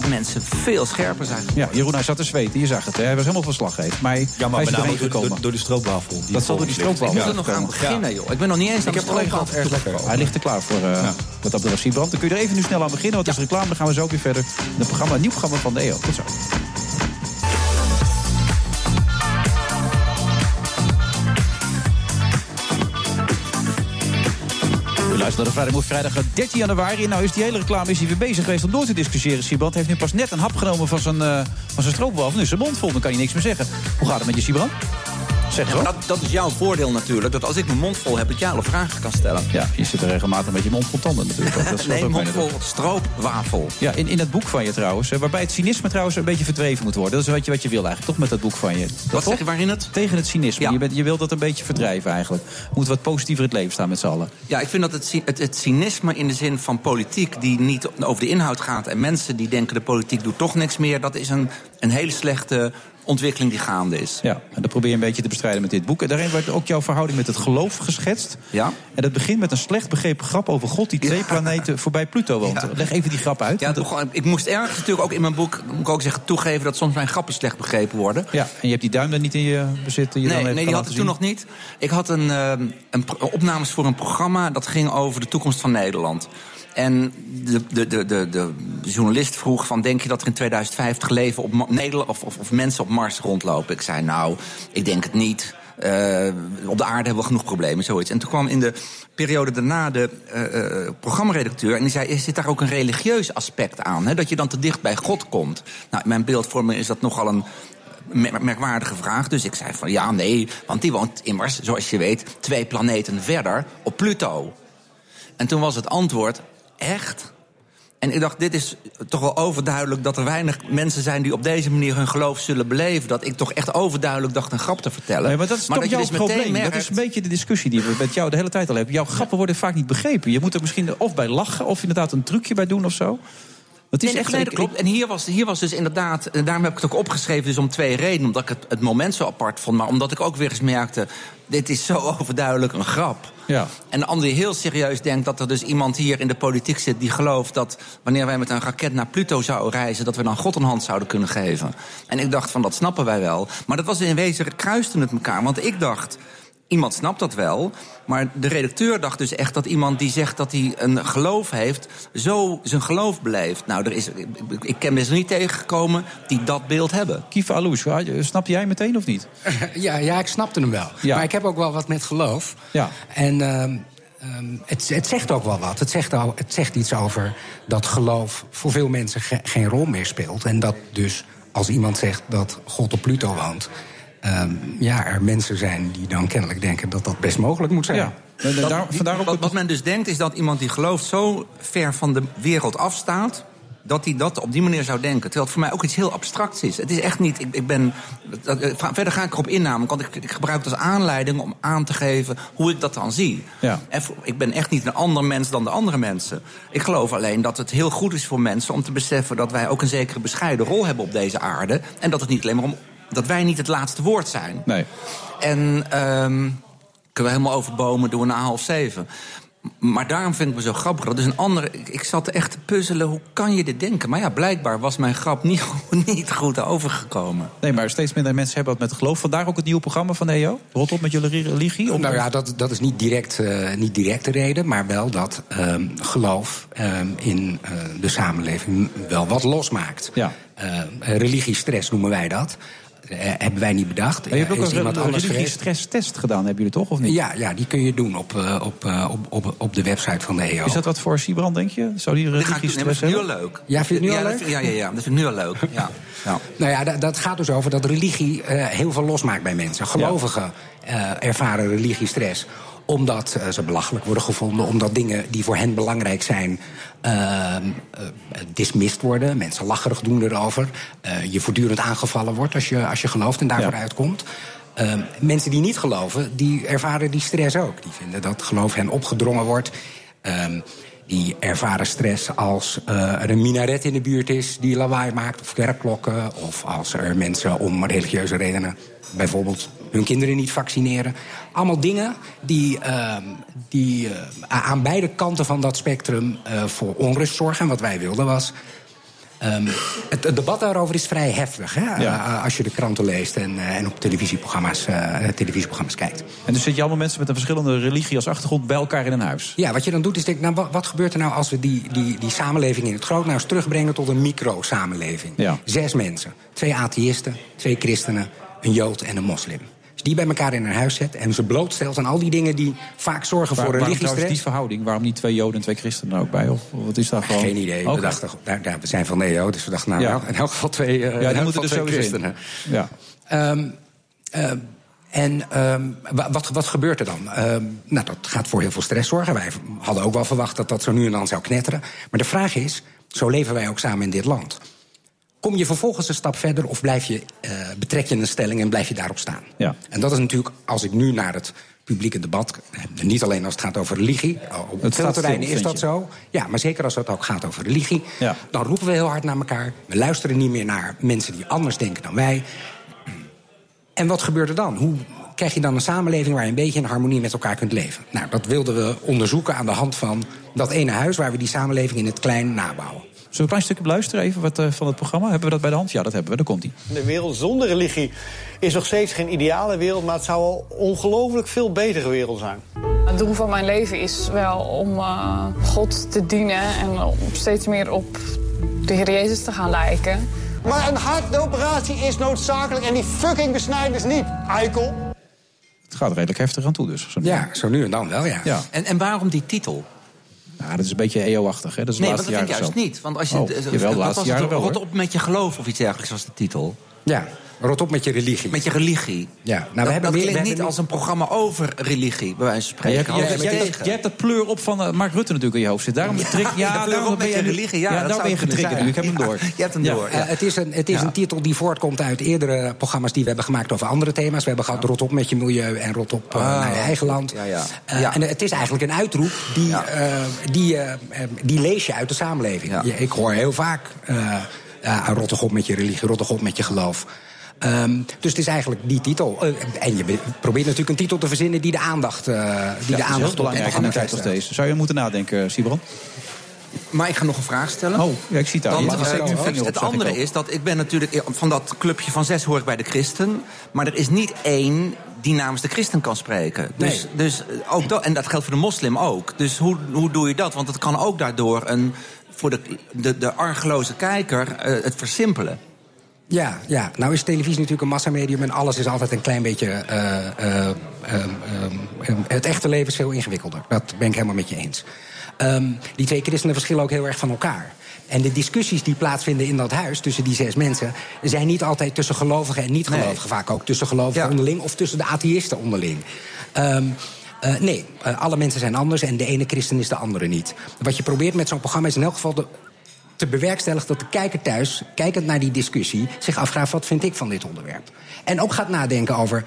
dat mensen veel scherper zijn. Ja, Jeroen, hij zat te zweten, je zag het. Hè? Hij was helemaal verslaggever. Maar, hij- Ja, maar hij is met name erheen door, gekomen. door, door de stroopwafel. die Dat zal door die stroopwafel Ik moet er nog aan beginnen, joh. Ik ben nog niet eens aan Ik heb alleen gehad, erg lekker. Hij ligt er klaar voor, uh, wat dat betreft. Dan kun je er even nu snel aan beginnen, want het is reclame. Dan gaan we zo ook weer verder. Een, programma, nieuw programma van de EO. Tot zo. Luistert naar de Vrijdag vrijdag 13 januari. Nou is die hele reclame is weer bezig geweest om door te discussiëren. Siebrand heeft nu pas net een hap genomen van zijn, eh, van zijn stroopwafel. Nu is zijn mond vol, dan kan je niks meer zeggen. Hoe gaat het met je, Siebrand? Zeg Ja, maar dat, dat is jouw voordeel natuurlijk. Dat als ik mijn mond vol heb, dat jij alle vragen kan stellen. Ja, je zit er regelmatig met je mond vol tanden natuurlijk. Dat is [LAUGHS] nee, mond vol stroopwafel. Ja, in, in het boek van je trouwens, hè, waarbij het cynisme trouwens een beetje verdreven moet worden. Dat is wat je, wat je wil eigenlijk, toch met dat boek van je. Dat Wat toch? zeg je, waarin het? Tegen het cynisme. Je, bent, je wilt dat een beetje verdrijven eigenlijk. Moet wat positiever in het leven staan met z'n allen. Ja, ik vind dat het, het, het cynisme in de zin van politiek... die niet over de inhoud gaat... en mensen die denken de politiek doet toch niks meer... dat is een, een hele slechte ontwikkeling die gaande is. Ja, en dat probeer je een beetje te bestrijden met dit boek. En daarin wordt ook jouw verhouding met het geloof geschetst. Ja. En dat begint met een slecht begrepen grap over God... die twee planeten voorbij Pluto woont. Leg even die grap uit. Ja, toch, ik moest ergens natuurlijk ook in mijn boek... moet ik ook zeggen, toegeven dat soms mijn grappen slecht begrepen worden. Ja, en je hebt die duim dan niet in je bezit. Je Nee, nee, die had ik toen nog niet. Ik had een, ehm, een opnames voor een programma dat ging over de toekomst van Nederland. En de, de, de, de, de journalist vroeg van... denk je dat er in 2050 leven op Nederland, of, of, of mensen op Mars rondlopen? Ik zei, nou, ik denk het niet. Eh, op de aarde hebben we genoeg problemen, zoiets. En toen kwam in de periode daarna de eh, programmaredacteur... en die zei, zit daar ook een religieus aspect aan? Hè, dat je dan te dicht bij God komt. Nou, in mijn beeldvorming is dat nogal een mer- merkwaardige vraag. Dus ik zei van ja, nee, want die woont immers, zoals je weet, twee planeten verder op Pluto. En toen was het antwoord echt. En ik dacht, dit is toch wel overduidelijk dat er weinig mensen zijn die op deze manier hun geloof zullen beleven. Dat ik toch echt overduidelijk dacht een grap te vertellen. Nee, maar dat is toch jouw dus probleem. Dat is een beetje de discussie die we met jou de hele tijd al hebben. Jouw grappen worden vaak niet begrepen. Je moet er misschien of bij lachen of inderdaad een trucje bij doen of zo. Het is nee, echt nee, dat klopt. En hier was, hier was dus inderdaad, en daarom heb ik het ook opgeschreven, dus om twee redenen. Omdat ik het, het moment zo apart vond, maar omdat ik ook weer eens merkte: dit is zo [LAUGHS] overduidelijk een grap. Ja. En de ander die heel serieus denkt dat er dus iemand hier in de politiek zit die gelooft dat wanneer wij met een raket naar Pluto zouden reizen, dat we dan God een hand zouden kunnen geven. En ik dacht van dat snappen wij wel. Maar dat was in wezen kruiste het elkaar. Want ik dacht. Iemand snapt dat wel, maar de redacteur dacht dus echt dat iemand die zegt dat hij een geloof heeft, zo zijn geloof beleeft. Nou, er is, ik, ken mensen niet tegengekomen die dat beeld hebben. Kiva Alouche, snap jij meteen of niet? [LAUGHS] Ja, ja, ik snapte hem wel. Maar ik heb ook wel wat met geloof. Ja. En ehm, ehm, het, het zegt ook wel wat. Het zegt, al, het zegt iets over dat geloof voor veel mensen ge- geen rol meer speelt. En dat dus als iemand zegt dat God op Pluto woont... ehm, ja, er mensen zijn die dan kennelijk denken dat dat best mogelijk moet zijn. Dat- wat, wat men dus denkt is dat iemand die gelooft zo ver van de wereld afstaat dat hij dat op die manier zou denken. Terwijl het voor mij ook iets heel abstracts is. Het is echt niet. Ik, ik ben, dat- eh, verder ga ik erop innamen. Want ik, ik gebruik het als aanleiding om aan te geven hoe ik dat dan zie. Ja. En voor- ik ben echt niet een ander mens dan de andere mensen. Ik geloof alleen dat het heel goed is voor mensen om te beseffen dat wij ook een zekere bescheiden rol hebben op deze aarde. En dat het niet alleen maar om. Dat wij niet het laatste woord zijn. Nee. En ehm, kunnen we helemaal overbomen doen we na half zeven. Maar daarom vind ik me zo grappig. Dat is een andere. Ik, zat echt te puzzelen. Hoe kan je dit denken? Maar ja, blijkbaar was mijn grap niet, [LAUGHS] goed- niet goed overgekomen. Nee, maar steeds minder mensen hebben dat met geloof. Vandaar ook het nieuwe programma van de EO. Rot op met jullie religie. Op- Nou ja, dat, dat is niet direct, eh, niet direct de reden, maar wel dat ehm, geloof ehm, in eh, de samenleving wel wat losmaakt. Ja. Eh, religiestress noemen wij dat. Eh, hebben wij niet bedacht. Maar je hebt Eh, ook een iemand anders religie geweest? stresstest gedaan, hebben jullie toch? Of niet? Ja, ja, die kun je doen op, eh, op, eh, op, op, op de website van de EO. Is dat wat voor Sibrand, denk je? Zou die religiestress dat vind ik nu hebben? al leuk. Ja, vind je het nu ja, al dat leuk? vind- ja, ja, ja, dat vind ik nu al leuk. Ja. Ja. [LAUGHS] Nou ja, dat, dat gaat dus over dat religie eh, heel veel losmaakt bij mensen. Gelovigen eh, ervaren religiestress omdat eh, ze belachelijk worden gevonden, omdat dingen die voor hen belangrijk zijn eh, dismissed worden. Mensen lacherig doen erover. Eh, je voortdurend aangevallen wordt als je, als je gelooft en daarvoor uitkomt. Mensen die niet geloven, die ervaren die stress ook. Die vinden dat geloof hen opgedrongen wordt. Ehm, die ervaren stress als er een minaret in de buurt is die lawaai maakt, of kerkklokken, of als er mensen om religieuze redenen bijvoorbeeld hun kinderen niet vaccineren. Allemaal dingen die, ehm, die eh, aan beide kanten van dat spectrum eh, voor onrust zorgen. En wat wij wilden was. ehm, het, het debat daarover is vrij heftig. Hè? Ja. Eh, als je de kranten leest en, en op televisieprogramma's, televisieprogramma's kijkt. En dus zit je allemaal mensen met een verschillende religie als achtergrond bij elkaar in een huis. Ja, wat je dan doet is denk, nou, wat, wat gebeurt er nou als we die, die, die samenleving in het groot nou eens terugbrengen tot een micro-samenleving? Ja. Zes mensen, twee atheïsten, twee christenen, een jood en een moslim. Die bij elkaar in een huis zet en ze blootstelt aan al die dingen die vaak zorgen Waar, voor religiestress. die verhouding? Waarom niet twee joden en twee christenen er ook bij? Of wat is daar gewoon? Geen idee. We, dachten, daar, we zijn van neo, dus we dachten, nou, Ja. nou, in elk geval twee, eh, Ja, die moeten er twee in. christenen. Ja. Ehm, ehm, En wa- wat, wat gebeurt er dan? Nou, dat gaat voor heel veel stress zorgen. Wij hadden ook wel verwacht dat dat zo nu en dan zou knetteren. Maar de vraag is, zo leven wij ook samen in dit land. Kom je vervolgens een stap verder of blijf je, eh, betrek je een stelling en blijf je daarop staan? Ja. En dat is natuurlijk, als ik nu naar het publieke debat... en niet alleen als het gaat over religie, op Het veel terreinen is dat je? zo. Ja, maar zeker als het ook gaat over religie... Ja. dan roepen we heel hard naar elkaar. We luisteren niet meer naar mensen die anders denken dan wij. En wat gebeurt er dan? Hoe krijg je dan een samenleving waar je een beetje in harmonie met elkaar kunt leven? Nou, dat wilden we onderzoeken aan de hand van dat ene huis... waar we die samenleving in het klein nabouwen. Zullen we een klein stukje beluisteren even wat, eh, van het programma? Hebben we dat bij de hand? Ja, dat hebben we. Daar komt hij. De wereld zonder religie is nog steeds geen ideale wereld, maar het zou al ongelooflijk veel betere wereld zijn. Het doel van mijn leven is wel om eh, God te dienen en om steeds meer op de Heer Jezus te gaan lijken. Maar een hartoperatie is noodzakelijk en die fucking besnijders niet, eikel. Het gaat redelijk heftig aan toe dus. Zo. Ja, zo nu en dan wel, ja. ja. En, en waarom die titel? Nou, dat is een beetje EO-achtig. Hè? Dat is Nee, dat vind ik juist zo. niet. Want als je, Oh, d- jawel, de wat laatste was jaren wel, Rot op met je geloof of iets dergelijks was de titel. Ja, rot op met je religie. Met je religie. Ja, nou, we hebben dat meer- klinkt we niet als een programma over religie, bij wijze van Ja, je, spreken. je, hebt, hebt, tegen. je hebt dat pleur op van eh, Mark Rutte natuurlijk in je hoofd zitten. Daarom [LAUGHS] Ja, ja, pleur daarom ben je religie, ja, dat daarom zou ben je getriggerd nu. Ik heb hem door. [LAUGHS] Je hebt hem Ja. door. Eh, het is, een, het is Ja. een titel die voortkomt uit eerdere programma's die we hebben gemaakt over andere thema's. We hebben gehad Rot op met je milieu en Rot op Ah. naar je eigen land. Ja, ja. Ja. En het is eigenlijk een uitroep die, die, die lees je uit de samenleving. Ja. Ik hoor heel vaak uh, rot op met je religie, rot toch op met je geloof. Ehm, dus het is eigenlijk die titel. Eh, en je be- probeert natuurlijk een titel te verzinnen die de aandacht, eh die Ja, de dat is heel aandacht belangrijk in een tijd als deze. Zou je moeten nadenken, Sibran? Maar ik ga nog een vraag stellen. Oh, ja, ik zie het. Want, eh, zeker op, het andere is dat ik ben natuurlijk van dat clubje van zes hoor ik bij de christen. Maar er is niet één die namens de christen kan spreken. Dus, dus eh, ook dat, en dat geldt voor de moslim ook. Dus hoe, hoe doe je dat? Want het kan ook daardoor een, voor de, de, de argeloze kijker eh, het versimpelen. Ja, ja, nou is televisie natuurlijk een massamedium en alles is altijd een klein beetje. eh, eh, ehm, ehm, ehm, het echte leven is veel ingewikkelder. Dat ben ik helemaal met je eens. Die twee christenen verschillen ook heel erg van elkaar. En de discussies die plaatsvinden in dat huis tussen die zes mensen... zijn niet altijd tussen gelovigen en niet-gelovigen. Vaak ook tussen gelovigen onderling of tussen de atheïsten onderling. Eh, nee, alle mensen zijn anders en de ene christen is de andere niet. Wat je probeert met zo'n programma is in elk geval... De, te bewerkstelligen dat de kijker thuis, kijkend naar die discussie... zich afvraagt, wat vind ik van dit onderwerp? En ook gaat nadenken over...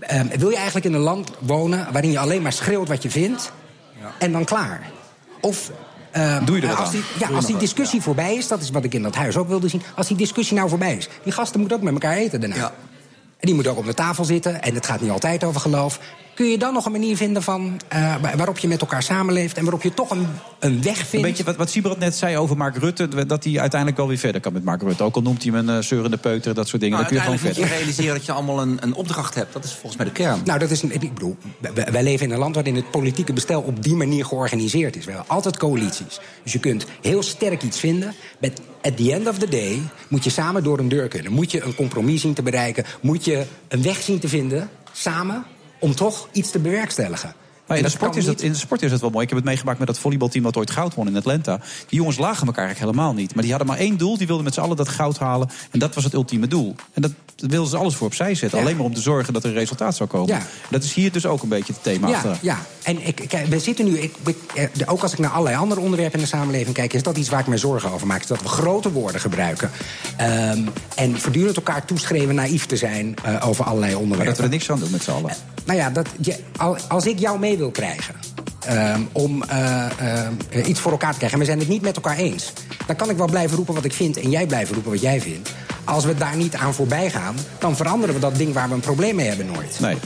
ehm, wil je eigenlijk in een land wonen waarin je alleen maar schreeuwt wat je vindt... en dan klaar? Of... ehm, Doe je er wat als die, ja, als die discussie voorbij is, dat is wat ik in dat huis ook wilde zien... als die discussie nou voorbij is, die gasten moeten ook met elkaar eten daarna. En die moeten ook op de tafel zitten, en het gaat niet altijd over geloof. Kun je dan nog een manier vinden van, eh, wa- waarop je met elkaar samenleeft... en waarop je toch een, een weg vindt... Een beetje wat, wat Sibrat net zei over Mark Rutte... dat hij uiteindelijk wel weer verder kan met Mark Rutte. Ook al noemt hij hem een uh, zeurende peuter, dat soort dingen. Nou, dan kun je gewoon uiteindelijk moet je verder. realiseren dat je allemaal een, een opdracht hebt. Dat is volgens mij de kern. Nou, dat is een, ik bedoel, wij, leven in een land waarin het politieke bestel op die manier georganiseerd is. We hebben altijd coalities. Dus je kunt heel sterk iets vinden. But at the end of the day moet je samen door een deur kunnen. Moet je een compromis zien te bereiken. Moet je een weg zien te vinden, samen, om toch iets te bewerkstelligen. In, de sport is dat, in de sport is dat wel mooi. Ik heb het meegemaakt met dat volleybalteam dat ooit goud won in Atlanta. Die jongens lagen elkaar eigenlijk helemaal niet. Maar die hadden maar één doel. Die wilden met z'n allen dat goud halen. En dat was het ultieme doel. En dat wilden ze alles voor opzij zetten. Ja. Alleen maar om te zorgen dat er een resultaat zou komen. Ja. Dat is hier dus ook een beetje het thema Ja, achter. ja. en ik, kijk, we zitten nu, ik, eh, ook als ik naar allerlei andere onderwerpen in de samenleving kijk, is dat iets waar ik me zorgen over maak. Is dat we grote woorden gebruiken. Ehm, en voortdurend elkaar toeschreven naïef te zijn eh, over allerlei Maar onderwerpen. dat we er niks aan doen met z'n allen. Nou ja, dat, je, als ik jou mee wil krijgen ehm, om eh, eh, iets voor elkaar te krijgen... en we zijn het niet met elkaar eens... dan kan ik wel blijven roepen wat ik vind en jij blijven roepen wat jij vindt. Als we daar niet aan voorbij gaan, dan veranderen we dat ding waar we een probleem mee hebben nooit. Nee.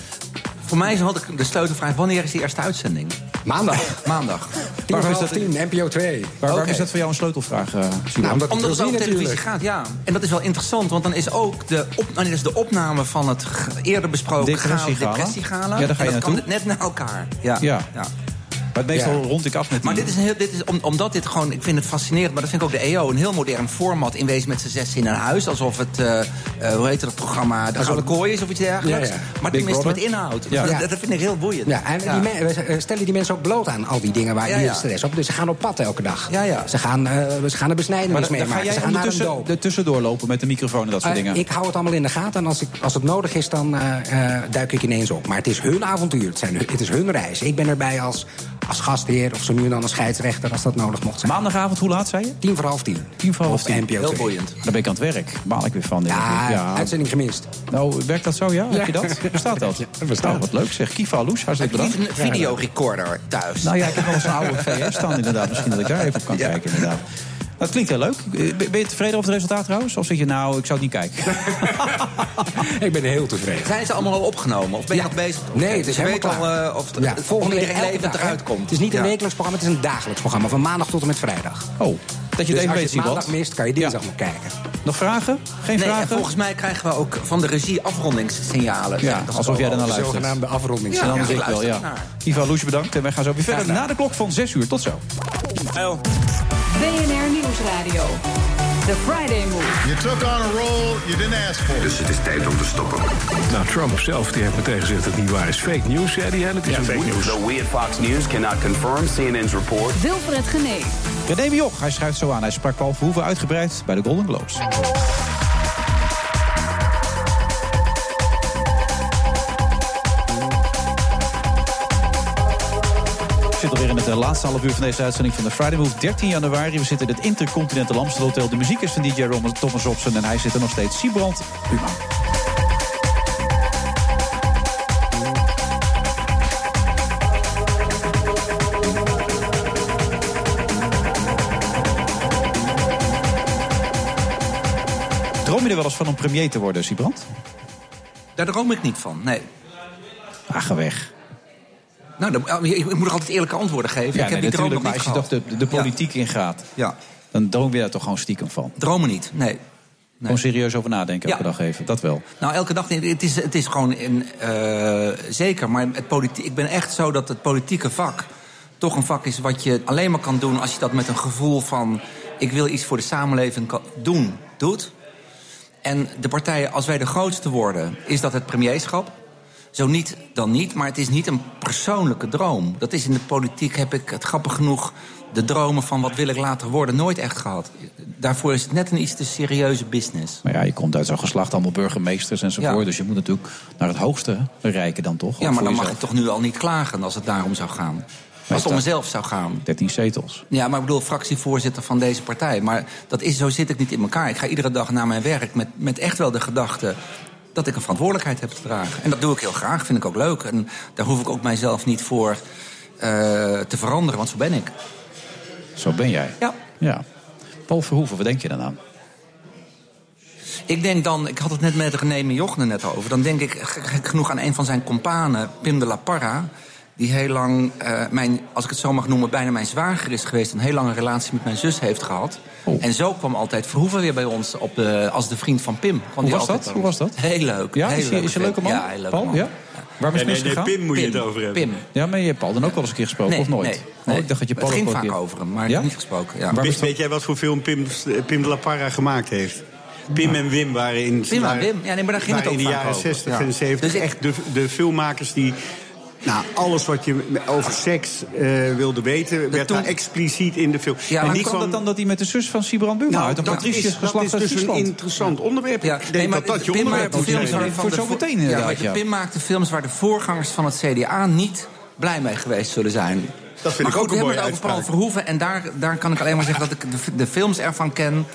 Voor mij had ik de sleutelvraag: wanneer is die eerste uitzending? Maandag. Maandag. Tien Waarom voor is half dat- tien, NPO 2. Waar, is dat voor jou een sleutelvraag, eh? Nou, omdat Omdat het over televisie natuurlijk. gaat, ja. En dat is wel interessant, want dan is ook de, op, dan is de opname van het eerder besproken Depressiegala. gala, depressiegala. Ja, daar ga je en dat kan naartoe. net na elkaar. Ja. Ja. ja. Maar meestal rond ik af met Maar die- dit is, een heel, dit is om, omdat dit gewoon, ik vind het fascinerend, maar dat vind ik ook de EO, een heel modern format in wezen met z'n zes in een huis. Alsof het, eh, eh, hoe heet het programma, De Gouden Kooi is of iets dergelijks. Ja, ja. Maar Big tenminste met inhoud. Ja. Dat, dat vind ik heel boeiend. Ja, en Ja. Die men- we stellen die mensen ook bloot aan al die dingen waar ja. stress op. Dus ze gaan op pad elke dag. Ja, ja. Ze, gaan, ze gaan besnijdenis dan ga meemaken. jij Ze gaan naar een ondertussen doop. er tussendoor lopen met de microfoon en dat soort dingen. ik hou het allemaal in de gaten en als, ik, als het nodig is, dan eh, eh, duik ik ineens op. Maar het is hun avontuur, het, zijn, het is hun reis. Ik ben erbij als, als gastheer of zo nu en dan een scheidsrechter als dat nodig mocht zijn. Maandagavond, hoe laat zei je? Tien voor half tien. Tien voor half tien. Heel 2. boeiend. Dan ben ik aan het werk. Baal ik weer van. Ja, ik. uitzending gemist. Nou, werkt dat zo, ja? Heb je Ja. dat? Bestaat dat? [LAUGHS] Ja, dat bestaat. Wat leuk zeg. Kiva Loes, hartstikke bedankt. een videorecorder thuis? Nou ja, ik heb wel eens een oude VS staan inderdaad. Misschien dat ik daar even op kan kijken inderdaad. Dat klinkt heel leuk. Eh, Ben je tevreden over het resultaat trouwens? Of zeg je nou, ik zou het niet kijken? [LAUGHS] Ik ben heel tevreden. Zijn ze allemaal al opgenomen? Of ben je nog bezig? Nee, het is je helemaal klaar. al eh, of, Ja, volgende levend hè. eruit komt. Het is niet een wekelijks programma, het is een dagelijks programma. Van maandag tot en met vrijdag. Oh, dat je het dus even als weet, je het Siebald. maandag mist, kan je dinsdag nog kijken. Nog vragen? Geen nee, vragen? En volgens mij krijgen we ook van de regie afrondingssignalen. Ja, alsof jij er naar De luistert. zogenaamde afronding. Ja, dan Ja, ik wel, luister ja. naar. Iva Loes, bedankt. En wij gaan zo weer verder na de klok van 6 uur. Tot zo. BNR Nieuwsradio. The Friday Move. You took on a role you didn't ask for. Dus het is tijd om te stoppen. Nou, Trump zelf die heeft meteen gezegd dat het niet waar is. Fake news, zei hij. En het is een fake news. Though we at Fox News cannot confirm CNN's report. Wilfred Genee. René Mioch, hij schuift zo aan. Hij sprak Paul Verhoeven uitgebreid bij de Golden Globes. Zitten alweer in het eh, laatste half uur van deze uitzending van de Friday Move. 13 januari. We zitten in het Intercontinental Amstel Hotel. De muziek is van DJ Rom- Thomas Robson en hij zit er nog steeds. Siebrand Buma. Droom je er wel eens van om premier te worden, Siebrand? Daar droom ik niet van, nee. Ga weg. Nou, dan, ik ik moet er altijd eerlijke antwoorden geven. Ja, ik heb nee, die droom nog niet als je toch de, de politiek ingaat, Ja. dan droom je daar toch gewoon stiekem van. Dromen niet, nee. Gewoon serieus over nadenken elke Ja. dag even. Dat wel. Nou, elke dag. niet. Het is, het is gewoon een, eh, zeker. Maar het politi- ik ben echt zo dat het politieke vak toch een vak is wat je alleen maar kan doen als je dat met een gevoel van ik wil iets voor de samenleving doen, doet. En de partijen, als wij de grootste worden, is dat het premierschap. Zo niet, dan niet. Maar het is niet een persoonlijke droom. Dat is in de politiek, heb ik het grappig genoeg... de dromen van wat wil ik later worden, nooit echt gehad. Daarvoor is het net een iets te serieuze business. Maar ja, je komt uit zo'n geslacht, allemaal burgemeesters enzovoort. Ja. Dus je moet natuurlijk naar het hoogste bereiken dan toch? Ja, maar dan mag ik toch nu al niet klagen als het daarom zou gaan. Als het om mezelf zou gaan. 13 zetels. Ja, maar ik bedoel, fractievoorzitter van deze partij. Maar dat is, zo zit ik niet in elkaar. Ik ga iedere dag naar mijn werk met, met echt wel de gedachte dat ik een verantwoordelijkheid heb te dragen. En dat doe ik heel graag, vind ik ook leuk. En daar hoef ik ook mijzelf niet voor eh, te veranderen, want zo ben ik. Zo ben jij. Ja. ja. Paul Verhoeven, wat denk je dan aan? Ik denk dan, ik had het net met René Miochne net over... dan denk ik genoeg aan een van zijn companen, Pim de la Parra... die heel lang, eh, mijn, als ik het zo mag noemen, bijna mijn zwager is geweest... een heel lange relatie met mijn zus heeft gehad. Oh. En zo kwam altijd Verhoeven weer bij ons op de, als de vriend van Pim. Kwam Hoe was dat? Hoe was dat? Heel leuk. Ja, heel is hij- is hij een leuke man? Ja, heel leuke Paul, man. ja? Waarom is Nee, het nee, misgegaan? Pim moet je het over hebben. Pim. Ja, maar je hebt Paul dan ook wel eens een keer gesproken, Nee, of nooit? nee, Oh, nee. ik dacht dat je Het Paul ging ook wel vaak over hem, maar ik Ja? heb niet gesproken. Ja. Weet, weet jij wat voor film Pim, Pim de la Parra gemaakt heeft? Pim en Wim waren in, Pim en Wim. Ja, nee, maar daar ging het ook in de jaren over. 60 Ja. en 70 Dus ik- echt de, de filmmakers die... Nou, alles wat je over seks eh, wilde weten, werd toen- daar expliciet in de film. Ja, En maar kwam- het dan dat hij met de zus van Sibrand Buma Nou, uit een dat patriciërs is- dat geslacht is dus een interessant onderwerp. Ja, ik denk dat dat je onderwerp maakte films Voor zo meteen inderdaad, Ja. Pim maakte films waar de voorgangers van het CDA niet blij mee geweest zullen zijn. Dat vind maar ik goed, ook een we mooie hebben het over Paul uitspraak. Verhoeven. En daar, daar kan ik alleen maar zeggen dat ik de, de films ervan ken.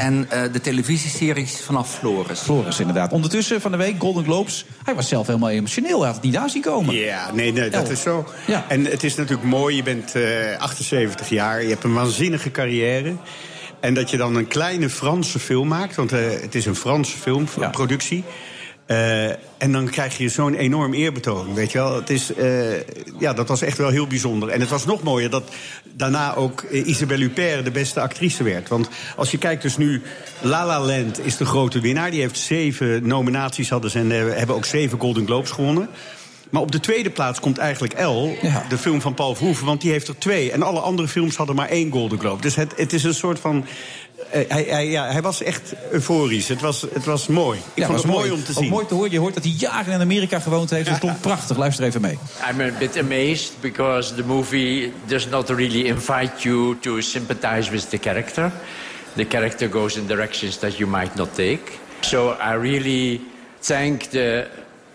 En eh, de televisieseries vanaf Floris. Floris, inderdaad. Ondertussen van de week, Golden Globes. Hij was zelf helemaal emotioneel. Hij had het niet aan zien komen. Ja, nee, nee dat is zo. Ja. En het is natuurlijk mooi, je bent eh, 78 jaar, je hebt een waanzinnige carrière. En dat je dan een kleine Franse film maakt, want eh, het is een Franse filmproductie. Eh, en dan krijg je zo'n enorm eerbetoon, weet je wel. Het is, eh, ja, dat was echt wel heel bijzonder. En het was nog mooier dat daarna ook eh, Isabelle Huppert de beste actrice werd. Want als je kijkt dus nu, La La Land is de grote winnaar. Die heeft zeven nominaties hadden ze en hebben ook zeven Golden Globes gewonnen. Maar op de tweede plaats komt eigenlijk El, de film van Paul Verhoeven... want die heeft er twee. En alle andere films hadden maar één Golden Globe. Dus het, het is een soort van... eh, hij, hij, ja, hij was echt euforisch. Het was, het was mooi. Ik Ja, vond was het mooi om te Ook zien. mooi te horen. Je hoort dat hij jaren in Amerika gewoond heeft. Dat klonk prachtig. Luister even mee. I'm a bit amazed because the movie does not really invite you to sympathize with the character. The character goes in directions that you might not take. So I really thank the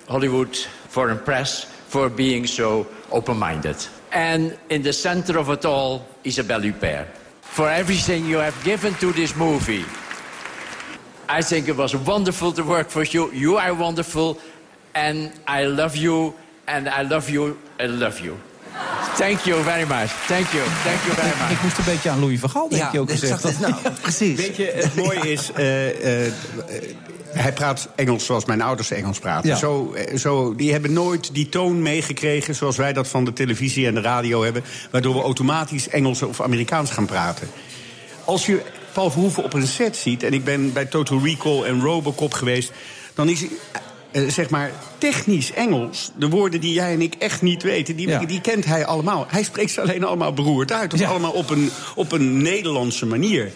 Hollywood foreign press for being so open-minded. And in the center of it all, Isabelle Huppert. For everything you have given to this movie. I think it was wonderful to work for you. You are wonderful, and I love you, and I love you, and I love you. Thank you very much. Thank you. Thank you very much. Ik moest een beetje aan Louis van Gaal, denk je ook gezegd. nou, [LAUGHS] precies. Weet je, het mooie is... eh, eh, hij praat Engels zoals mijn ouders Engels praten. Ja. Zo, eh, zo, die hebben nooit die toon meegekregen zoals wij dat van de televisie en de radio hebben... waardoor we automatisch Engels of Amerikaans gaan praten. Als je Paul Verhoeven op een set ziet... en ik ben bij Total Recall en Robocop geweest... dan is hij, eh, zeg maar, technisch Engels... de woorden die jij en ik echt niet weten, die, die kent hij allemaal. Hij spreekt ze alleen allemaal beroerd uit. Of allemaal op een, op een Nederlandse manier.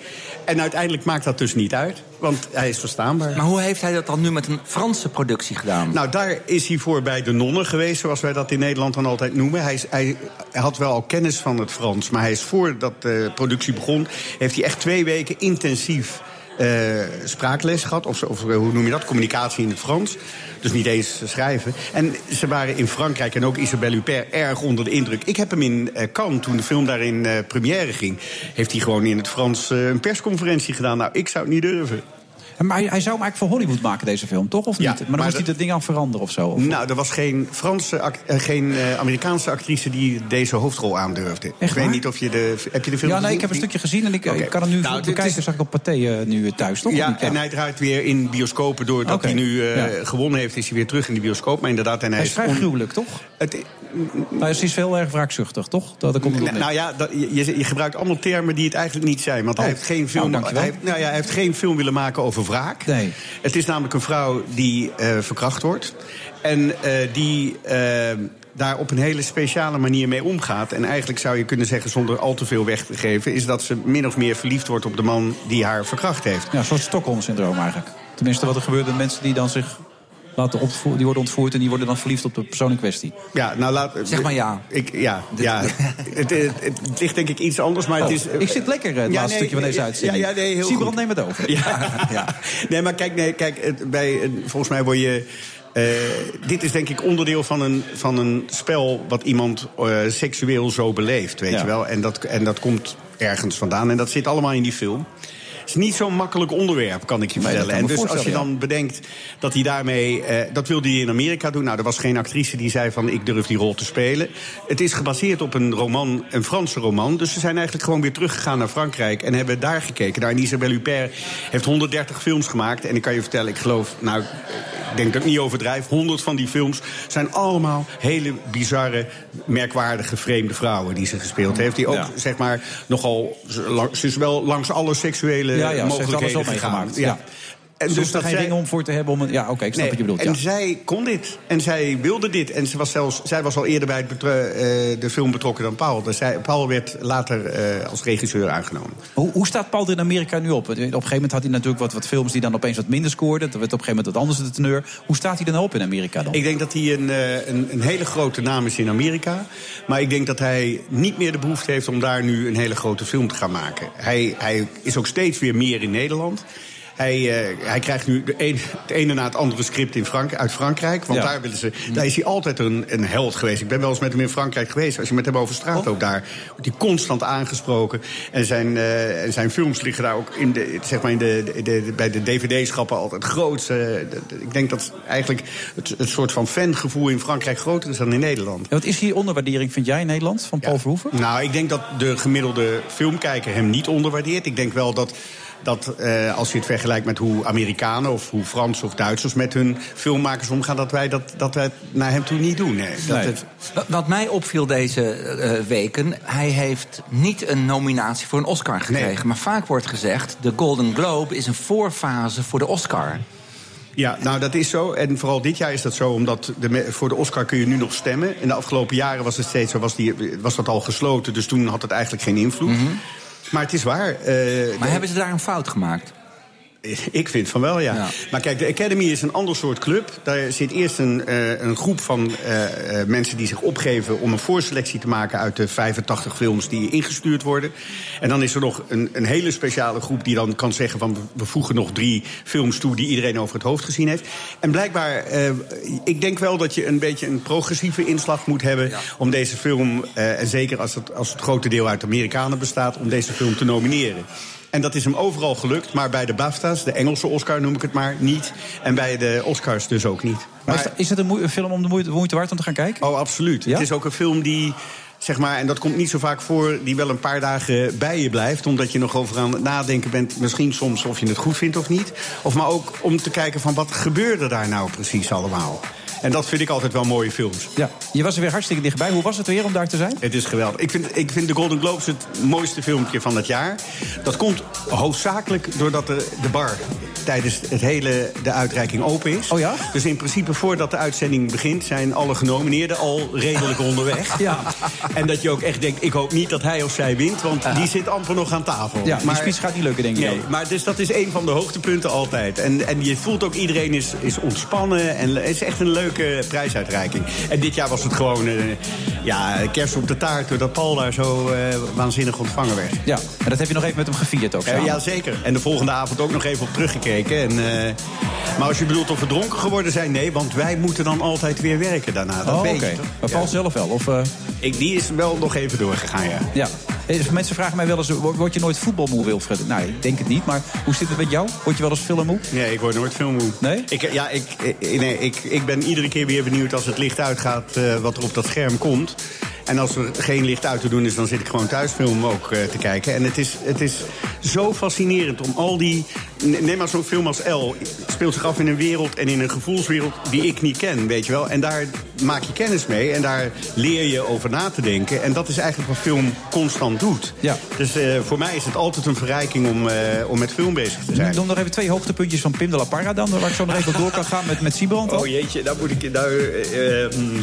En uiteindelijk maakt dat dus niet uit, want hij is verstaanbaar. Maar hoe heeft hij dat dan nu met een Franse productie gedaan? Nou, daar is hij voor bij de nonnen geweest, zoals wij dat in Nederland dan altijd noemen. Hij, is, hij had wel al kennis van het Frans, maar hij is voordat de productie begon... heeft hij echt twee weken intensief eh, spraakles gehad. Of, of eh, hoe noem je dat? Communicatie in het Frans. Dus niet eens schrijven. En ze waren in Frankrijk en ook Isabelle Huppert erg onder de indruk. Ik heb hem in eh, Cannes, toen de film daar in première ging... heeft hij gewoon in het Frans een persconferentie gedaan. Nou, ik zou het niet durven. Maar hij, hij zou hem eigenlijk voor Hollywood maken, deze film, toch? Of niet? maar dan maar moest hij dat- ding aan veranderen of zo. Of- Nou, er was geen, Franse, act- eh, geen eh, Amerikaanse actrice die deze hoofdrol aandurfde. ik weet niet of je de. Heb je de film ja, nee, gezien? ik heb een stukje gezien en ik, Oké. ik kan hem nu Nou, bekijken. is- zag ik op Pathé eh, nu thuis, toch? Ja, en hij draait weer in bioscopen. Doordat Oké, hij nu eh, ja. gewonnen heeft, is hij weer terug in de bioscoop. Maar inderdaad, en hij, Hij is vrij on- gruwelijk, toch? Het, Nou, ze is heel erg wraakzuchtig, toch? Dat, komt het Nou, nou ja, dat, je, je gebruikt allemaal termen die het eigenlijk niet zijn. Want hij, Oh. heeft geen Nou, film, dankjewel. hij, heeft, nou ja, hij heeft geen film willen maken over wraak. Nee. Het is namelijk een vrouw die eh, verkracht wordt. En eh, die eh, daar op een hele speciale manier mee omgaat. En eigenlijk zou je kunnen zeggen, zonder al te veel weg te geven... is dat ze min of meer verliefd wordt op de man die haar verkracht heeft. Ja, een soort Stockholm-syndroom eigenlijk. Tenminste, wat er gebeurt met mensen die dan zich laten opvoeren, die worden ontvoerd en die worden dan verliefd op de persoon in kwestie. Ja, nou laat. Zeg maar ja. Ik, ja, ja. [LAUGHS] het, het, het ligt denk ik iets anders, maar het Oh, is. ik zit lekker, eh, het laatste stukje van deze uitzending. Ja, ja, nee, heel Siebrand, neem het over. [LAUGHS] Ja, [LAUGHS] ja. Nee, maar kijk, nee, kijk bij, volgens mij word je. eh, dit is denk ik onderdeel van een, van een spel wat iemand eh, seksueel zo beleeft, weet Ja. je wel. En dat, en dat komt ergens vandaan en dat zit allemaal in die film. Het is niet zo'n makkelijk onderwerp, kan ik je vertellen. En dus als je dan bedenkt dat hij daarmee... eh, dat wilde hij in Amerika doen. Nou, er was geen actrice die zei van ik durf die rol te spelen. Het is gebaseerd op een roman, een Franse roman. Dus ze zijn eigenlijk gewoon weer teruggegaan naar Frankrijk... en hebben daar gekeken. Daar en Isabelle Huppert heeft 130 films gemaakt. En ik kan je vertellen, ik geloof... nou, ik denk dat ik niet overdrijf. 100 van die films zijn allemaal hele bizarre, merkwaardige, vreemde vrouwen... die ze gespeeld heeft. Die ook, Ja. zeg maar, nogal... Ze is wel langs alle seksuele Ja, ja, mogelijkheden meegemaakt. Ja. En dus dat geen zij- ring om voor te hebben om een... Ja, oké, ik snap Nee, wat je bedoelt. En ja. zij kon dit. En zij wilde dit. En ze was zelfs, zij was al eerder bij het eh, de film betrokken dan Paul. Dus zij, Paul werd later eh, als regisseur aangenomen. Hoe, hoe staat Paul er in Amerika nu op? Op een gegeven moment had hij natuurlijk wat, wat films die dan opeens wat minder scoorden. Dat werd op een gegeven moment wat anders de teneur. Hoe staat hij er nou op in Amerika dan? Ik denk dat hij een, eh, een, een hele grote naam is in Amerika. Maar ik denk dat hij niet meer de behoefte heeft om daar nu een hele grote film te gaan maken. Hij, hij is ook steeds weer meer in Nederland. Hij, eh, hij krijgt nu de een, het ene na het andere script in Frank, uit Frankrijk. Want Ja. daar, willen ze, daar is hij altijd een, een held geweest. Ik ben wel eens met hem in Frankrijk geweest. Als je met hem over straat loopt daar, wordt hij constant aangesproken. En zijn, eh, en zijn films liggen daar ook in de, zeg maar in de, de, de- bij de dvd-schappen altijd groot. de- ik denk dat eigenlijk het, het soort van fangevoel in Frankrijk groter is dan in Nederland. Ja, wat is die onderwaardering, vind jij, in Nederland, van Paul Verhoeven? Nou, ik denk dat de gemiddelde filmkijker hem niet onderwaardeert. Ik denk wel dat, dat eh, als je het vergelijkt met hoe Amerikanen of hoe Fransen of Duitsers met hun filmmakers omgaan, dat wij dat, dat wij het naar hem toe niet doen. Nee. Dat Nee. het- Wat- mij opviel deze eh, weken, hij heeft niet een nominatie voor een Oscar gekregen. Maar vaak wordt gezegd, de Golden Globe is een voorfase voor de Oscar. Ja, nou dat is zo. En vooral dit jaar is dat zo, omdat de, voor de Oscar kun je nu nog stemmen. In de afgelopen jaren was het steeds zo, was, die, was dat al gesloten. Dus toen had het eigenlijk geen invloed. Maar het is waar. eh, Maar hebben ze daar een fout gemaakt? Ik vind van wel, ja. Maar kijk, de Academy is een ander soort club. Daar zit eerst een, eh, een groep van eh, eh, mensen die zich opgeven... om een voorselectie te maken uit de 85 films die ingestuurd worden. En dan is er nog een, een hele speciale groep die dan kan zeggen... van we- voegen nog drie films toe die iedereen over het hoofd gezien heeft. En blijkbaar, ik denk wel dat je een beetje een progressieve inslag moet hebben... om deze film, en zeker als het, als het grote deel uit Amerikanen bestaat... om deze film te nomineren. En dat is hem overal gelukt, maar bij de BAFTA's, de Engelse Oscar noem ik het maar, niet. En bij de Oscars dus ook niet. Maar is, het een, film om de moeite, moeite waard om te gaan kijken? Oh, absoluut. Het is ook een film die, zeg maar, en dat komt niet zo vaak voor... die wel een paar dagen bij je blijft. Omdat je nog over aan het nadenken bent... misschien soms of je het goed vindt of niet. Of maar ook om te kijken van wat gebeurde daar nou precies allemaal. En dat vind ik altijd wel mooie films. Ja, je was er weer hartstikke dichtbij. Hoe was het weer om daar te zijn? Het is geweldig. Ik vind, ik vind de Golden Globes het mooiste filmpje van het jaar. Dat komt hoofdzakelijk doordat de, de bar tijdens het hele, de uitreiking open is. Oh ja? Dus in principe voordat de uitzending begint... zijn alle genomineerden al redelijk onderweg. [LAUGHS] Ja. En dat je ook echt denkt, ik hoop niet dat hij of zij wint... want die zit amper nog aan tafel. Ja, die speech gaat niet lukken, denk ik Nee, ook. maar dus dat is een van de hoogtepunten altijd. En, en je voelt ook iedereen is, is ontspannen. En het is echt een leuke prijsuitreiking. En dit jaar was het gewoon eh, ja, kerst op de taart... doordat Paul daar zo eh, waanzinnig ontvangen werd. Ja, en dat heb je nog even met hem gevierd ook. Eh, samen. ja, zeker. En de volgende avond ook nog even op teruggekeken. En, eh, maar als je bedoelt of we dronken geworden zijn, nee. Want wij moeten dan altijd weer werken daarna. Dat Oh, weet oké. je toch? Maar Paul zelf wel? Of, eh? Ik, die is wel nog even doorgegaan, ja. Ja. Eh, Mensen vragen mij wel eens, wo- word je nooit voetbalmoe, Wilfred? Nou, ik denk het niet, maar hoe zit het met jou? Word je wel eens filmmoe? Nee, ik word nooit filmmoe. Nee? Ik, ja, ik, ik- nee, ik, ik ben iedere keer weer benieuwd als het licht uitgaat... eh, wat er op dat scherm komt. En als er geen licht uit te doen is, dan zit ik gewoon thuis film ook eh, te kijken. En het is, het is zo fascinerend om al die... Neem maar zo'n film als L. Speelt zich af in een wereld en in een gevoelswereld die ik niet ken, weet je wel. En daar maak je kennis mee en daar leer je over na te denken. En dat is eigenlijk wat film constant doet. Ja. Dus eh, voor mij is het altijd een verrijking om, eh, om met film bezig te zijn. Noem nog even twee hoogtepuntjes van Pim de la Parra dan, waar ik zo nog even door kan gaan met, met Siebrand. Oh jeetje, daar moet ik. Eh, mm,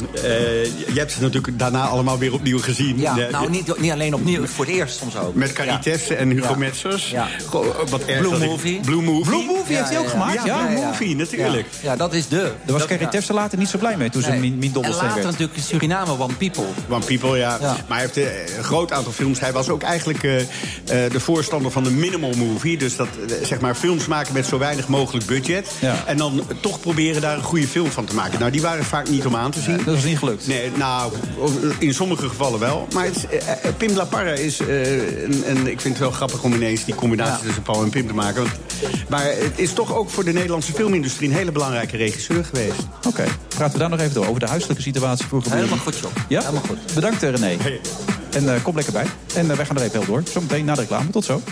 je hebt ze natuurlijk daarna allemaal weer opnieuw gezien. Ja, nou niet, niet alleen opnieuw, voor het eerst soms ook. Met. Tefse en Hugo Ja. Metzers. Ja. Goh, wat erg Blue Movie. Blue Movie. Blue Movie heeft hij ook gemaakt, ja? Blue Movie, natuurlijk. Ja, ja, dat is de. Daar was ja. Tefse later niet zo blij mee toen ze min, min En dobbelsteen later werd. natuurlijk Suriname, One People. One People, ja. Ja. Maar hij heeft eh, een groot aantal films. Hij was ook eigenlijk eh, eh, de voorstander van de minimal movie. Dus dat, zeg maar, films maken met zo weinig mogelijk budget. Ja. En dan toch proberen daar een goede film van te maken. Nou, die waren vaak niet om aan te zien. Dat is niet gelukt. Nee, nou, in sommige gevallen wel. Maar het is, eh, eh, Pim La Parra is eh, een, een- Ik vind het wel grappig om ineens die combinatie tussen Paul en Pim te maken. Want, maar het is toch ook voor de Nederlandse filmindustrie... een hele belangrijke regisseur geweest. Oké, praten we daar nog even door, over de huiselijke situatie voor. Helemaal goed, joh. Ja? Helemaal goed. Bedankt René. En eh, kom lekker bij. En wij gaan er even heel door. Zometeen na de reclame. Tot zo.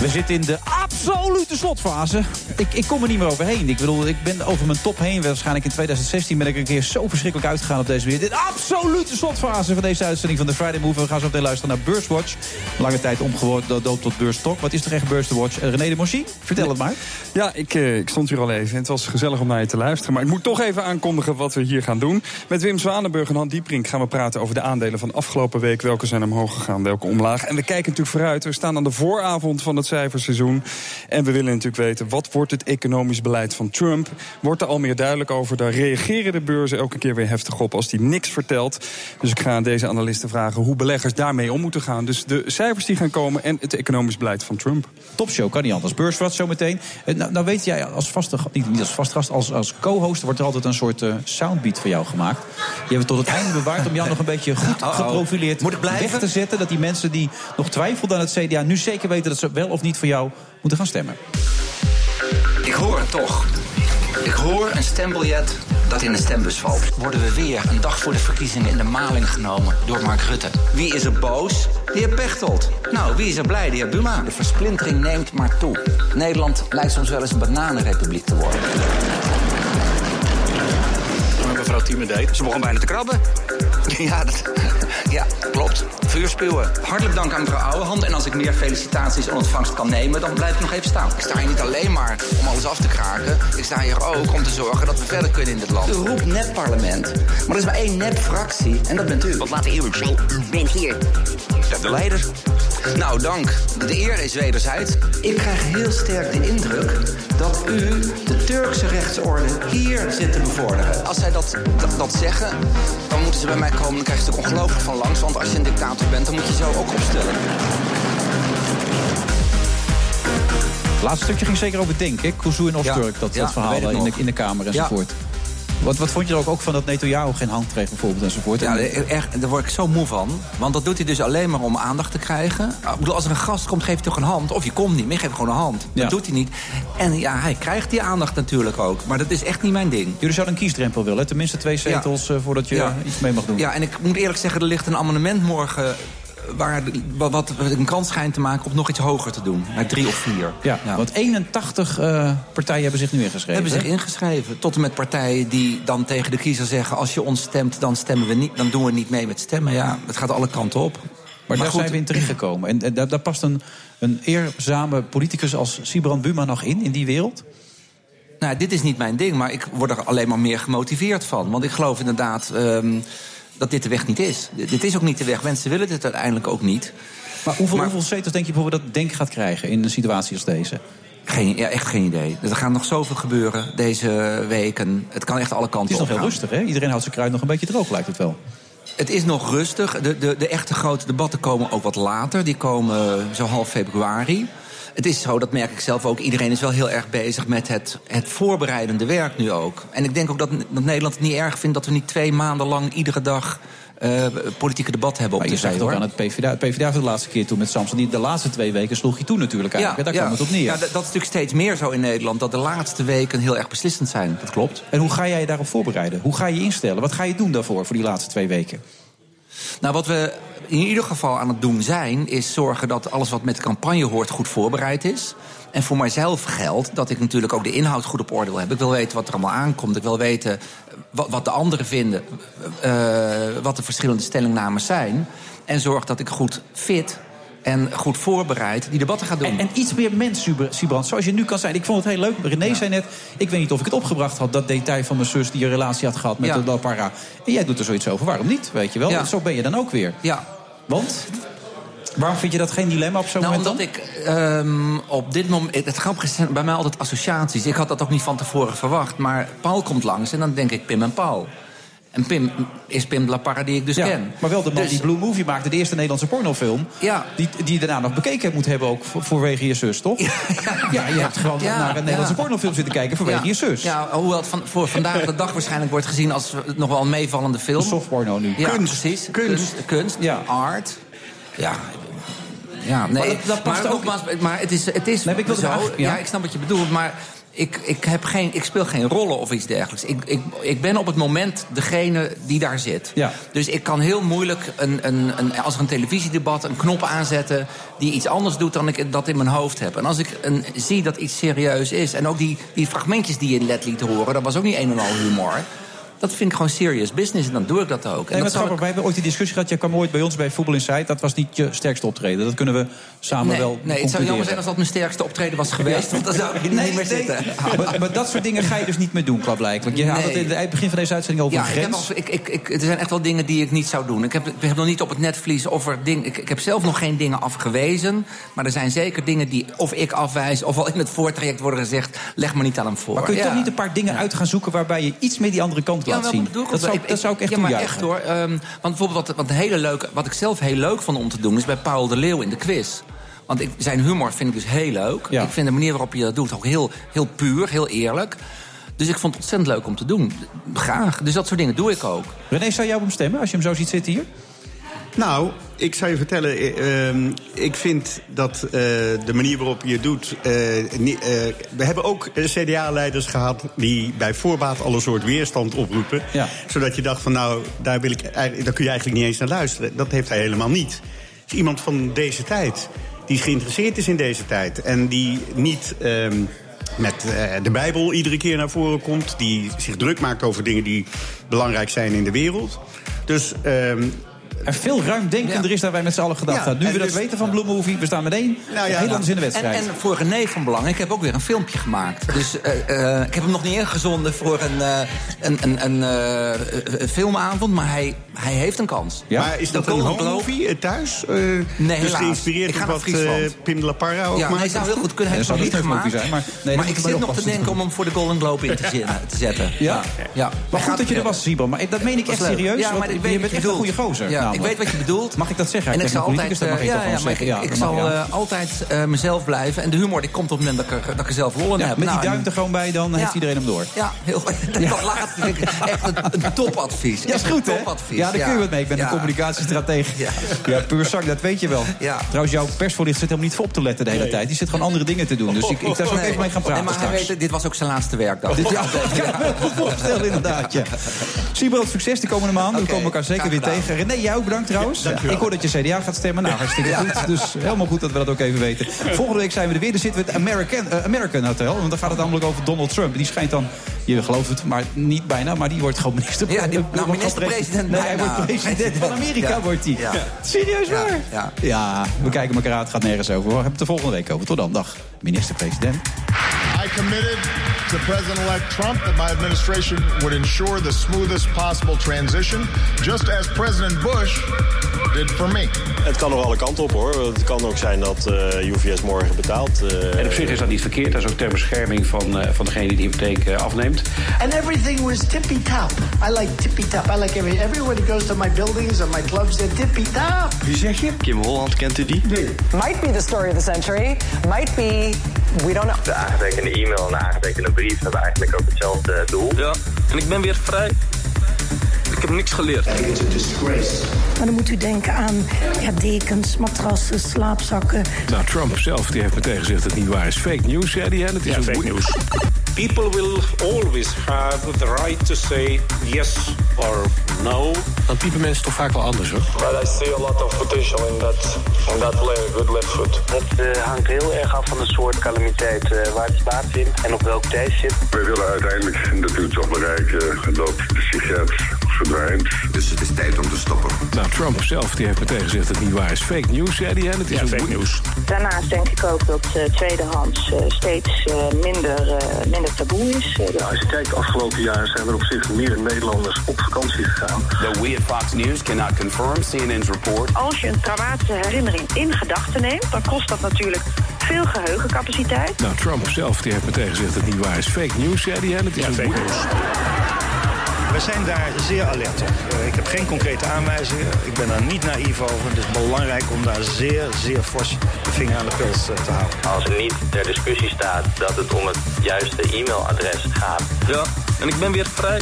We zitten in de absolute slotfase. Ik, ik kom er niet meer overheen. Ik bedoel, ik ben over mijn top heen. Waarschijnlijk in 2016 ben ik een keer zo verschrikkelijk uitgegaan op deze weer. Dit absolute slotfase van deze uitzending van de Friday Move. We gaan zo meteen luisteren naar Beurswatch. Lange tijd omgeworden dood tot Beurstok. Wat is er echt Beurs Watch? Eh, René de Monchy, vertel het maar. Ja, ik, eh, ik stond hier al even. Het was gezellig om naar je te luisteren. Maar ik moet toch even aankondigen wat we hier gaan doen. Met Wim Zwanenburg en Han Dieprink gaan we praten over de aandelen van afgelopen week. Welke zijn omhoog gegaan, welke omlaag. En we kijken natuurlijk vooruit. We staan aan de vooravond van het cijferseizoen. En we willen natuurlijk weten, wat wordt het economisch beleid van Trump? Wordt er al meer duidelijk over? Daar reageren de beurzen elke keer weer heftig op als hij niks vertelt. Dus ik ga aan deze analisten vragen hoe beleggers daarmee om moeten gaan. Dus de cijfers die gaan komen en het economisch beleid van Trump. Topshow, kan niet anders. Beurswatch zometeen. Eh, Nou, nou weet jij, als vaste, niet, niet als vaste gast, als, als co-host wordt er altijd een soort eh, soundbeat voor jou gemaakt. Die hebben we tot het einde bewaard om jou nog een beetje goed Uh-oh. [LAUGHS] geprofileerd Moet ik blijven? weg te zetten. Dat die mensen die nog twijfelden aan het CDA nu zeker weten dat ze wel of niet voor jou moeten gaan stemmen. Ik hoor het toch. Ik hoor een stembiljet dat in de stembus valt. Worden we weer een dag voor de verkiezingen in de maling genomen door Mark Rutte? Wie is er boos? De heer Pechtold. Nou, wie is er blij? De heer Buma. De versplintering neemt maar toe. Nederland lijkt soms wel eens een bananenrepubliek te worden. Mevrouw Tiemendijk, ze begon bijna te krabben. [LAUGHS] Ja, dat, Ja, klopt. Vuurspuwen. Hartelijk dank aan mevrouw Ouwehand. En als ik meer felicitaties in ontvangst kan nemen, dan blijf ik nog even staan. Ik sta hier niet alleen maar om alles af te kraken. Ik sta hier ook om te zorgen dat we verder kunnen in dit land. U roept nep-parlement. Maar er is maar één nep-fractie. En dat bent u. Wat laat eerlijk zijn. U bent hier. De leider. Nou, dank. De eer is wederzijds. Ik krijg heel sterk de indruk dat u de Turkse rechtsorde hier zit te bevorderen. Als zij dat, dat, dat zeggen, dan moeten ze bij mij komen. Dan krijg je het ongelooflijk van langs. Want als je een dictator bent, dan moet je zo ook opstellen. Het laatste stukje ging zeker over denken. Kuzu en Osturk, dat, ja, dat verhaal weet ik in de, in de Kamer Ja. Wat, wat vond je er ook, ook van dat Netanyahu geen hand kreeg bijvoorbeeld enzovoort? Ja, daar word ik zo moe van. Want dat doet hij dus alleen maar om aandacht te krijgen. Ik bedoel, als er een gast komt, geef je toch een hand. Of je komt niet, maar je geeft gewoon een hand. Dat Ja. doet hij niet. En ja, hij krijgt die aandacht natuurlijk ook. Maar dat is echt niet mijn ding. Jullie zouden een kiesdrempel willen, tenminste twee zetels eh, voordat je Ja. iets mee mag doen. Ja, en ik moet eerlijk zeggen, er ligt een amendement morgen... Waar wat, wat een kans schijnt te maken om nog iets hoger te doen. Naar drie of vier. Ja, want 81 eh, partijen hebben zich nu ingeschreven. Hebben zich ingeschreven. Tot en met partijen die dan tegen de kiezer zeggen... als je ons stemt, dan, stemmen we niet, dan doen we niet mee met stemmen. Ja, het gaat alle kanten op. Maar, daar goed, zijn we in terechtgekomen. En, en daar, daar past een, een eerzame politicus als Sibrand Buma nog in, in die wereld? Nou, dit is niet mijn ding, maar ik word er alleen maar meer gemotiveerd van. Want ik geloof inderdaad ehm, dat dit de weg niet is. Dit is ook niet de weg. Mensen willen dit uiteindelijk ook niet. Maar hoeveel, hoeveel zetels denk je bijvoorbeeld dat Denk gaat krijgen in een situatie als deze? Geen, ja, echt geen idee. Er gaat nog zoveel gebeuren deze weken. Het kan echt alle Het kanten is nog op heel rustig, hè? Iedereen houdt zijn kruid nog een beetje droog, lijkt het wel. Het is nog rustig. De, de, de echte grote debatten komen ook wat later. Die komen zo half februari. Het is zo, dat merk ik zelf ook. Iedereen is wel heel erg bezig met het, het voorbereidende werk nu ook. En ik denk ook dat, dat Nederland het niet erg vindt dat we niet twee maanden lang iedere dag eh, politieke debat hebben op Maar je tv. zag ook aan het PvdA. Het PvdA voor de laatste keer toen met Samson. Die de laatste twee weken sloeg hij toe natuurlijk eigenlijk. Daar kwam het op neer. Ja, dat, dat is natuurlijk steeds meer zo in Nederland. Dat de laatste weken heel erg beslissend zijn. Dat klopt. En hoe ga jij je daarop voorbereiden? Hoe ga je instellen? Wat ga je doen daarvoor, voor die laatste twee weken? Nou, wat we in ieder geval aan het doen zijn, is zorgen dat alles wat met de campagne hoort goed voorbereid is. En voor mijzelf geldt dat ik natuurlijk ook de inhoud goed op orde wil hebben. Ik wil weten wat er allemaal aankomt. Ik wil weten eh, wat, de anderen vinden. eh, wat de verschillende stellingnames zijn. En zorg dat ik goed fit en goed voorbereid die debatten ga doen. En, en iets meer mens, Sibrand, zoals je nu kan zijn. Ik vond het heel leuk. René zei net, ik weet niet of ik het opgebracht had... dat detail van mijn zus die een relatie had gehad met Ja. de La Parra. En jij doet er zoiets over. Waarom niet, weet je wel? Ja. Zo ben je dan ook weer. Ja. Want? Waarom vind je dat geen dilemma op zo'n Nou, moment omdat dan? ik ehm, op dit moment... Het grappige zijn bij mij altijd associaties. Ik had dat ook niet van tevoren verwacht. Maar Paul komt langs en dan denk ik Pim en Paul. En Pim is Pim de La Parra die ik dus Ja, ken. maar wel de man Dus- die Blue Movie maakte, de eerste Nederlandse pornofilm. Ja. Die, die je daarna nog bekeken moet hebben ook voor- vanwege je zus, toch? [LAUGHS] Ja, je hebt gewoon Ja, naar een Nederlandse ja. pornofilm zitten kijken vanwege Ja. je zus. Ja, hoewel het van, voor vandaag de dag waarschijnlijk wordt gezien als nog wel een meevallende film. Softporno nu. Ja, Kunst. precies. Kunst. Kunst. Ja. Art. Ja. Ja, nee. Maar dat- dat past maar, ook- nogmaals, maar het is, het is Nee, maar ik wil zo. graag- ja. ja. ik snap wat je bedoelt, maar ik, ik, heb geen, ik speel geen rollen of iets dergelijks. Ik, ik, ik ben op het moment degene die daar zit. Ja. Dus ik kan heel moeilijk, een, een, een, als er een televisiedebat, een knop aanzetten... die iets anders doet dan ik dat in mijn hoofd heb. En als ik een, zie dat iets serieus is... en ook die, die fragmentjes die je net liet horen... dat was ook niet een en al humor... Dat vind ik gewoon serious business en dan doe ik dat ook. En Nee, dat wij hebben ooit die discussie gehad. Jij kwam ooit bij ons bij Voetbal Insight. Dat was niet je sterkste optreden. Dat kunnen we samen nee, wel nee, het zou jammer zijn als dat mijn sterkste optreden was geweest. Want dan zou ik hier Nee, niet meer zitten. [LAUGHS] Maar, maar dat soort dingen ga je dus niet meer doen, klaarblijkelijk. Je had het in het begin van deze uitzending over Ja, een ik heb grens. al- ik, ik, er zijn echt wel dingen die ik niet zou doen. Ik heb, ik heb nog niet op het netvlies of er dingen. Ik, ik heb zelf nog geen dingen afgewezen. Maar er zijn zeker dingen die of ik afwijs. of al in het voortraject worden gezegd. leg me niet aan hem voor. Maar kun je Ja. toch niet een paar dingen uit gaan zoeken... waarbij je iets meer die andere kant laat wel, zien? dat doe ik Dat zou, dat zou ik echt Ja, maar echt hoor. Ehm, want bijvoorbeeld wat, wat, hele leuke, wat ik zelf heel leuk vond om te doen... is bij Paul de Leeuw in de quiz. Want ik, zijn humor vind ik dus heel leuk. Ja. Ik vind de manier waarop je dat doet ook heel, heel puur, heel eerlijk. Dus ik vond het ontzettend leuk om te doen. Graag. Dus dat soort dingen doe ik ook. René, zou jij op hem stemmen als je hem zo ziet zitten hier? Nou, ik zou je vertellen, eh, ehm, ik vind dat eh, de manier waarop je het doet... eh, we hebben ook CDA-leiders gehad die bij voorbaat al een soort weerstand oproepen. Ja. Zodat je dacht van nou, daar, wil ik, daar kun je eigenlijk niet eens naar luisteren. Dat heeft hij helemaal niet. Het is iemand van deze tijd, die geïnteresseerd is in deze tijd. En die niet... ehm, met de Bijbel iedere keer naar voren komt. Die zich druk maakt over dingen die belangrijk zijn in de wereld. Dus ehm, En veel ruimdenkender is dan wij met z'n allen gedacht Ja, hadden. Nu en we dat dus- weten van Blue Movie, we staan meteen Nou ja, heel anders in de en, wedstrijd. en voor René van Belang, ik heb ook weer een filmpje gemaakt. Dus eh, eh, ik heb hem nog niet ingezonden voor een, eh, een, een, een filmavond, maar hij, hij heeft een kans. Maar is dat een Golden home Globe- movie eh, thuis? Eh, Nee, dus helaas. geïnspireerd Ik op wat eh. Pim de La Parra ook Ja, maakt? hij zou heel goed kunnen. Hij heeft niet gemaakt. zijn, maar- nee, maar ik zit nog te denken om hem voor de Golden Globe in te, [LAUGHS] zetten. Ja? ja. Maar goed dat je er was, Sibel. Maar dat meen ik echt serieus. Ja, want maar ik je bent je echt een goede gozer. Namelijk. ik weet wat je bedoelt. Mag ik dat zeggen? En ik zal altijd, dat mag eh, ja, ja, zeggen. ik, Ja, ik dat zal ja. eh, altijd mezelf blijven. En de humor die komt op het moment dat ik er, dat ik er zelf lol in Ja, heb. met die Nou, duim er gewoon bij, dan heeft iedereen hem door. Ja, heel [LAUGHS] Dat laat vind ik echt een, een topadvies. Ja, is goed, hè? Ja, daar kun je wat mee. Ik ben een communicatiestratege. Ja, puur zak, dat weet je wel. Trouwens, jouw persvoorlichter zit helemaal niet voor op te letten de hele tijd. Die zit gewoon andere dingen te doen. Dus ik, ik zou zo ook even mee gaan praten maar hij straks. weet, dit was ook zijn laatste werkdag. Dit, ja, dat kan ik me voorstellen, inderdaad. Ja. Sibrand, succes de komende maanden. We komen elkaar zeker weer tegen. René, jij ook bedankt trouwens. ik hoor dat je CDA gaat stemmen. Nou, hartstikke Ja. goed. Dus helemaal goed dat we dat ook even weten. Volgende week zijn we er weer. Dan zitten we het American, eh, American Hotel. Want dan gaat het namelijk over Donald Trump. Die schijnt dan, je gelooft het, maar niet bijna. Maar die wordt gewoon minister. Ja, die- nou, minister-president Nee, hij wordt president van Amerika, Ja. wordt hij. Ja. Serieus waar? Ja. Ja, we kijken elkaar aan. Het gaat nergens over. We hebben het er volgende week over. Tot dan. Dag, minister-president. I committed to President-elect Trump that my administration would ensure the smoothest possible transition, just as President Bush did for me. Het kan nog alle kanten op hoor. Het kan ook zijn dat eh, UVS morgen betaalt. eh. En op zich is dat niet verkeerd. Dat is ook ter bescherming van, eh, van degene die de hypotheek afneemt. And everything was tippy top. I like tippy top. I like every everyone who goes to my buildings and my clubs. They're tippy top. Wie zeg je? Kim Holland, kent u die? Might be the story of the century. Might be, we don't know. De aangetekende e-mail en de aangetekende brief hebben eigenlijk ook hetzelfde doel. Ja, en ik ben weer vrij. Ik heb niks geleerd. Maar dan moet u denken aan ja, dekens, matrassen, slaapzakken. Nou, Trump zelf die heeft meteen gezegd dat het niet waar is. Fake news, zei hij. Het is Ja, een fake news. People will always have the right to say yes or no. Dan piepen mensen toch vaak wel anders, hoor. But I see a lot of potential in that, in that player, good left foot. Het eh, hangt heel erg af van de soort calamiteit eh, waar het plaatsvindt en op welk tijdstip. Wij willen uiteindelijk natuurlijk toch bereiken dat de sigaret verdwijnt. Dus het is tijd om te stoppen. Nou, Trump zelf die heeft meteen gezegd dat het niet waar is. Fake news, zei hij. En het is Ja, fake news. Daarnaast denk ik ook dat eh, tweedehands eh, steeds eh, minder, taboe is. Als je kijkt, afgelopen jaar zijn er op zich meer Nederlanders op vakantie gegaan. Though we at Fox News cannot confirm CNN's report. Als je een traumatische herinnering in gedachten neemt, dan kost dat natuurlijk veel geheugencapaciteit. Nou, Trump zelf die heeft meteen gezegd dat het niet waar is. Fake news, zei hij. En het is Ja, een fake news. We zijn daar zeer alert op. Eh, ik heb geen concrete aanwijzingen. Ik ben daar niet naïef over. Het is belangrijk om daar zeer, zeer fors de vinger aan de puls eh, te houden. Als er niet ter discussie staat dat het om het juiste e-mailadres gaat. Ja, en ik ben weer vrij.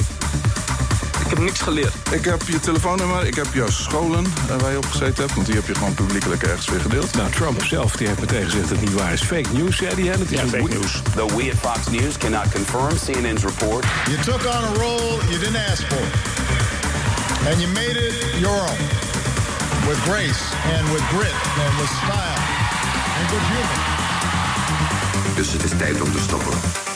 Ik heb niks geleerd. Ik heb je telefoonnummer, ik heb jouw scholen waar je op gezeten hebt. Want die heb je gewoon publiekelijk ergens weer gedeeld. Nou, Trump zelf die heeft meteen gezegd dat het niet waar is. Fake news, zei hij. En het is Ja, fake news. Though we at Fox News cannot confirm CNN's report. You took on a role you didn't ask for. And you made it your own. With grace and with grit and with style and good humor. Dus het is tijd om te stoppen.